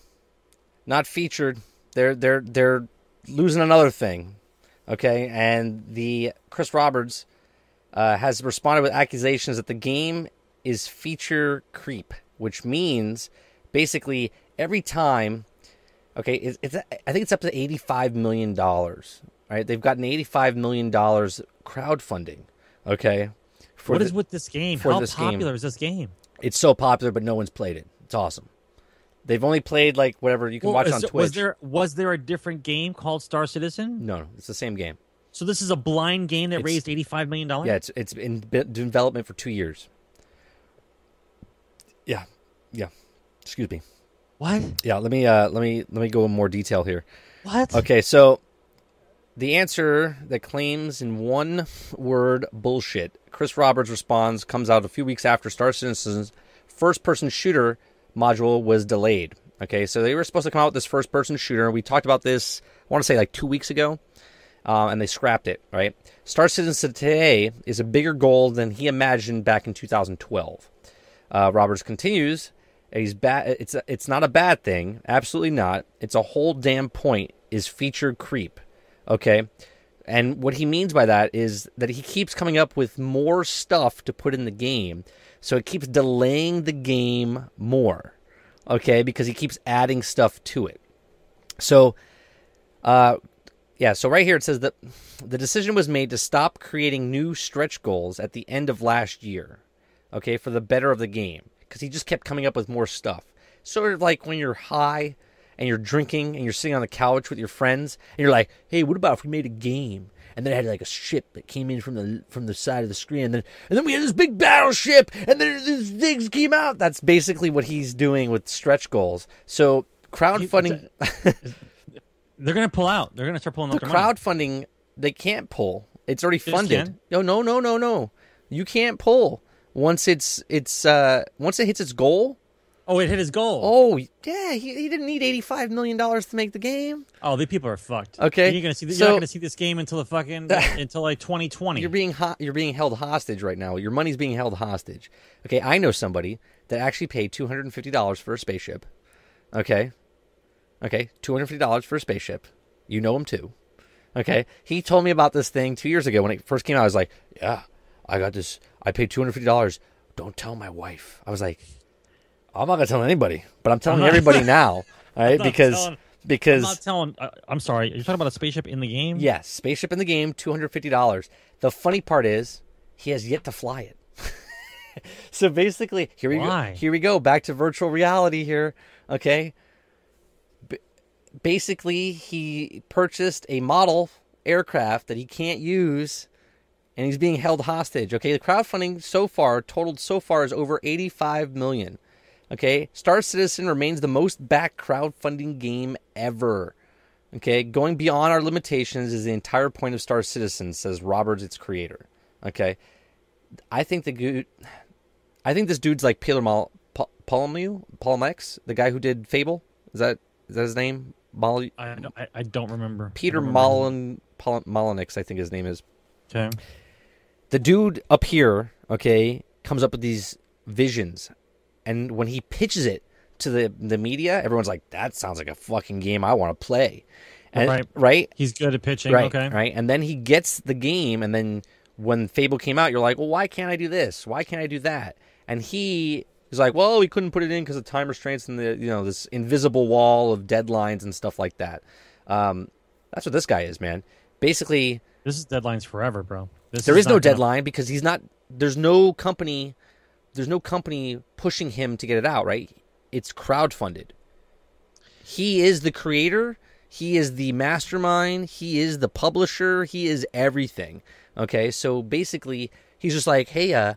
S1: not featured. They're they're they're losing another thing. Okay, and the Chris Roberts uh, has responded with accusations that the game is feature creep, which means basically every time. Okay, it's, it's I think it's up to eighty five million dollars. Right, they've gotten eighty five million dollars crowdfunding. Okay, for
S2: What
S1: the-
S2: is with this game? How
S1: this game.
S2: popular is this game?
S1: it's so popular, but no one's played it. It's awesome. They've only played like whatever you can
S2: Well,
S1: watch
S2: is
S1: on Twitch.
S2: Was there was there a different game called Star Citizen?
S1: No, no, it's the same game.
S2: So this is a blind game that
S1: It's-
S2: raised eighty five million dollars.
S1: Yeah, it's it's in development for two years. Yeah, yeah. Excuse me.
S2: What?
S1: Yeah, let me uh, let me let me go in more detail here.
S2: What?
S1: Okay, so the answer that claims in one word bullshit. Chris Roberts responds comes out a few weeks after Star Citizen's first person shooter module was delayed. Okay, so they were supposed to come out with this first person shooter. We talked about this, I want to say like two weeks ago, uh, and they scrapped it, right? Star Citizen today is a bigger goal than he imagined back in 2012. Uh, Roberts continues, he's. It's a, it's not a bad thing, absolutely not. It's a whole damn point is feature creep, okay. And what he means by that is that he keeps coming up with more stuff to put in the game, so it keeps delaying the game more, okay, because he keeps adding stuff to it. So, uh, yeah, so right here it says that the decision was made to stop creating new stretch goals at the end of last year, okay, for the better of the game, because he just kept coming up with more stuff. Sort of like when you're high and you're drinking and you're sitting on the couch with your friends and you're like, "Hey, what about if we made a game?" And then it had like a ship that came in from the from the side of the screen, and then and then we had this big battleship, and then these things came out. That's basically what he's doing with stretch goals. So crowdfunding,
S2: They're gonna pull out. They're gonna start pulling out
S1: the
S2: their money.
S1: crowdfunding, they can't pull. It's already funded. No, no, no, no, no. You can't pull once it's it's uh once it hits its goal.
S2: Oh, it hit his goal.
S1: Oh yeah, he, he didn't need eighty five million dollars to make the game.
S2: Oh, these people are fucked.
S1: Okay,
S2: you're gonna see. You're not gonna see this game until the fucking until like 2020.
S1: You're being ho- you're being held hostage right now. Your money's being held hostage. Okay, I know somebody that actually paid two hundred and fifty dollars for a spaceship. Okay, okay, two hundred fifty dollars for a spaceship. You know him too. Okay, he told me about this thing two years ago when it first came out. I was like, yeah, I got this. I paid two hundred fifty dollars. Don't tell my wife. I was like, I'm not gonna tell anybody, but I'm telling
S2: not-
S1: everybody now. All right, because
S2: telling- I'm
S1: because
S2: not telling. Uh, I'm sorry. You're talking about a spaceship in the game.
S1: Yes, spaceship in the game, two hundred fifty dollars. The funny part is he has yet to fly it. so basically, here we
S2: Why?
S1: go. Here we go. Back to virtual reality. Here, okay. B- basically, he purchased a model aircraft that he can't use, and he's being held hostage. Okay, the crowdfunding so far totaled so far is over eighty-five million. Okay, Star Citizen remains the most backed crowdfunding game ever. Okay, going beyond our limitations is the entire point of Star Citizen, says Roberts, its creator. Okay, I think the good, I think this dude's like Peter Mal, Polomew, Polomex, the guy who did Fable. Is that is that his name? Mol-
S2: I, I, I don't remember.
S1: Peter
S2: don't remember.
S1: Molynix, I think his name is.
S2: Okay.
S1: The dude up here, okay, comes up with these visions, and when he pitches it to the the media, everyone's like, "That sounds like a fucking game I want to play." And,
S2: Right.
S1: right,
S2: He's good at pitching.
S1: right,
S2: okay.
S1: right, and then he gets the game, and then when Fable came out, you're like, "Well, why can't I do this? Why can't I do that?" And he is like, "Well, we couldn't put it in because of time restraints and the you know this invisible wall of deadlines and stuff like that." Um, that's what this guy is, man. Basically,
S2: This is deadlines forever, bro. This
S1: there is no
S2: gonna-
S1: deadline because he's not. There's no company. There's no company pushing him to get it out. Right? It's crowdfunded. He is the creator. He is the mastermind. He is the publisher. He is everything. Okay, so basically, he's just like, hey, uh,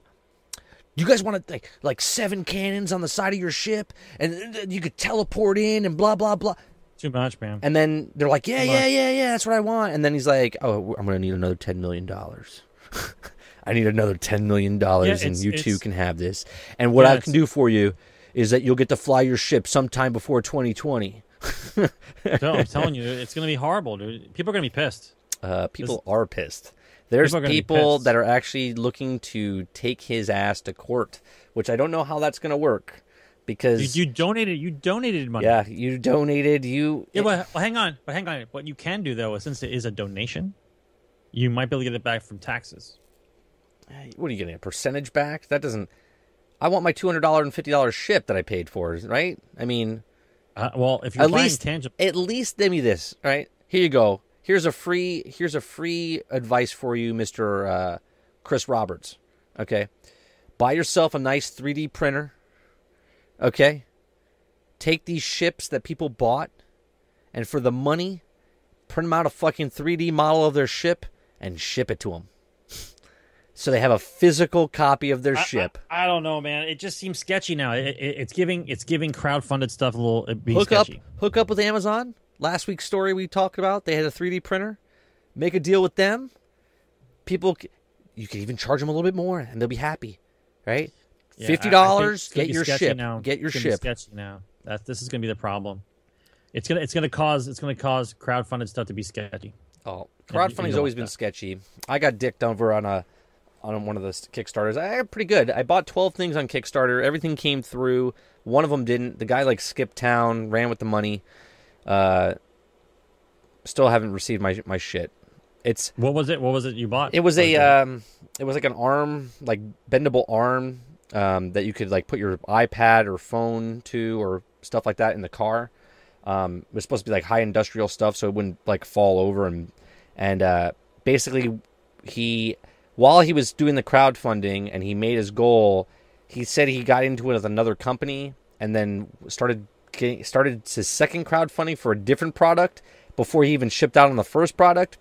S1: you guys want to like like seven cannons on the side of your ship, and uh, you could teleport in and blah blah blah.
S2: Too much, man.
S1: And then they're like, yeah,
S2: Come
S1: yeah,
S2: on.
S1: yeah, yeah, that's what I want. And then he's like, oh, I'm going to need another $10 million. I need another $10 million,
S2: Yeah,
S1: and you two can have this. And what
S2: Yeah,
S1: I can do for you is that you'll get to fly your ship sometime before 2020.
S2: no, I'm telling you, it's gonna be horrible, dude. People are gonna be pissed.
S1: Uh, people are pissed. There's
S2: People are
S1: people that are actually looking to take his ass to court, which I don't know how that's going to work because,
S2: You, you donated. You donated money.
S1: yeah, you donated, you.
S2: Yeah, but well, hang on. But hang on. What you can do though, is since it is a donation, you might be able to get it back from taxes.
S1: What are you getting a percentage back? That doesn't i want my $200 and $50 ship that i paid for right? I mean
S2: Uh, well, if you're
S1: at least
S2: tangible,
S1: at least give me this right? Here you go. Here's a free here's a free advice for you mr uh, chris roberts okay? Buy yourself a nice 3d printer okay? Take these ships that people bought and for the money print them out a fucking 3d model of their ship and ship it to them so they have a physical copy of their
S2: I-
S1: ship
S2: I, I don't know, man. It just seems sketchy now. It, it, it's giving it's giving crowdfunded stuff a little
S1: hook
S2: sketchy.
S1: up hook up with Amazon. Last week's story we talked about, they had a 3D printer. Make a deal with them. People you can even charge them a little bit more and they'll be happy, right?
S2: Yeah, I- I
S1: $50
S2: think it's gonna
S1: get your ship.
S2: Now.
S1: Get your
S2: It's gonna be
S1: ship.
S2: sketchy now. That this is going to be the problem. It's gonna it's gonna cause it's gonna cause crowdfunded stuff to be sketchy.
S1: Oh,
S2: you- and you
S1: crowdfunding's always been
S2: that.
S1: sketchy. I got dicked over on a on one of the Kickstarters. I pretty good. I bought 12 things on Kickstarter. Everything came through. One of them didn't. The guy like skipped town, ran with the money. Uh still haven't received my my shit. It's
S2: What was it? What was it you bought?
S1: It was a
S2: it?
S1: um, it was like an arm, like bendable arm, um, that you could like put your iPad or phone to or stuff like that in the car. Um, it was supposed to be like high industrial stuff, so it wouldn't like fall over and and uh, basically he while he was doing the crowdfunding and he made his goal, he said he got into it with another company and then started getting, started his second crowdfunding for a different product before he even shipped out on the first product.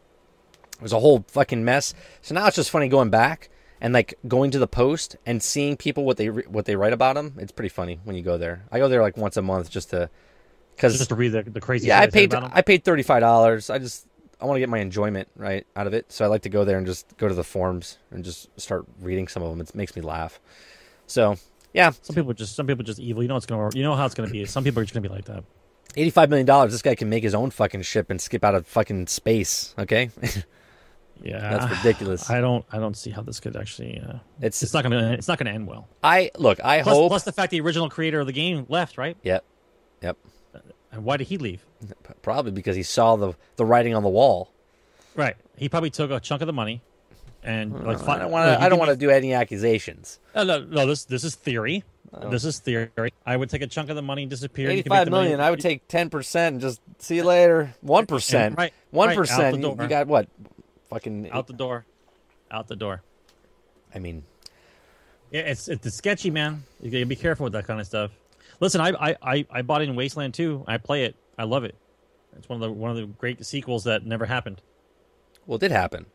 S1: It was a whole fucking mess. So now it's just funny going back and like going to the post and seeing people what they what they write about him. It's pretty funny when you go there. I go there like once a month just to because
S2: just to read the, the crazy.
S1: yeah, I paid? I paid thirty five dollars. I just I want to get my enjoyment right out of it, so I like to go there and just go to the forums and just start reading some of them. It makes me laugh. So yeah,
S2: Some people just some people just evil. You know it's gonna you know how it's gonna be. Some people are just gonna be like that.
S1: eighty five million dollars. This guy can make his own fucking ship and skip out of fucking space. Okay,
S2: Yeah,
S1: that's ridiculous.
S2: I don't I don't see how this could actually. Uh,
S1: It's
S2: it's not gonna it's not gonna end well.
S1: I look. I
S2: Plus,
S1: hope.
S2: plus the fact the original creator of the game left, right?
S1: Yep, yep.
S2: And why did he leave?
S1: Probably because he saw the the writing on the wall.
S2: Right. He probably took a chunk of the money, and hmm. like
S1: I don't want to. I don't want to do any accusations.
S2: No, no, no. This this is theory. This is theory. I would take a chunk of the money, and disappear. you
S1: Eighty-five
S2: the money-
S1: I would take ten percent and just see you later. One percent.
S2: right,
S1: One
S2: right, out
S1: You got what? Fucking.
S2: out the door, out the door.
S1: I mean,
S2: Yeah, it's it's sketchy, man. You gotta be careful with that kind of stuff. Listen, I I I, I bought it in Wasteland 2. I play it. I love it. It's one of the one of the great sequels that never happened.
S1: well, it did happen.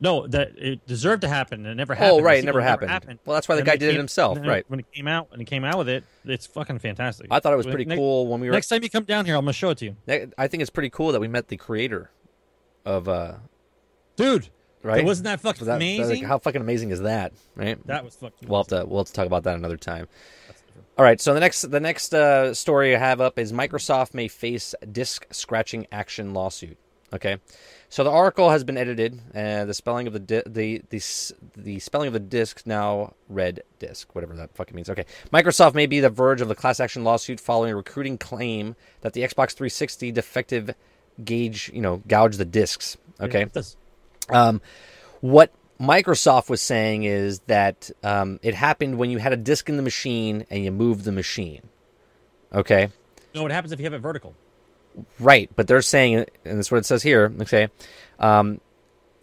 S2: No, that it deserved to happen. and It never happened.
S1: Oh, right, it never
S2: sequel
S1: happened. Well, that's why the
S2: And
S1: guy did it himself, right.
S2: When it came out, when he came out with it, it's fucking fantastic.
S1: I thought it was pretty
S2: ne-
S1: cool when we were.
S2: Next time you come down here, I'm gonna show it to you,
S1: I think it's pretty cool that we met the creator of uh
S2: dude.
S1: right.
S2: It wasn't that fucking
S1: that- that-
S2: amazing?
S1: like, how fucking amazing is that? Right.
S2: that was fucking.
S1: We'll have to we'll have to talk about that another time. All right, so the next the next uh, story I have up is Microsoft may face disk scratching action lawsuit. Okay, so the article has been edited. Uh, the spelling of the di- the the the spelling of the disk now red disk, whatever that fucking means. Okay, Microsoft may be the verge of a class action lawsuit following a recruiting claim that the Xbox 360 defective gauge you know gouge the discs. Okay, um, what Microsoft was saying is that um, it happened when you had a disk in the machine and you moved the machine. Okay,
S2: No, what happens if you have it vertical?
S1: right, but they're saying, and that's what it says here. Okay, um,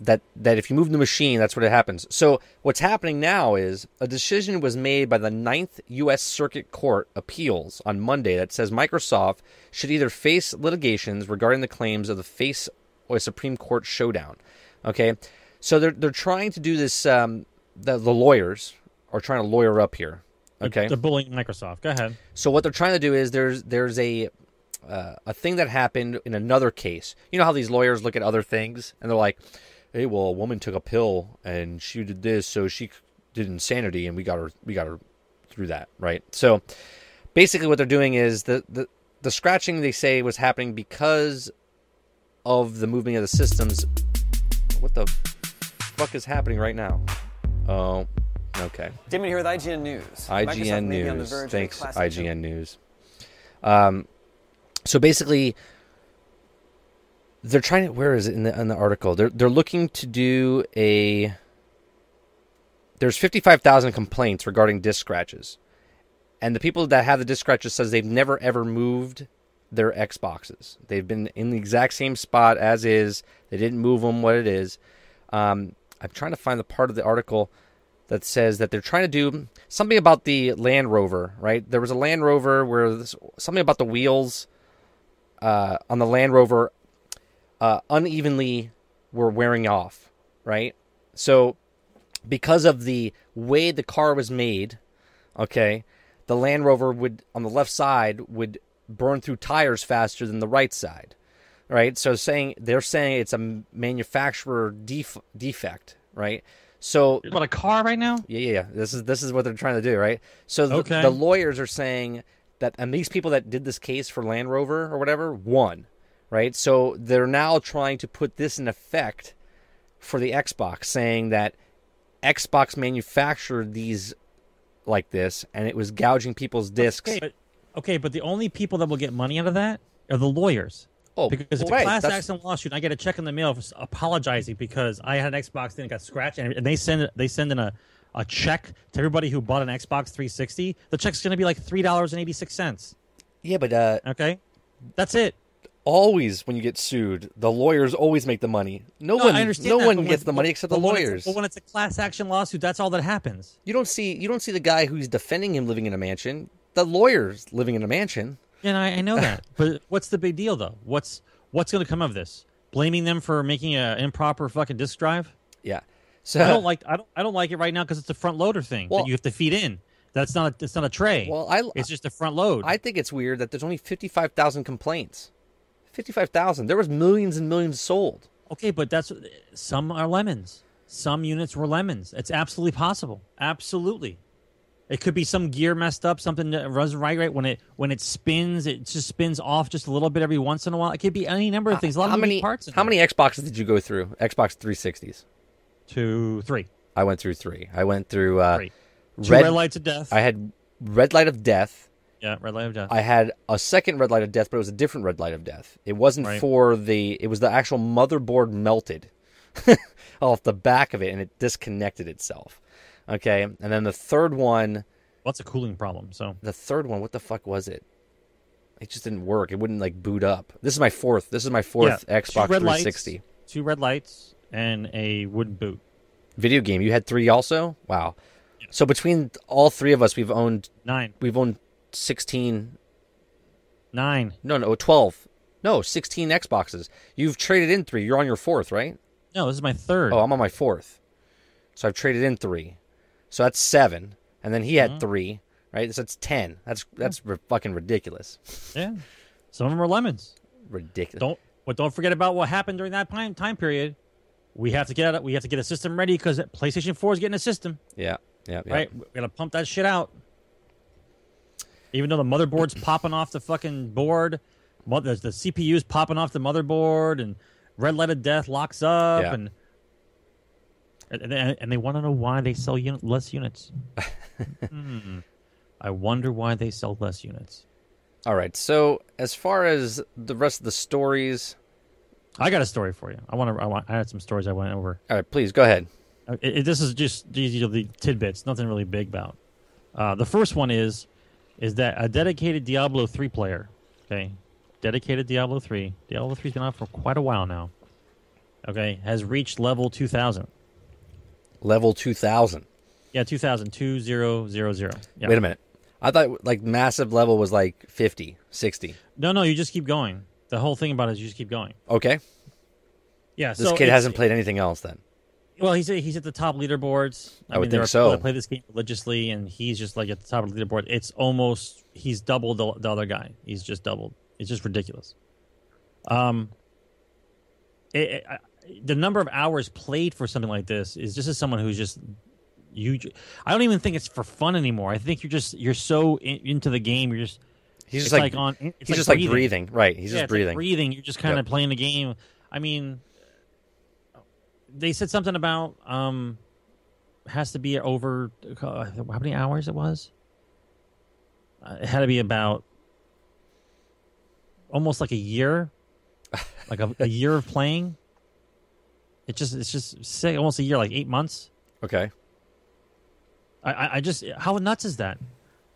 S1: that that if you move the machine, that's what it happens. So what's happening now is a decision was made by the Ninth U.S. Circuit Court Appeals on Monday that says Microsoft should either face litigations regarding the claims of the face or Supreme Court showdown. Okay, so they're they're trying to do this. Um, the the lawyers are trying to lawyer up here. Okay,
S2: They're bullying Microsoft. Go ahead.
S1: so what they're trying to do is there's there's a uh, a thing that happened in another case. You know how these lawyers look at other things and they're like, "Hey, well, a woman took a pill and she did this, so she did insanity, and we got her we got her through that, right?" So basically, what they're doing is the the the scratching they say was happening because of the moving of the systems. What the fuck is happening right now? Oh, okay.
S3: Damon here with IGN News.
S1: IGN
S3: may be on the
S1: News.
S3: verge of a
S1: Thanks, IGN News. Um, so basically, they're trying to. Where is it in the in the article? They're they're looking to do a. There's 55,000 complaints regarding disc scratches, and the people that have the disc scratches says they've never ever moved their Xboxes. They've been in the exact same spot as is. They didn't move them. What it is. Um, I'm trying to find the part of the article that says that they're trying to do something about the Land Rover, right? There was a Land Rover where this, something about the wheels uh, on the Land Rover uh, unevenly were wearing off, right? So because of the way the car was made, okay, the Land Rover would on the left side would burn through tires faster than the right side, right? So saying they're saying it's a manufacturer def- defect, right? So
S2: What a car right now?
S1: yeah, yeah, yeah. This is this is what they're trying to do, right? So the,
S2: Okay.
S1: the lawyers are saying that, and these people that did this case for Land Rover or whatever won, right? So they're now trying to put this in effect for the Xbox, saying that Xbox manufactured these like this, and it was gouging people's discs.
S2: Okay, but okay, but the only people that will get money out of that are the lawyers.
S1: Oh,
S2: Because it's
S1: right,
S2: a class
S1: that's-
S2: action lawsuit. and I get a check in the mail for apologizing because I had an Xbox then it got scratched, and and they send they send in a, a check to everybody who bought an Xbox 360. The check's going to be like three dollars and eighty six cents.
S1: Yeah, but uh,
S2: Okay, that's it.
S1: always when you get sued, the lawyers always make the money. No,
S2: No,
S1: one, no
S2: that,
S1: one gets the money except the lawyers.
S2: But when it's a class action lawsuit, that's all that happens.
S1: You don't see you don't see the guy who's defending him living in a mansion. The lawyer's living in a mansion.
S2: And I, I know that, but what's the big deal though? What's what's going to come of this? Blaming them for making an improper fucking disk drive?
S1: Yeah. So
S2: I don't like I don't I don't like it right now because it's a front loader thing
S1: Well-
S2: that you have to feed in. That's not a, it's not a tray.
S1: Well, I
S2: it's just a front load.
S1: I think it's weird that there's only fifty five thousand complaints. Fifty five thousand. There was millions and millions sold.
S2: okay, but that's some are lemons. Some units were lemons. It's absolutely possible. Absolutely. It could be some gear messed up, something that runs right right when it when it spins, it just spins off just a little bit every once in a while. It could be any number of things. A lot
S1: how
S2: of
S1: many
S2: parts.
S1: How many Xboxes did you go through? Xbox 360s.
S2: Two, three,
S1: I went through three. I went through uh,
S2: three. Two
S1: red.
S2: red, lights of death.
S1: I had red light of death.
S2: yeah, red light of death.
S1: I had a second red light of death, but it was a different red light of death. It wasn't
S2: Right.
S1: for the. It was the actual motherboard melted off the back of it, and it disconnected itself. Okay, and then the third one,
S2: What's a cooling problem? So
S1: the third one, what the fuck was it? It just didn't work. It wouldn't like boot up. This is my fourth. This is my fourth
S2: Yeah,
S1: Xbox
S2: two red
S1: 360
S2: lights, two red lights, and a wooden boot.
S1: video game. You had three also. Wow. So between all three of us, we've owned
S2: Nine,
S1: we've owned 16
S2: nine.
S1: No, no, 12. No, 16 Xboxes. You've traded in three. You're on your fourth, right?
S2: No, this is my third.
S1: Oh, I'm on my fourth. So I've traded in three. So that's seven, and then he had
S2: Mhm.
S1: three. Right, so that's ten. That's that's ri- fucking ridiculous.
S2: Yeah, some of them are lemons.
S1: Ridiculous.
S2: Don't but don't forget about what happened during that time time period. We have to get it. We have to get a system ready because PlayStation Four is getting a system.
S1: Yeah, yeah, yeah.
S2: Right, we're gonna pump that shit out. Even though the motherboard's popping off the fucking board, the, the CPU's popping off the motherboard, and red light of death locks up,
S1: Yeah.
S2: and and, they want to know why they sell unit, less units. Hmm. I wonder why they sell less units.
S1: All right. So as far as the rest of the stories,
S2: I got a story for you. I want to. I, want, I had some stories I went over.
S1: all right, please go ahead.
S2: Uh, It, it- this is just these are the tidbits, nothing really big about. Uh, the first one is is that a dedicated Diablo three player, okay, dedicated Diablo three. Diablo three's been out for quite a while now. Okay, has reached level two thousand.
S1: Level two thousand.
S2: Yeah, two thousand two zero zero zero. Yeah.
S1: Wait a minute. I thought like massive level was like 50, 60.
S2: No, no, you just keep going. The whole thing about it is you just keep going.
S1: Okay.
S2: Yeah,
S1: This
S2: so
S1: kid hasn't played anything else then.
S2: Well, he's he's at the top leaderboards.
S1: I would
S2: mean, there
S1: think
S2: are
S1: so.
S2: people that play this game religiously, and he's just like at the top of the leaderboard. It's almost he's doubled the, the other guy. He's just doubled. It's just ridiculous. Um, it, it- I- the number of hours played for something like this is just as someone who's just you. I don't even think it's for fun anymore. I think you're just you're so in, into the game. You're just
S1: He's just like,
S2: on.
S1: He's
S2: like
S1: just like breathing. Right. He's
S2: yeah,
S1: just
S2: it's like
S1: breathing.
S2: breathing. You're just kind
S1: Yep.
S2: of playing the game. I mean, they said something about um has to be over uh, how many hours it was. Uh, it had to be about almost like a year, like a, a year of playing. It just it's just say almost a year, like eight months.
S1: Okay.
S2: I I, just how nuts is that?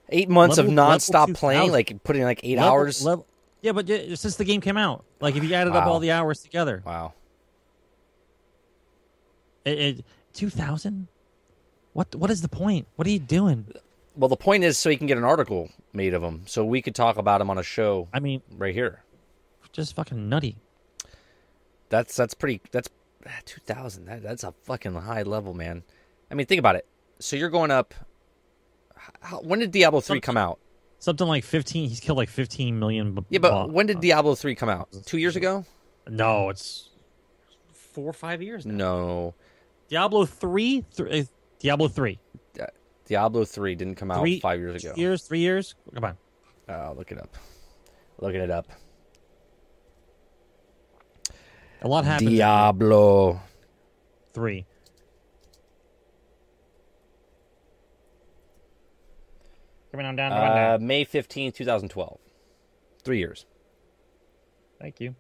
S1: Eight months
S2: Level-
S1: of nonstop playing, like putting like eight
S2: Level-
S1: hours.
S2: level- yeah, but since the game came out, like if you added up all the hours together,
S1: wow.
S2: It, it, 2000 what what is the point what are you doing
S1: Well, the point is so he can get an article made of him, so we could talk about him on a show
S2: i mean
S1: right here.
S2: just fucking nutty
S1: That's that's pretty. That's two thousand. That, that's a fucking high level, man. I mean, think about it. So you're going up. How, when did Diablo three come out?
S2: something like 15 he's killed like 15 million b-
S1: Yeah, but when did Diablo three come out? Two years ago?
S2: no it's four or five years now.
S1: No,
S2: diablo 3 th- uh, diablo 3
S1: Diablo three didn't come out
S2: Three-
S1: five years ago.
S2: years three years come on
S1: Oh, look it up. Looking it up.
S2: A lot happened
S1: Diablo.
S2: three coming on down, coming
S1: Uh. May fifteenth, 2012. Three years.
S2: thank you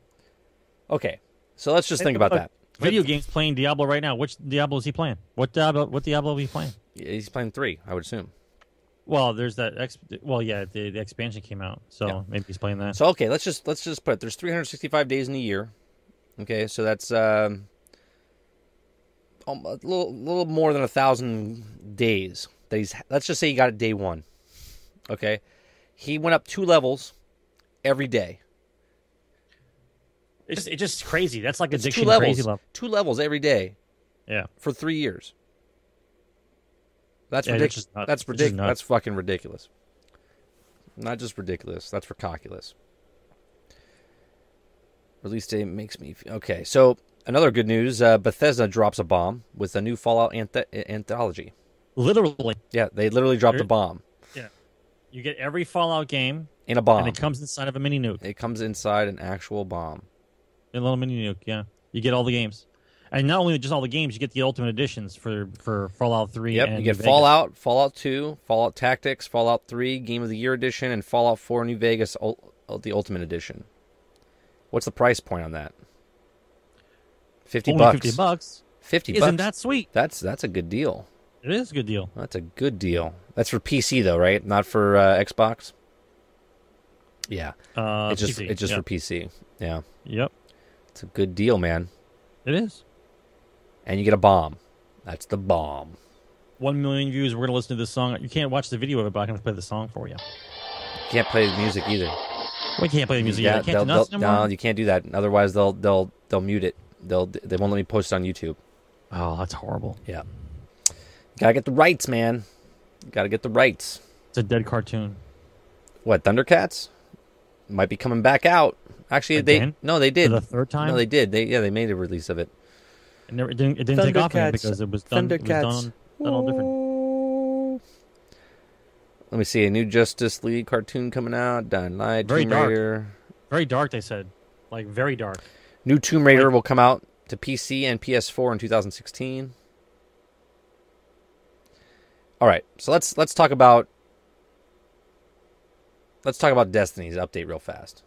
S1: Okay. So let's just think about that.
S2: video games playing diablo right now which diablo is he playing what diablo what diablo is he playing
S1: He's playing three, I would assume.
S2: Well, there's that. Ex- well, yeah, the, the expansion came out, so
S1: Yeah.
S2: maybe he's playing that.
S1: So okay, let's just let's just put it. There's 365 days in a year. Okay, so that's um, um, a little little more than a thousand days. That he's let's just say he got it day one. Okay, he went up two levels every day.
S2: It's just, it's just crazy. That's like addiction
S1: two levels,
S2: crazy level.
S1: two levels every day
S2: Yeah,
S1: for three years. That's
S2: Yeah,
S1: ridiculous. That's ridiculous. That's fucking ridiculous. Not just ridiculous. That's ridiculous. Release date makes me feel, okay. So another good news: uh, Bethesda drops a bomb with a new Fallout anth- anthology.
S2: literally,
S1: Yeah, they literally dropped a bomb
S2: you get every Fallout game,
S1: in a bomb.
S2: and it comes inside of a mini nuke,
S1: it comes inside an actual bomb.
S2: a little mini nuke. Yeah, you get all the games, and not only just all the games, you get the ultimate editions for for Fallout Three.
S1: Yep,
S2: and
S1: you get
S2: Vegas.
S1: Fallout, Fallout Two, Fallout Tactics, Fallout Three, Game of the Year edition, and Fallout Four New Vegas, ul- the Ultimate Edition. What's the price point on that? Fifty
S2: Only
S1: bucks.
S2: fifty bucks.
S1: Fifty
S2: Isn't
S1: bucks.
S2: that sweet?
S1: That's that's a good deal.
S2: It is a good deal.
S1: That's a good deal. That's for PC though, right? Not for uh, Xbox. Yeah,
S2: Uh,
S1: it's just
S2: PC,
S1: it's just
S2: yeah.
S1: for PC. Yeah,
S2: Yep,
S1: it's a good deal, man.
S2: it is.
S1: And you get a bomb. That's the bomb.
S2: One million views. We're gonna listen to this song. You can't watch the video of it, but I can play the song for you.
S1: You can't play the music either.
S2: We can't play the music.
S1: Yeah,
S2: yet. Can't
S1: they'll-
S2: do nothing
S1: they'll-
S2: anymore.
S1: no, you can't do that. Otherwise, they'll they'll they'll mute it. They'll they won't let me post it on YouTube.
S2: Oh, that's horrible.
S1: Yeah. Gotta get the rights, man. Gotta get the rights.
S2: It's a dead cartoon.
S1: What Thundercats might be coming back out. Actually,
S2: Again?
S1: they no, they did
S2: For the third time?
S1: No, they did. They yeah, they made a release of it.
S2: It, never, it didn't, it didn't take off on me
S1: Thundercats.
S2: because it was done, it was
S1: Thundercats.
S2: done, done all different.
S1: Let me see a new Justice League cartoon coming out. Dying Light,
S2: Very
S1: Tomb
S2: dark.
S1: Raider.
S2: Very dark, they said. Like, very dark.
S1: New Tomb Raider
S2: Like-
S1: will come out to PC and PS4 in 2016. All right, so let's let's talk about let's talk about Destiny's update real fast.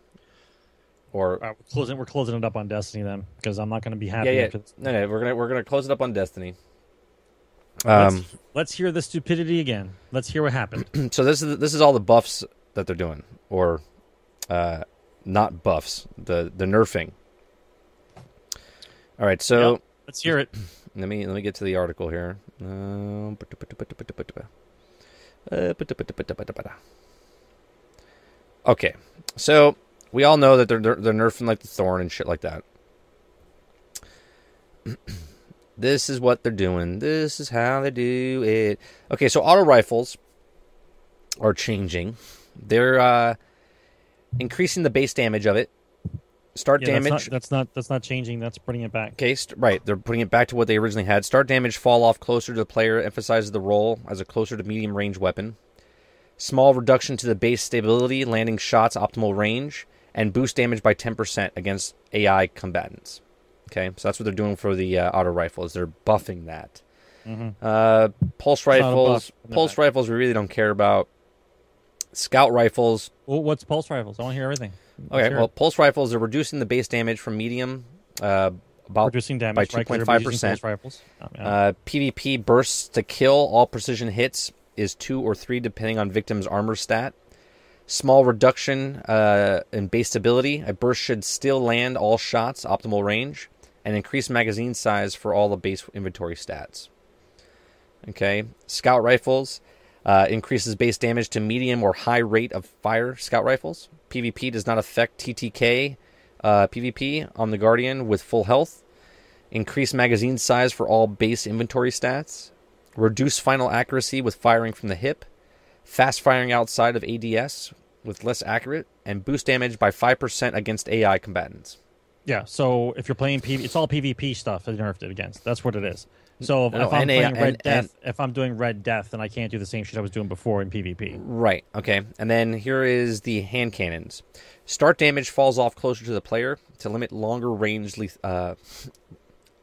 S1: Or
S2: right, we're closing, we're closing it up on Destiny then because I'm not going to be happy.
S1: yeah, yeah, no, no, we're gonna we're gonna close it up on Destiny. Um,
S2: let's hear the stupidity again. Let's hear what happened.
S1: so this is this is all the buffs that they're doing, or uh, not buffs, the the nerfing. All right, so.
S2: Yep. Let's hear it.
S1: Let me let me get to the article here. Um, uh, Okay, so we all know that they're, they're nerfing like the thorn and shit like that. this is what they're doing. This is how they do it. Okay, so auto rifles are changing. They're uh, increasing the base damage of it. Start
S2: Yeah,
S1: damage.
S2: That's not, that's not that's not changing. That's bringing it back.
S1: Okay, st- right. They're putting it back to what they originally had. Start damage fall off closer to the player emphasizes the role as a closer to medium range weapon. Small reduction to the base stability, landing shots optimal range, and boost damage by 10% against AI combatants. Okay, so that's what they're doing for the uh, auto rifles. They're buffing that.
S2: Mhm.
S1: Uh, pulse rifles,
S2: buff,
S1: pulse
S2: back.
S1: rifles, we really don't care about. Scout rifles,
S2: Well, what's pulse rifles? I want to hear everything. Let's
S1: okay.
S2: hear
S1: Well,
S2: it.
S1: pulse rifles are reducing the base damage from medium uh, about
S2: reducing damage
S1: by
S2: they're using
S1: 2.5%.
S2: Rifles. Um, yeah.
S1: Uh, PvP bursts to kill all precision hits is two or three depending on victim's armor stat. Small reduction uh, in base stability. A burst should still land all shots, optimal range, and increase magazine size for all the base inventory stats. Okay, scout rifles uh, increases base damage to medium or high rate of fire. Scout rifles. PvP does not affect TTK uh, PvP on the Guardian with full health. Increase magazine size for all base inventory stats. Reduce final accuracy with firing from the hip. Fast firing outside of ADS with less accurate. And boost damage by 5% against AI combatants.
S2: Yeah. So if you're playing PV, it's all PvP stuff that they nerfed it against. That's what it is. So if,
S1: No,
S2: if I'm
S1: and
S2: playing Red Death, if I'm doing Red Death, then I can't do the same shit I was doing before in PvP.
S1: Right, okay. And then here is the hand cannons. Start damage falls off closer to the player to limit longer range, leth- uh,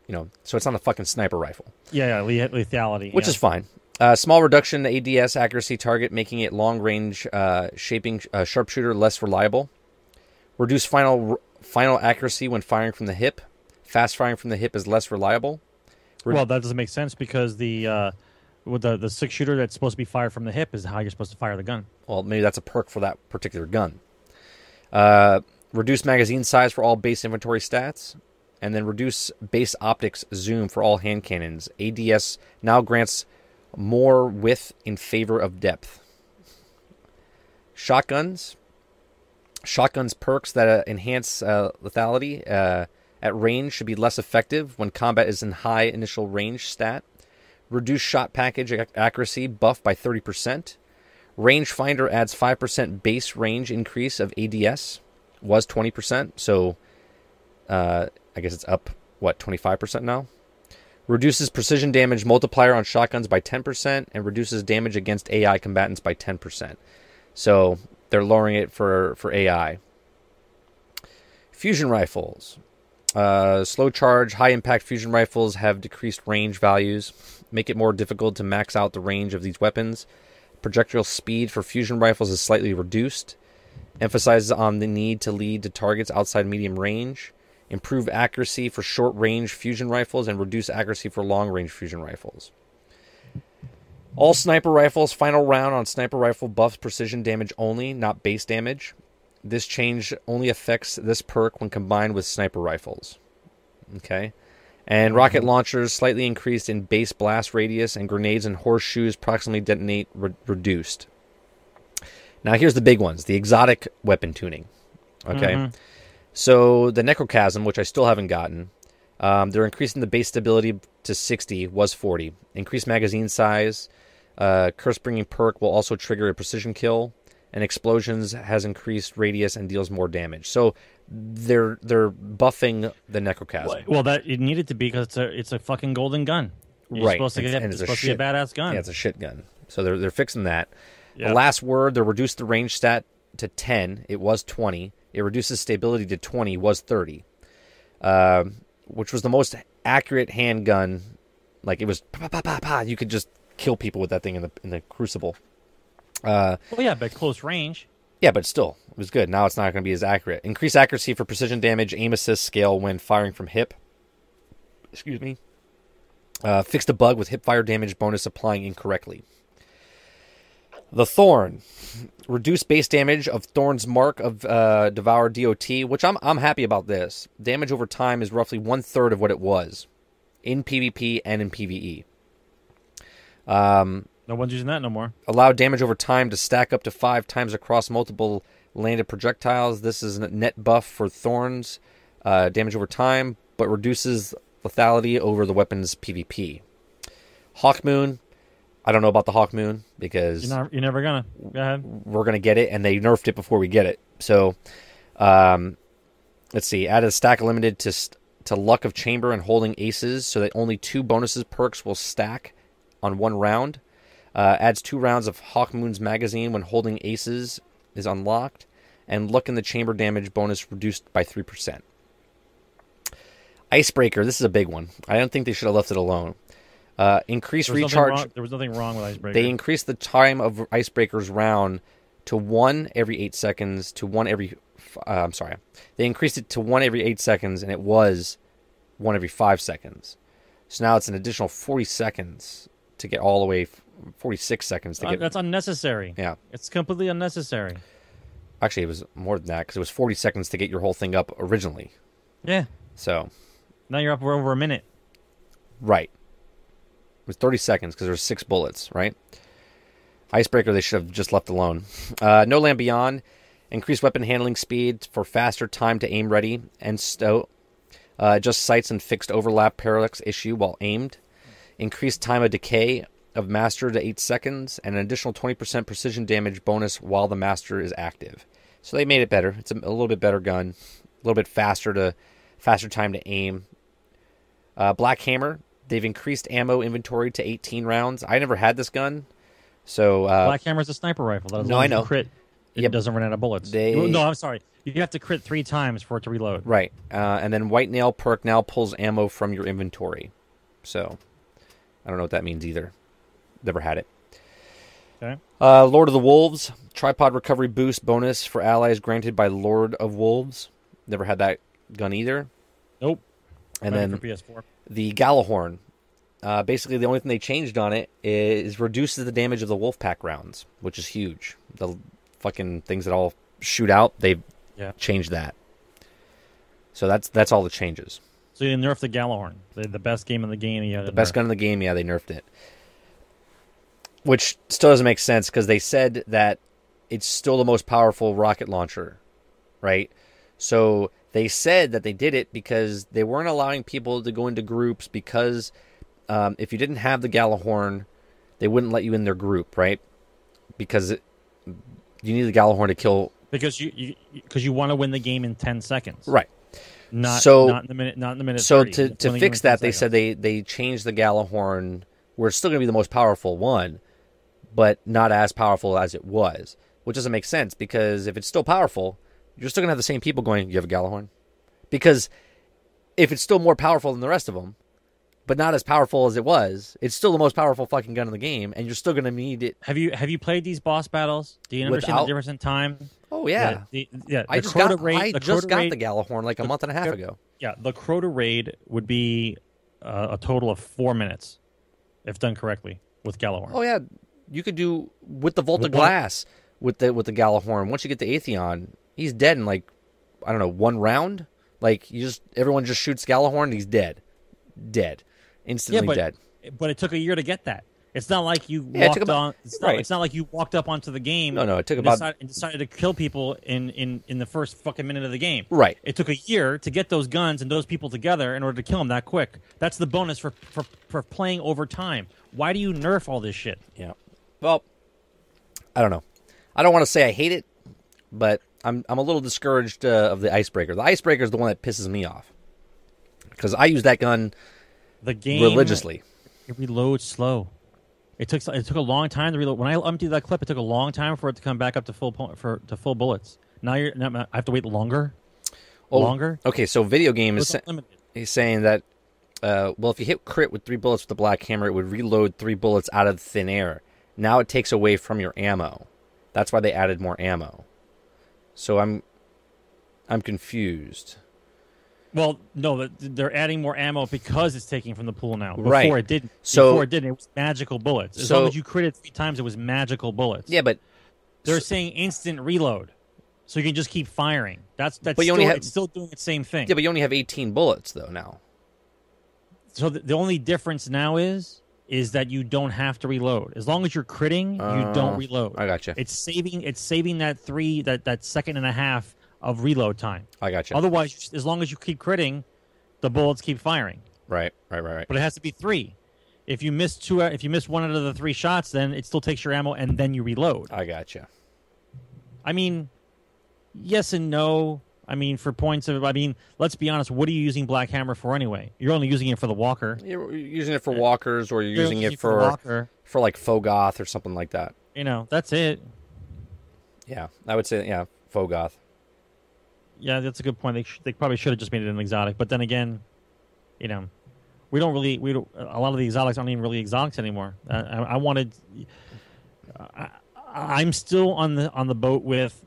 S1: you know, so it's not a fucking sniper rifle.
S2: Yeah, yeah, le- lethality.
S1: which
S2: yeah.
S1: is fine. Uh, small reduction to ADS accuracy target, making it long range uh, shaping uh, sharpshooter less reliable. Reduce final final accuracy when firing from the hip. Fast firing from the hip is less reliable. Re-
S2: well, that doesn't make sense because the uh, with the the six shooter that's supposed to be fired from the hip is how you're supposed to fire the gun.
S1: Well, maybe that's a perk for that particular gun. Uh, reduce magazine size for all base inventory stats, and then reduce base optics zoom for all hand cannons. ADS now grants more width in favor of depth. Shotguns. Shotguns perks that uh, enhance uh, lethality uh, at range should be less effective when combat is in high initial range stat. Reduce shot package ac- accuracy buff by 30%. Rangefinder adds 5% base range increase of ADS. Was 20%, so uh, I guess it's up, what, 25% now? Reduces precision damage multiplier on shotguns by 10% and reduces damage against AI combatants by 10%. So they're lowering it for, for AI. Fusion rifles. Uh, slow charge, high impact fusion rifles have decreased range values, make it more difficult to max out the range of these weapons. Projectile speed for fusion rifles is slightly reduced. Emphasizes on the need to lead to targets outside medium range. Improve accuracy for short range fusion rifles and reduce accuracy for long range fusion rifles. All sniper rifles, final round on sniper rifle buffs precision damage only, not base damage. This change only affects this perk when combined with sniper rifles. Okay. And rocket launchers slightly increased in base blast radius, and grenades and horseshoes proximately detonate re- reduced. Now, here's the big ones the exotic weapon tuning. Okay.
S2: Mhm.
S1: So, the Necrochasm, which I still haven't gotten, Um, they're increasing the base stability to 60, was 40. Increased magazine size. Uh, Curse Bringing perk will also trigger a precision kill. And Explosions has increased radius and deals more damage. So they're they're buffing the necrochasm.
S2: Well, that it needed to be because it's a it's a fucking golden gun. You're
S1: right,
S2: supposed to
S1: It's-
S2: get it's
S1: it's
S2: supposed to be a badass gun.
S1: Yeah, it's a shit gun. So they're they're fixing that.
S2: Yeah.
S1: The last word, they reduced the range stat to 10. It was 20. It reduces stability to 20. Was 30. Um, which was the most accurate handgun. Like it was, pa, pa, pa, pa, you could just kill people with that thing in the in the crucible. Uh,
S2: well, yeah, but close range.
S1: yeah, but still, it was good. Now it's not going to be as accurate. Increase accuracy for precision damage, aim assist scale when firing from hip. Excuse me. Uh, fixed a bug with hip fire damage bonus applying incorrectly. The Thorn. Reduce base damage of Thorn's mark of uh, Devour DOT, which I'm, I'm happy about this. Damage over time is roughly one third of what it was in PvP and in PvE. Um,
S2: No one's using that no more.
S1: allow damage over time to stack up to five times across multiple landed projectiles. This is a net buff for thorns, uh, damage over time, but reduces lethality over the weapon's PvP. Hawkmoon, I don't know about the Hawkmoon because
S2: You're not. You're never gonna. Go ahead.
S1: we're gonna get it, and they nerfed it before we get it. So, um, let's see. Added a stack limited to st- to luck of chamber and holding aces, so that only two bonuses perks will stack on one round. Uh, adds two rounds of Hawkmoon's magazine when holding aces is unlocked, and luck in the chamber damage bonus reduced by three percent. Icebreaker, this is a big one. I don't think they should have left it alone. Uh, increase
S2: There
S1: recharge.
S2: wrong, there was nothing wrong with Icebreaker.
S1: They increased the time of Icebreaker's round to one every eight seconds to one every. Uh, I'm sorry. They increased it to one every eight seconds, and it was one every five seconds. So now it's an additional 40 seconds to get all the way. 46 seconds to
S2: Uh,
S1: get.
S2: that's unnecessary.
S1: yeah.
S2: It's completely unnecessary.
S1: Actually, it was more than that because it was 40 seconds to get your whole thing up originally.
S2: Yeah.
S1: So,
S2: Now you're up for over a minute.
S1: right. It was 30 seconds because there was six bullets, right? Icebreaker, they should have just left alone. Uh, no Land Beyond, increased weapon handling speed for faster time to aim ready and stow. Uh, just sights and fixed overlap parallax issue while aimed. Increased time of decay of master to 8 seconds and an additional 20% precision damage bonus while the master is active. So they made it better. It's a, a little bit better gun, a little bit faster to faster time to aim. Uh, Black Hammer, they've increased ammo inventory to 18 rounds. I never had this gun, so uh,
S2: Black is a sniper rifle. That
S1: No, I know.
S2: Crit. It
S1: Yep.
S2: doesn't run out of bullets.
S1: They-
S2: No, I'm sorry. You have to crit three times for it to reload.
S1: Right. Uh, and then White Nail perk now pulls ammo from your inventory. So, I don't know what that means either. Never had it.
S2: Okay.
S1: Uh, Lord of the Wolves. Tripod recovery boost bonus for allies granted by Lord of Wolves. Never had that gun either.
S2: Nope.
S1: And then
S2: for PS4.
S1: the Gjallarhorn. Uh, basically, the only thing they changed on it is reduces the damage of the Wolfpack rounds, which is huge. The fucking things that all shoot out, they've
S2: Yeah.
S1: changed that. So that's that's all the changes.
S2: So they nerfed the Gjallarhorn, the, the best game in the game. Had
S1: The best gun in the game, yeah, they nerfed it. Which still doesn't make sense because they said that it's still the most powerful rocket launcher, right? So they said that they did it because they weren't allowing people to go into groups because um, if you didn't have the Gjallarhorn, they wouldn't let you in their group, right? Because it, you need the Gjallarhorn to kill.
S2: because you because you, you want to win the game in ten seconds.
S1: Right.
S2: Not
S1: So-
S2: not in the minute. Not in the minute.
S1: So
S2: 30.
S1: to, to fix that, they
S2: seconds.
S1: said they they changed the Gjallarhorn where it's still going to be the most powerful one, but not as powerful as it was, which doesn't make sense because if it's still powerful, you're still going to have the same people going, "You have a Gjallarhorn," because if it's still more powerful than the rest of them, but not as powerful as it was, it's still the most powerful fucking gun in the game, and you're still going to need it.
S2: Have you have you played these boss battles? Do you understand
S1: Without-
S2: the difference in time?
S1: Oh yeah,
S2: the, yeah.
S1: I just got
S2: raid,
S1: I
S2: the
S1: just got
S2: raid,
S1: the Gjallarhorn like a month and a half ago.
S2: Yeah, the Crota raid would be uh, a total of four minutes, if done correctly with Gjallarhorn.
S1: Oh yeah, you could do with the Volta
S2: With one-
S1: Glass with the with the Gjallarhorn. Once you get the Atheon, he's dead in like I don't know one round. Like you just everyone just shoots Gjallarhorn, he's dead, dead,
S2: yeah,
S1: instantly
S2: but
S1: dead.
S2: but it took a year to get that. It's not like you
S1: Yeah,
S2: walked
S1: about-
S2: on. It's not,
S1: right.
S2: it's not like you walked up onto the game.
S1: No, no, it took
S2: and
S1: about-
S2: decided, and decided to kill people in, in, in the first fucking minute of the game.
S1: Right.
S2: It took a year to get those guns and those people together in order to kill them that quick. That's the bonus for for, for playing over time. Why do you nerf all this shit?
S1: Yeah. Well, I don't know. I don't want to say I hate it, but I'm I'm a little discouraged uh, of the icebreaker. The icebreaker is the one that pisses me off because I use that gun
S2: The game
S1: religiously.
S2: It reloads slow. It took it took a long time to reload. When I emptied that clip, it took a long time for it to come back up to full po- for to full bullets. Now you're now I have to wait longer.
S1: Oh,
S2: longer.
S1: Okay, so video game is he's saying that uh, well, if you hit crit with three bullets with the black hammer, it would reload three bullets out of thin air. Now it takes away from your ammo. That's why they added more ammo. So I'm I'm confused.
S2: Well, no, they're adding more ammo because it's taking from the pool now. Before
S1: Right.
S2: it didn't.
S1: So-
S2: Before it didn't, it was magical bullets. As
S1: So-
S2: long as you crit it three times, it was magical bullets.
S1: Yeah, but
S2: They're saying instant reload, so you can just keep firing. That's that's
S1: But you
S2: still,
S1: only have-
S2: it's still doing the same thing.
S1: yeah, but you only have 18 bullets though now.
S2: So the, the only difference now is is that you don't have to reload. As long as you're critting, you
S1: Oh,
S2: don't reload.
S1: I gotcha.
S2: It's saving it's saving that three that that second and a half of reload time.
S1: I got you.
S2: Otherwise, as long as you keep critting, the bullets keep firing.
S1: Right, right, right, right.
S2: But it has to be three. If you miss two, if you miss one out of the three shots, then it still takes your ammo and then you reload.
S1: I got you.
S2: I mean, yes and no. I mean, for points of, I mean, let's be honest. What are you using Black Hammer for anyway? You're only using it for the Walker.
S1: You're using it for walkers, or you're
S2: You're
S1: using it
S2: the
S1: for
S2: Walker.
S1: for like Phogoth or something like that.
S2: You know, that's it.
S1: Yeah, I would say yeah, Phogoth.
S2: Yeah, that's a good point. They sh- they probably should have just made it an exotic. But then again, you know, we don't really we don't, a lot of the exotics aren't even really exotics anymore. Uh, I, I wanted. I, I'm still on the on the boat with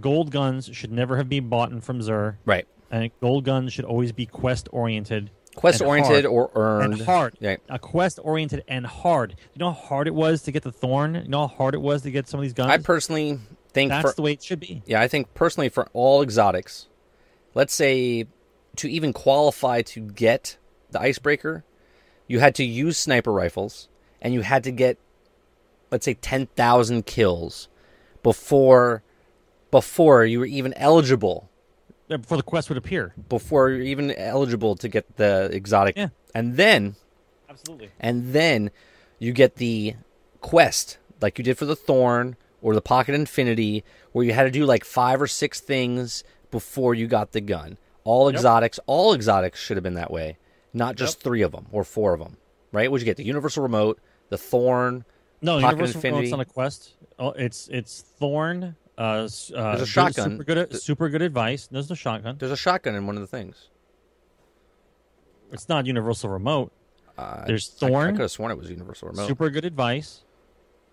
S2: gold guns should never have been bought in from Xur,
S1: Right.
S2: and gold guns should always be quest oriented.
S1: Quest oriented or earned.
S2: and hard.
S1: Yeah.
S2: A quest oriented and hard. You know how hard it was to get the thorn. You know how hard it was to get some of these guns.
S1: I personally think
S2: That's
S1: for
S2: the way it should be.
S1: yeah, I think personally for all exotics, let's say to even qualify to get the icebreaker, you had to use sniper rifles and you had to get let's say 10,000 kills before before you were even eligible
S2: Before the quest would appear.
S1: before you're even eligible to get the exotic
S2: Yeah.
S1: and then
S2: Absolutely.
S1: and then you get the quest like you did for the thorn or the pocket infinity where you had to do like five or six things before you got the gun all
S2: Yep.
S1: exotics all exotics should have been that way not just
S2: Yep.
S1: three of them or four of them right what'd you get the universal remote the thorn
S2: No,
S1: Pocket
S2: Universal
S1: Infinity.
S2: Remote's on a quest. Oh, it's it's Thorn. Uh, uh,
S1: There's a shotgun.
S2: Super good, super good advice. There's no shotgun.
S1: there's a shotgun in one of the things
S2: It's not Universal Remote.
S1: uh,
S2: There's
S1: I- I, could have sworn it was universal remote
S2: Super good advice.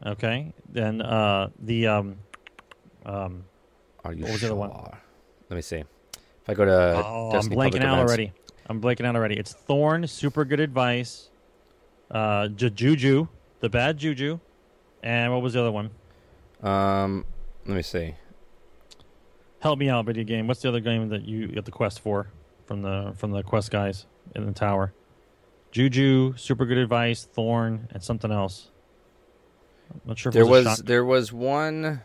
S2: Okay. Then uh, the um, um,
S1: are you
S2: what was the other one?
S1: let me see if i go to
S2: oh, I'm
S1: Destiny
S2: blanking
S1: Public
S2: out
S1: Events-
S2: already. I'm blanking out already. It's Thorn. Super good advice. Uh, Juju, the bad Juju, and what was the other one?
S1: um let me see
S2: Help me out, video game. What's the other game that you got the quest for from the from the quest guys in the tower? Juju, super good advice, Thorn, and something else. I'm not sure if
S1: There
S2: was,
S1: was there was one.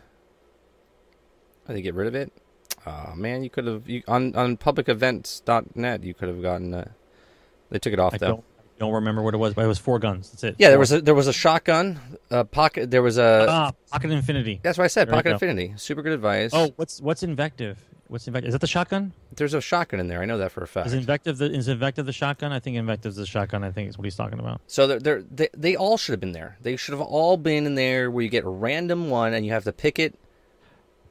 S1: Did they get rid of it? Oh man, you could have you, on on publicevents.net. You could have gotten. Uh, they took it off
S2: I
S1: though.
S2: don't, don't remember what it was, but it was four guns. That's it.
S1: Yeah, there
S2: Four.
S1: was a, there was a shotgun, a pocket. There was a.
S2: ah Pocket Infinity.
S1: that's what I said.
S2: there
S1: Pocket. Infinity. Super good advice.
S2: Oh, what's what's Invective? What's Invective? Is that the shotgun?
S1: There's a shotgun in there. I know that for a fact.
S2: Is Invective the is Invective the shotgun? I think Invective's the shotgun. I think is what he's talking about.
S1: So they're, they're, they they all should have been there. They should have all been in there where you get a random one and you have to pick it.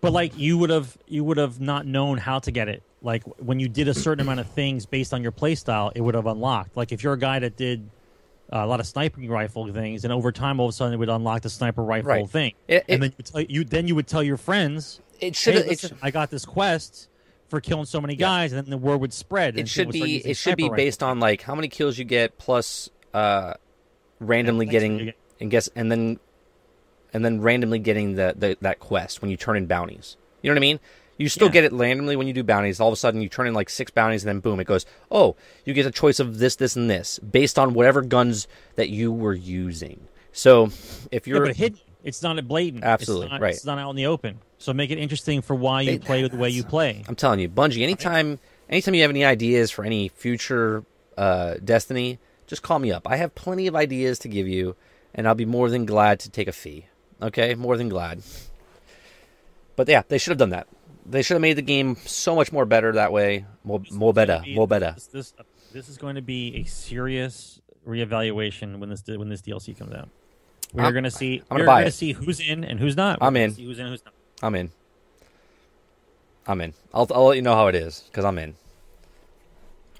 S2: But like you would have you would have not known how to get it. Like when you did a certain amount of things based on your play style, it would have unlocked. Like if you're a guy that did uh, a lot of sniping rifle things, and over time all of a sudden it would unlock the sniper rifle
S1: Right.
S2: thing.
S1: It- it-
S2: and then you, tell, you then you would tell your friends,
S1: It should
S2: hey, listen, I got this quest for killing so many guys, and then the word would spread.
S1: it should
S2: people would start
S1: be it should be based on like how many kills you get plus uh randomly
S2: for
S1: getting and guess and then and then randomly getting the, the that quest when you turn in bounties you know what i mean you still
S2: Yeah.
S1: get it randomly when you do bounties all of a sudden you turn in like six bounties and then boom it goes oh you get a choice of this this and this based on whatever guns that you were using So if you're
S2: but hidden. It's not a blatant.
S1: Absolutely,
S2: it's not,
S1: right.
S2: It's not out in the open. So make it interesting for why you
S1: They-
S2: play the way you play.
S1: I'm telling you, Bungie, anytime anytime you have any ideas for any future uh, Destiny, just call me up. I have plenty of ideas to give you, and I'll be more than glad to take a fee. Okay, more than glad. But yeah, they should have done that. They should have made the game so much more better that way. More, more better, more better.
S2: This, this this is going to be a serious reevaluation when this when this DLC comes out. We're
S1: I'm-
S2: going to see.
S1: I'm gonna
S2: we're
S1: buy
S2: going to
S1: it.
S2: see who's in and who's not. We're
S1: I'm in.
S2: See who's in and who's not.
S1: I'm in. I'm in. I'll I'll let you know how it is because I'm in.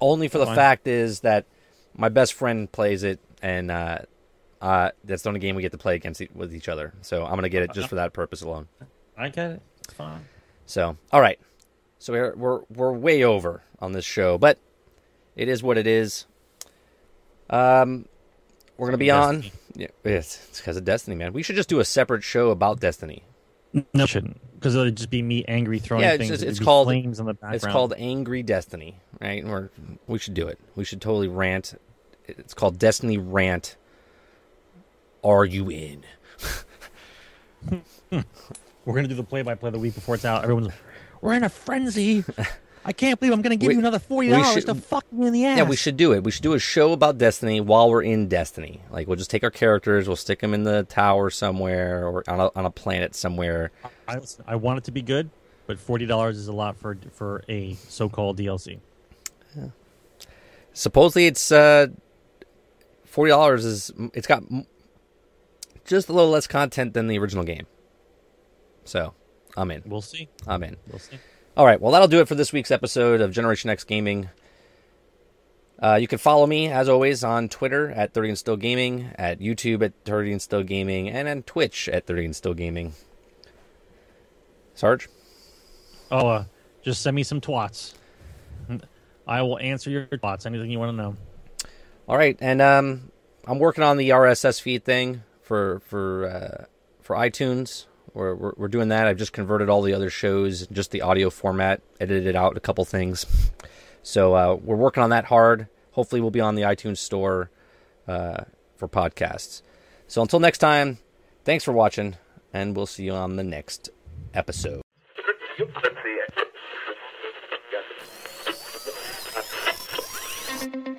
S1: Only for the
S2: Fine.
S1: fact is that my best friend plays it, and uh, uh, that's the only game we get to play against e- with each other. So I'm gonna get it just for that purpose alone.
S2: I get it. It's fine.
S1: So all right, so we're we're we're way over on this show, but it is what it is. Um, we're gonna be on. Yeah, it's because of Destiny, man. We should just do a separate show about Destiny.
S2: No, shouldn't because it'll just be me angry throwing
S1: Yeah, it's
S2: things.
S1: just- it's called-
S2: flames in the background.
S1: It's called Angry Destiny, right? We should do it. We should totally rant. It's called Destiny Rant. Are you in?
S2: We're gonna do the play-by-play the week before it's out. Everyone's, we're in a frenzy. I can't believe I'm gonna give
S1: We-
S2: you another forty dollars to fuck me in the ass.
S1: Yeah, we should do it. We should do a show about Destiny while we're in Destiny. Like, we'll just take our characters, we'll stick them in the tower somewhere or on a, on a planet somewhere.
S2: I, I want it to be good, but forty dollars is a lot for for a so-called DLC. Yeah.
S1: Supposedly, it's uh, forty dollars. Is it's got just a little less content than the original game. So, I'm in.
S2: We'll see.
S1: I'm in.
S2: We'll see.
S1: All right, well, that'll do it for this week's episode of Generation X Gaming. Uh, you can follow me, as always, on Twitter at 30 and Still Gaming, at YouTube at 30 and Still Gaming, and on Twitch at 30 and Still Gaming. Sarge?
S2: Oh, uh, just send me some twats. I will answer your twats. Anything you want to know.
S1: All right, and um, I'm working on the RSS feed thing for for uh, for iTunes. We're, we're we're doing that. I've just converted all the other shows, just the audio format, edited out a couple things. So uh, we're working on that hard. Hopefully, we'll be on the iTunes store uh, for podcasts. So until next time, thanks for watching, and we'll see you on the next episode.